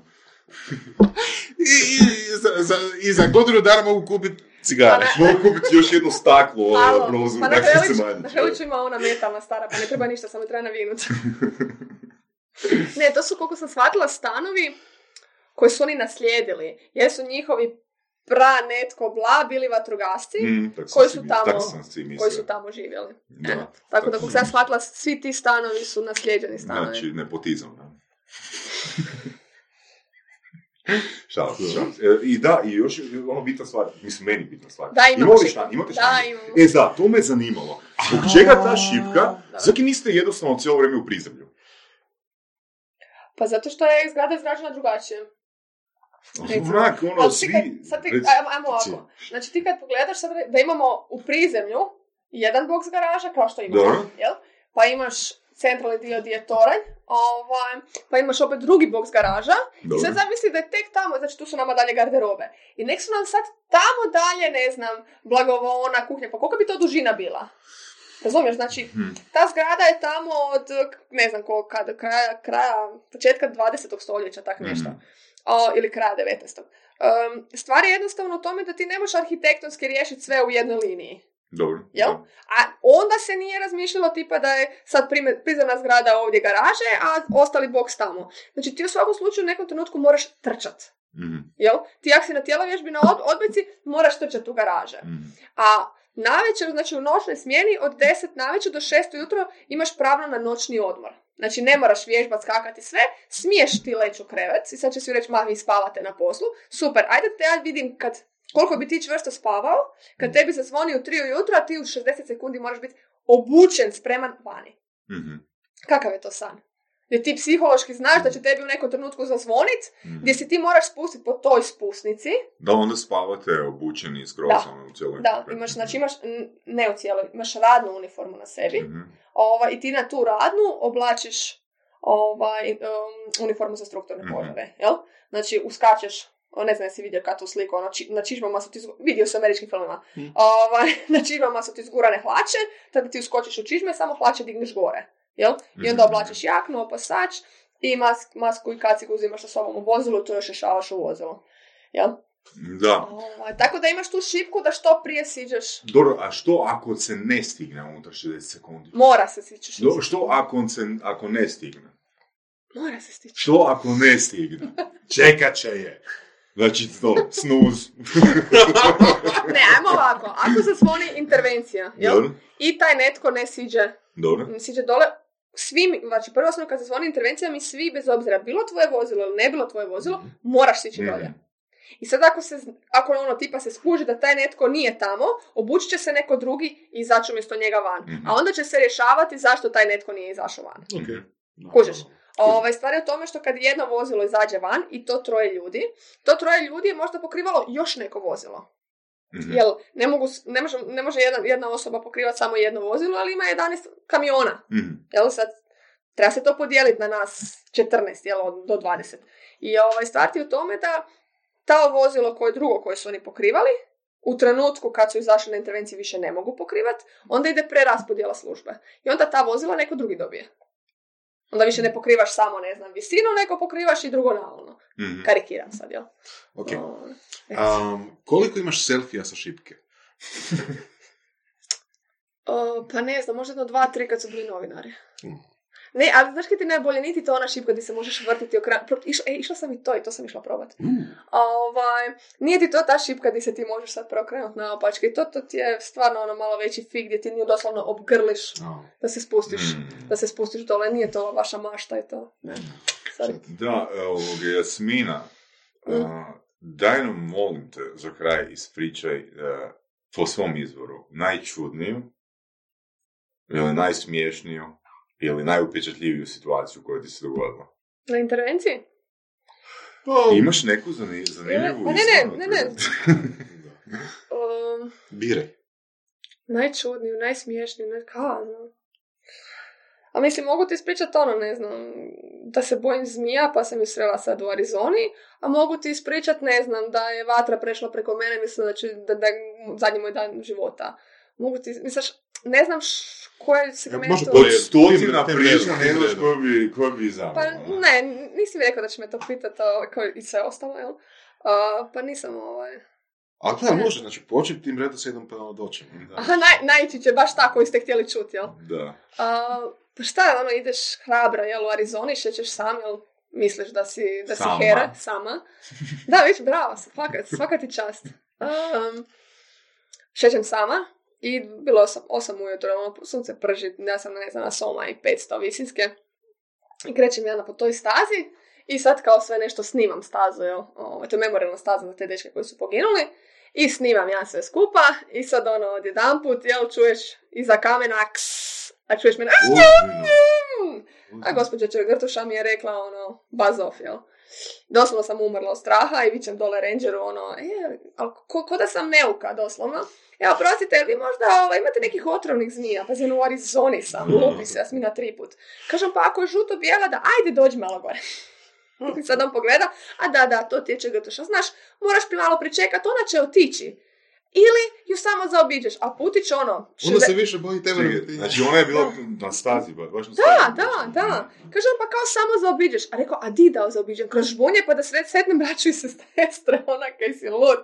I, i, i za, za, I za godinu dana mogu kupiti cigare. Pa Mogu kupiti još jedno staklo Alo, na prozoru, pa na tako Hreliću ima ona metalna stara, pa ne treba ništa, samo treba navinut. ne, to su, koliko sam shvatila, stanovi koji su oni naslijedili. Jesu njihovi pra, netko, bla, bili vatrogasci Mm, tako koji su tamo- tako sam si mislio. koji su tamo živjeli. Da, E, Tako da, kako sam shvatila, svi ti stanovi su naslijeđeni stanovi. Znači, nepotizam, da. Šalim se, I da, i još ono bitna stvar, mislim, meni bitna stvar. Da, imamo Imali šta, imate Da, šta? E, da, to me zanimalo. Zbog čega ta šipka, zaki niste jednostavno cijelo vrijeme u prizemlju? Pa zato što je zgrada izgrađena drugačije. Onak, ono, Ali svi... kad, sad ti, ajmo, ajmo ovako. Znači ti kad pogledaš sad da imamo u prizemlju jedan box garaža, kao što imamo, jel? Pa imaš centralni dio gdje je toranj, ovaj, pa imaš opet drugi box garaža i Dobro. sad zamisli da je tek tamo, znači tu su nama dalje garderobe. I nek su nam sad tamo dalje, ne znam, blagovona, kuhnja, pa koliko bi to dužina bila? Razumiješ, znači, Hmm. ta zgrada je tamo od, ne znam koliko, kad, kraja, kraja, početka 20. stoljeća, tak nešto. Mhm. O, ili kraja 19. Um, stvar je jednostavno u tome da ti ne možeš arhitektonski riješiti sve u jednoj liniji. Dobro. Jel? A onda se nije razmišljalo tipa da je sad prizemna zgrada ovdje garaže, a ostali boks tamo. Znači ti u svakom slučaju u nekom trenutku moraš trčat. Mhm, Jel? Ti ako si na tjelovježbi na od- odbojci, moraš trčati u garaže. mhm. A navečer, znači u noćnoj smjeni, od 10 navečer do 6 ujutro imaš pravno na noćni odmor. Znači ne moraš vježbat, skakati sve, smiješ ti leći u krevet i sad će svi reći, ma vi spavate na poslu. Super, ajde te ja vidim kad, koliko bi ti čvrsto spavao, kad tebi zazvoni u 3 ujutro, a ti u 60 sekundi moraš biti obučen, spreman vani. Mhm, Kakav je to san? Gdje ti psihološki znaš da će tebi u nekom trenutku zazvonit, mhm. gdje se ti moraš spustiti po toj spusnici, Da onda spavate obučeni skroz Da. ono, u cijeloj... da, imaš, znači imaš, ne u cijeloj, imaš radnu uniformu na sebi, Mhm, ovaj, i ti na tu radnu oblačiš ovaj, um, uniformu za strukturne Mhm. požare, jel? Znači, uskačeš, o, ne znam jesi vidio kad tu sliku, ono, či- na čižmama su ti, zgu- vidio sam u američkim filmima, Mhm. ovaj, na čižmama su ti zgurane hlače, tada ti uskočiš u čižme, samo hlače digneš gore, jel? I onda oblačiš jaknu, opasač i mask, masku i kacigu uzimaš sa sobom u vozilu, to još rešavaš u vozilu, jel? Da. Ovaj, tako da imaš tu šipku da što prije siđeš, Dobro, a što ako se ne stigne unutar 60 sekundi? mora se sići. Do, što ako, se, ako ne stigne? Mora se stići. Što ako ne stigne? Čekat će je. Znači, to, snuz. Ne, ajmo ovako. Ako se zvoni intervencija, jel? Dobro? I taj netko ne siđe, Dobro? ne siđe dole, svi, znači prvo osnovno kad se zvoni intervencija, mi svi, bez obzira bilo tvoje vozilo ili ne bilo tvoje vozilo, moraš sići Mhm. dolje. I sad ako se, ako ono tipa se skuži da taj netko nije tamo, obući će se neko drugi i izaći umjesto njega van. Mhm. A onda će se rješavati zašto taj netko nije izašao van. Ok. Kužiš? Ovaj, stvar je u tome što kad jedno vozilo izađe van i to troje ljudi, to troje ljudi je možda pokrivalo još neko vozilo. Mhm. Jel, ne, mogu, ne može, ne može jedna, jedna osoba pokrivati samo jedno vozilo, ali ima 11 kamiona. Mhm. Jel, sad, treba se to podijeliti na nas 14, jel, od- do 20. I ovaj, stvar je u tome da ta vozilo koje drugo koje su oni pokrivali, u trenutku kad su izašli na intervenciji više ne mogu pokrivati, onda ide preraspodjela službe. I onda ta vozila neko drugi dobije. Onda više ne pokrivaš samo, ne znam, visinu, nego pokrivaš i drugo navalno. Mhm. Karikiram sad, jel? Ok. O, Um, koliko imaš selfija sa šipke? o, pa ne znam, možda jedno dva, tri kad su bili novinari. Mm. Ne, ali znaš kaj ti najbolje, niti to ona šipka gdje se možeš vrtiti okra... pro- Išla, e, išla sam i to i to sam išla probat. Ovaj, nije ti to ta šipka gdje se ti možeš sad preokrenuti naopačke. I to, to ti je stvarno ono malo veći fig gdje ti nju doslovno obgrliš da se spustiš, Mm. da se spustiš dole. Nije to vaša mašta i to. Ne. Sorry. Da, ovoga, Jasmina, a, daj nam, molim te, za kraj ispričaj e, po svom izvoru najčudniju ili najsmiješniju ili najupečatljiviju situaciju koja ti se dogodila. Na intervenciji? Imaš neku zani- zanimljivu Pa ne, ne, istoriju? ne, ne. Um, Bire. najčudniju, najsmiješniju, ne, kao, no. A mislim, mogu ti ispričati ono, ne znam, da se bojim zmija, pa sam ju srela sad u Arizoni, a mogu ti ispričat, ne znam, da je vatra prešla preko mene, mislim da će, da, da zadnji moj dan života. Mogu ti, misliš, ne znam š, koje segmentu... Od bolje. stotina priča redom. koju bi, koju bi Pa izabrala. ne, nisi mi rekao da će me to pitati kao i sve ostalo, jel? A, pa nisam ovaj... Ali da, može, znači početi tim redoslijedom pa doći. Da. Aha, naj, naići će baš tako koji ste htjeli čuti, jel? Da. A, pa šta, ono, ideš hrabra, jel, u Arizoni, šećeš sam, jel, misliš da si, da si Sama. hera, sama. Da, viš, bravo, svaka, svaka ti čast. Um, šećem sama i bilo osam, osam ujutro, ono, sunce prži, ja sam, ne znam, na Soma i 500 visinske. I krećem ja na po toj stazi i sad kao sve nešto snimam stazu, jel, ovo, to je memorialna staza za te dečke koji su poginuli. I snimam ja sve skupa i sad ono odjedanput, jel, čuješ iza kamena ks, a čuješ mene a gospođa Čegrtuša mi je rekla ono, buzz off, jel? Doslovno sam umrla od straha i vićem dole rangeru, ono, e, ali ko, ko da sam neuka, doslovno. Evo, prostite, vi možda ovaj, imate nekih otrovnih zmija? Pa u Arizoni sam, lupi se, Jasmina tri put. Kažem, pa ako je žuto bijela, da ajde dođi malo gore. I sad on pogleda, a da, da, to ti je Čegrtuša. Znaš, moraš pri malo pričekat, ona će otići. Ili ju samo zaobiđeš, a putić ono... Onda se više boji tebe. Znači ona je bila na stazi, ba- baš na Da, stazi. da, da. Kažem, pa kao samo zaobiđeš. A rekao, a di da zaobiđem? Kroz žbunje pa da sret, sretnem braću i sestre, ona kaj si lud.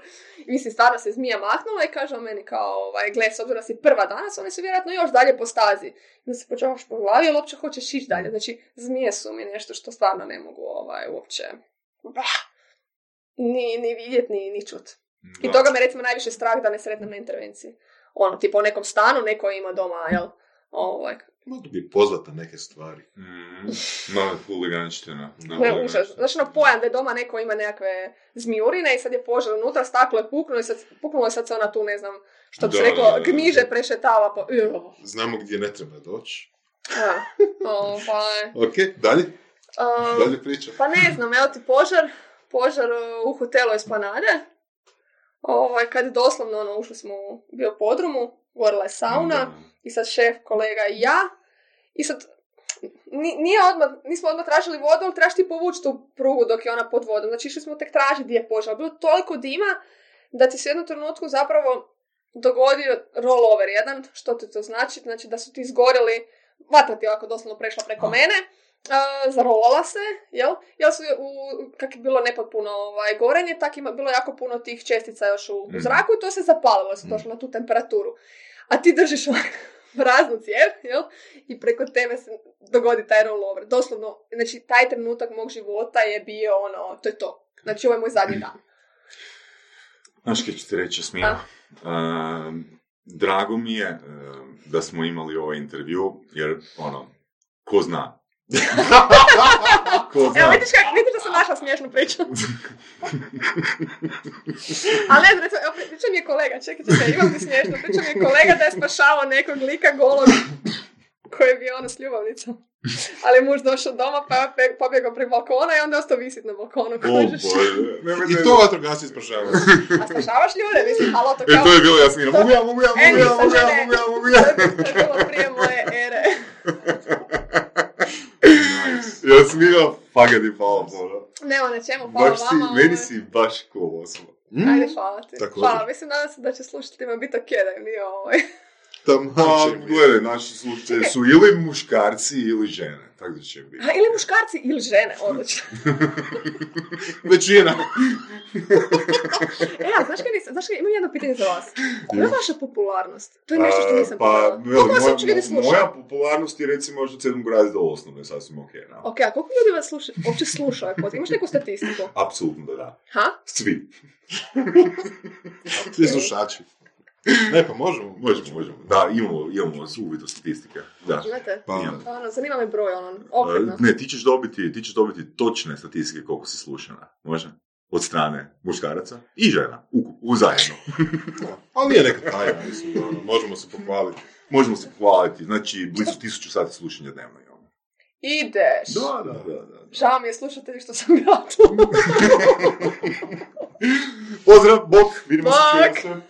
I mislim, stvarno se zmija mahnula i kaže on meni kao, ovaj, gle, s obzirom da si prva danas, one su vjerojatno još dalje po stazi. Onda se počavaš po glavi, ali uopće hoćeš ići dalje. Znači, zmije su mi nešto što stvarno ne mogu ovaj, uopće... Bah, ni, ni vidjet, ni, ni čut. I toga me recimo najviše strah da ne sretnem na intervenciji. Ono, tipa u nekom stanu, neko ima doma, jel? Ovaj, Mogu bi pozvat na neke stvari. Mm, Malo huliganština. Ne, užas. Znači, ono pojam da je doma neko ima nekakve zmijurine i sad je požar unutra, staklo je puknulo i sad, puknulo i sad se ona tu, ne znam, što bi se reklo, da, da, da. gmiže prešetava po... Znamo gdje ne treba doći. Da. Ovaj, Ok, dalje? um, Dalje priča. pa ne znam, evo ti požar, požar uh, u hotelu Esplanade. Ovaj, kad doslovno ono, ušli smo u bio podrumu, gorila je sauna, i sad šef, kolega i ja. I sad, ni- nije odmah, nismo odmah tražili vodu, ali trebaš ti povući tu prugu dok je ona pod vodom. Znači išli smo tek tražiti gdje je požar. Bilo toliko dima da ti se u jednom trenutku zapravo dogodio rollover jedan. Što ti to znači? Znači da su ti izgorili, vatra ti je ovako doslovno prešla preko mene, a, zarolala se, jel? Jel su u, kak je bilo nepotpuno ovaj, gorenje, tak ima bilo jako puno tih čestica još u, u Mhm. zraku i to se zapalilo, se došlo na tu temperaturu. A ti držiš praznu cijev, jel? I preko tebe se dogodi taj rollover. Doslovno, znači taj trenutak mog života je bio ono, to je to. Znači ovo je moj zadnji dan. Znaš kaj ću ti reći, Jasmina? Um, drago mi je um, da smo imali ovaj intervju, jer, ono, ko zna? Ko Evo, vidiš, kak, vidiš da sam našla smiješnu priču. Ali ne znam, recimo, evo, priča mi je kolega, čekaj, čekaj, imam ti smiješno. Priča mi je kolega da je spašavao nekog lika golog koji je bio ono s ljubavnicom. Ali je muž došao doma pa je pe- pobjegao prek balkona i onda ostao visit na balkonu. O kužiš. bože. Nemoj I to vatrogasci spašavaju. A spašavaš ljude, mislim, halo, to E, kao... to je bilo Jasmina. Mogu ja, mogu ja, E, mogu ja, nisam mogu ja, mogu ja, mogu ja. To je bilo prije moje ere. Jasmina, fakat ti hvala puno. Nema na čemu, hvala Baš si, vama. meni si baš cool osoba. Ajde, hvala ti. Također. Hvala, mislim, nadam se da će slušateljima biti ok da im nije ovaj. Tamo gledaj, naši slušatelji su ili muškarci ili žene. Tako da će biti. A, ili muškarci ili žene, odlično. Većina. E, a znaš kaj nisam, znaš kaj, imam jedno pitanje za vas. Koja je vaša popularnost? To je nešto što nisam pa, pitala. veli, Koliko vas moja, uopće ljudi sluša? moja popularnost je recimo od sedmog razreda do osnovne, sasvim ok. No. Ok, a koliko ljudi vas sluša, uopće sluša ovaj podcast? Imaš neku statistiku? Apsolutno da da. Ha? Svi. Svi slušači. Ne, pa možemo. Možemo, možemo. Da, imamo, imamo uvid u statistike. Da. Imate? Pa, Imamo. Ono, zanima me broj, ono, okvirno. E, Ne, ti ćeš dobiti, ti ćeš dobiti točne statistike koliko si slušana. Može? Od strane muškaraca i žena. U, u zajedno. ali nije neka tajna, mislim, da, ono, možemo se pohvaliti. Možemo se pohvaliti. Znači, blizu tisuću sati slušanja dnevno imamo. Ideš! Da, da, da. da. Žao mi je slušatelji što sam ja tu. Pozdrav, bok, vidimo se, Bok. čujemo se.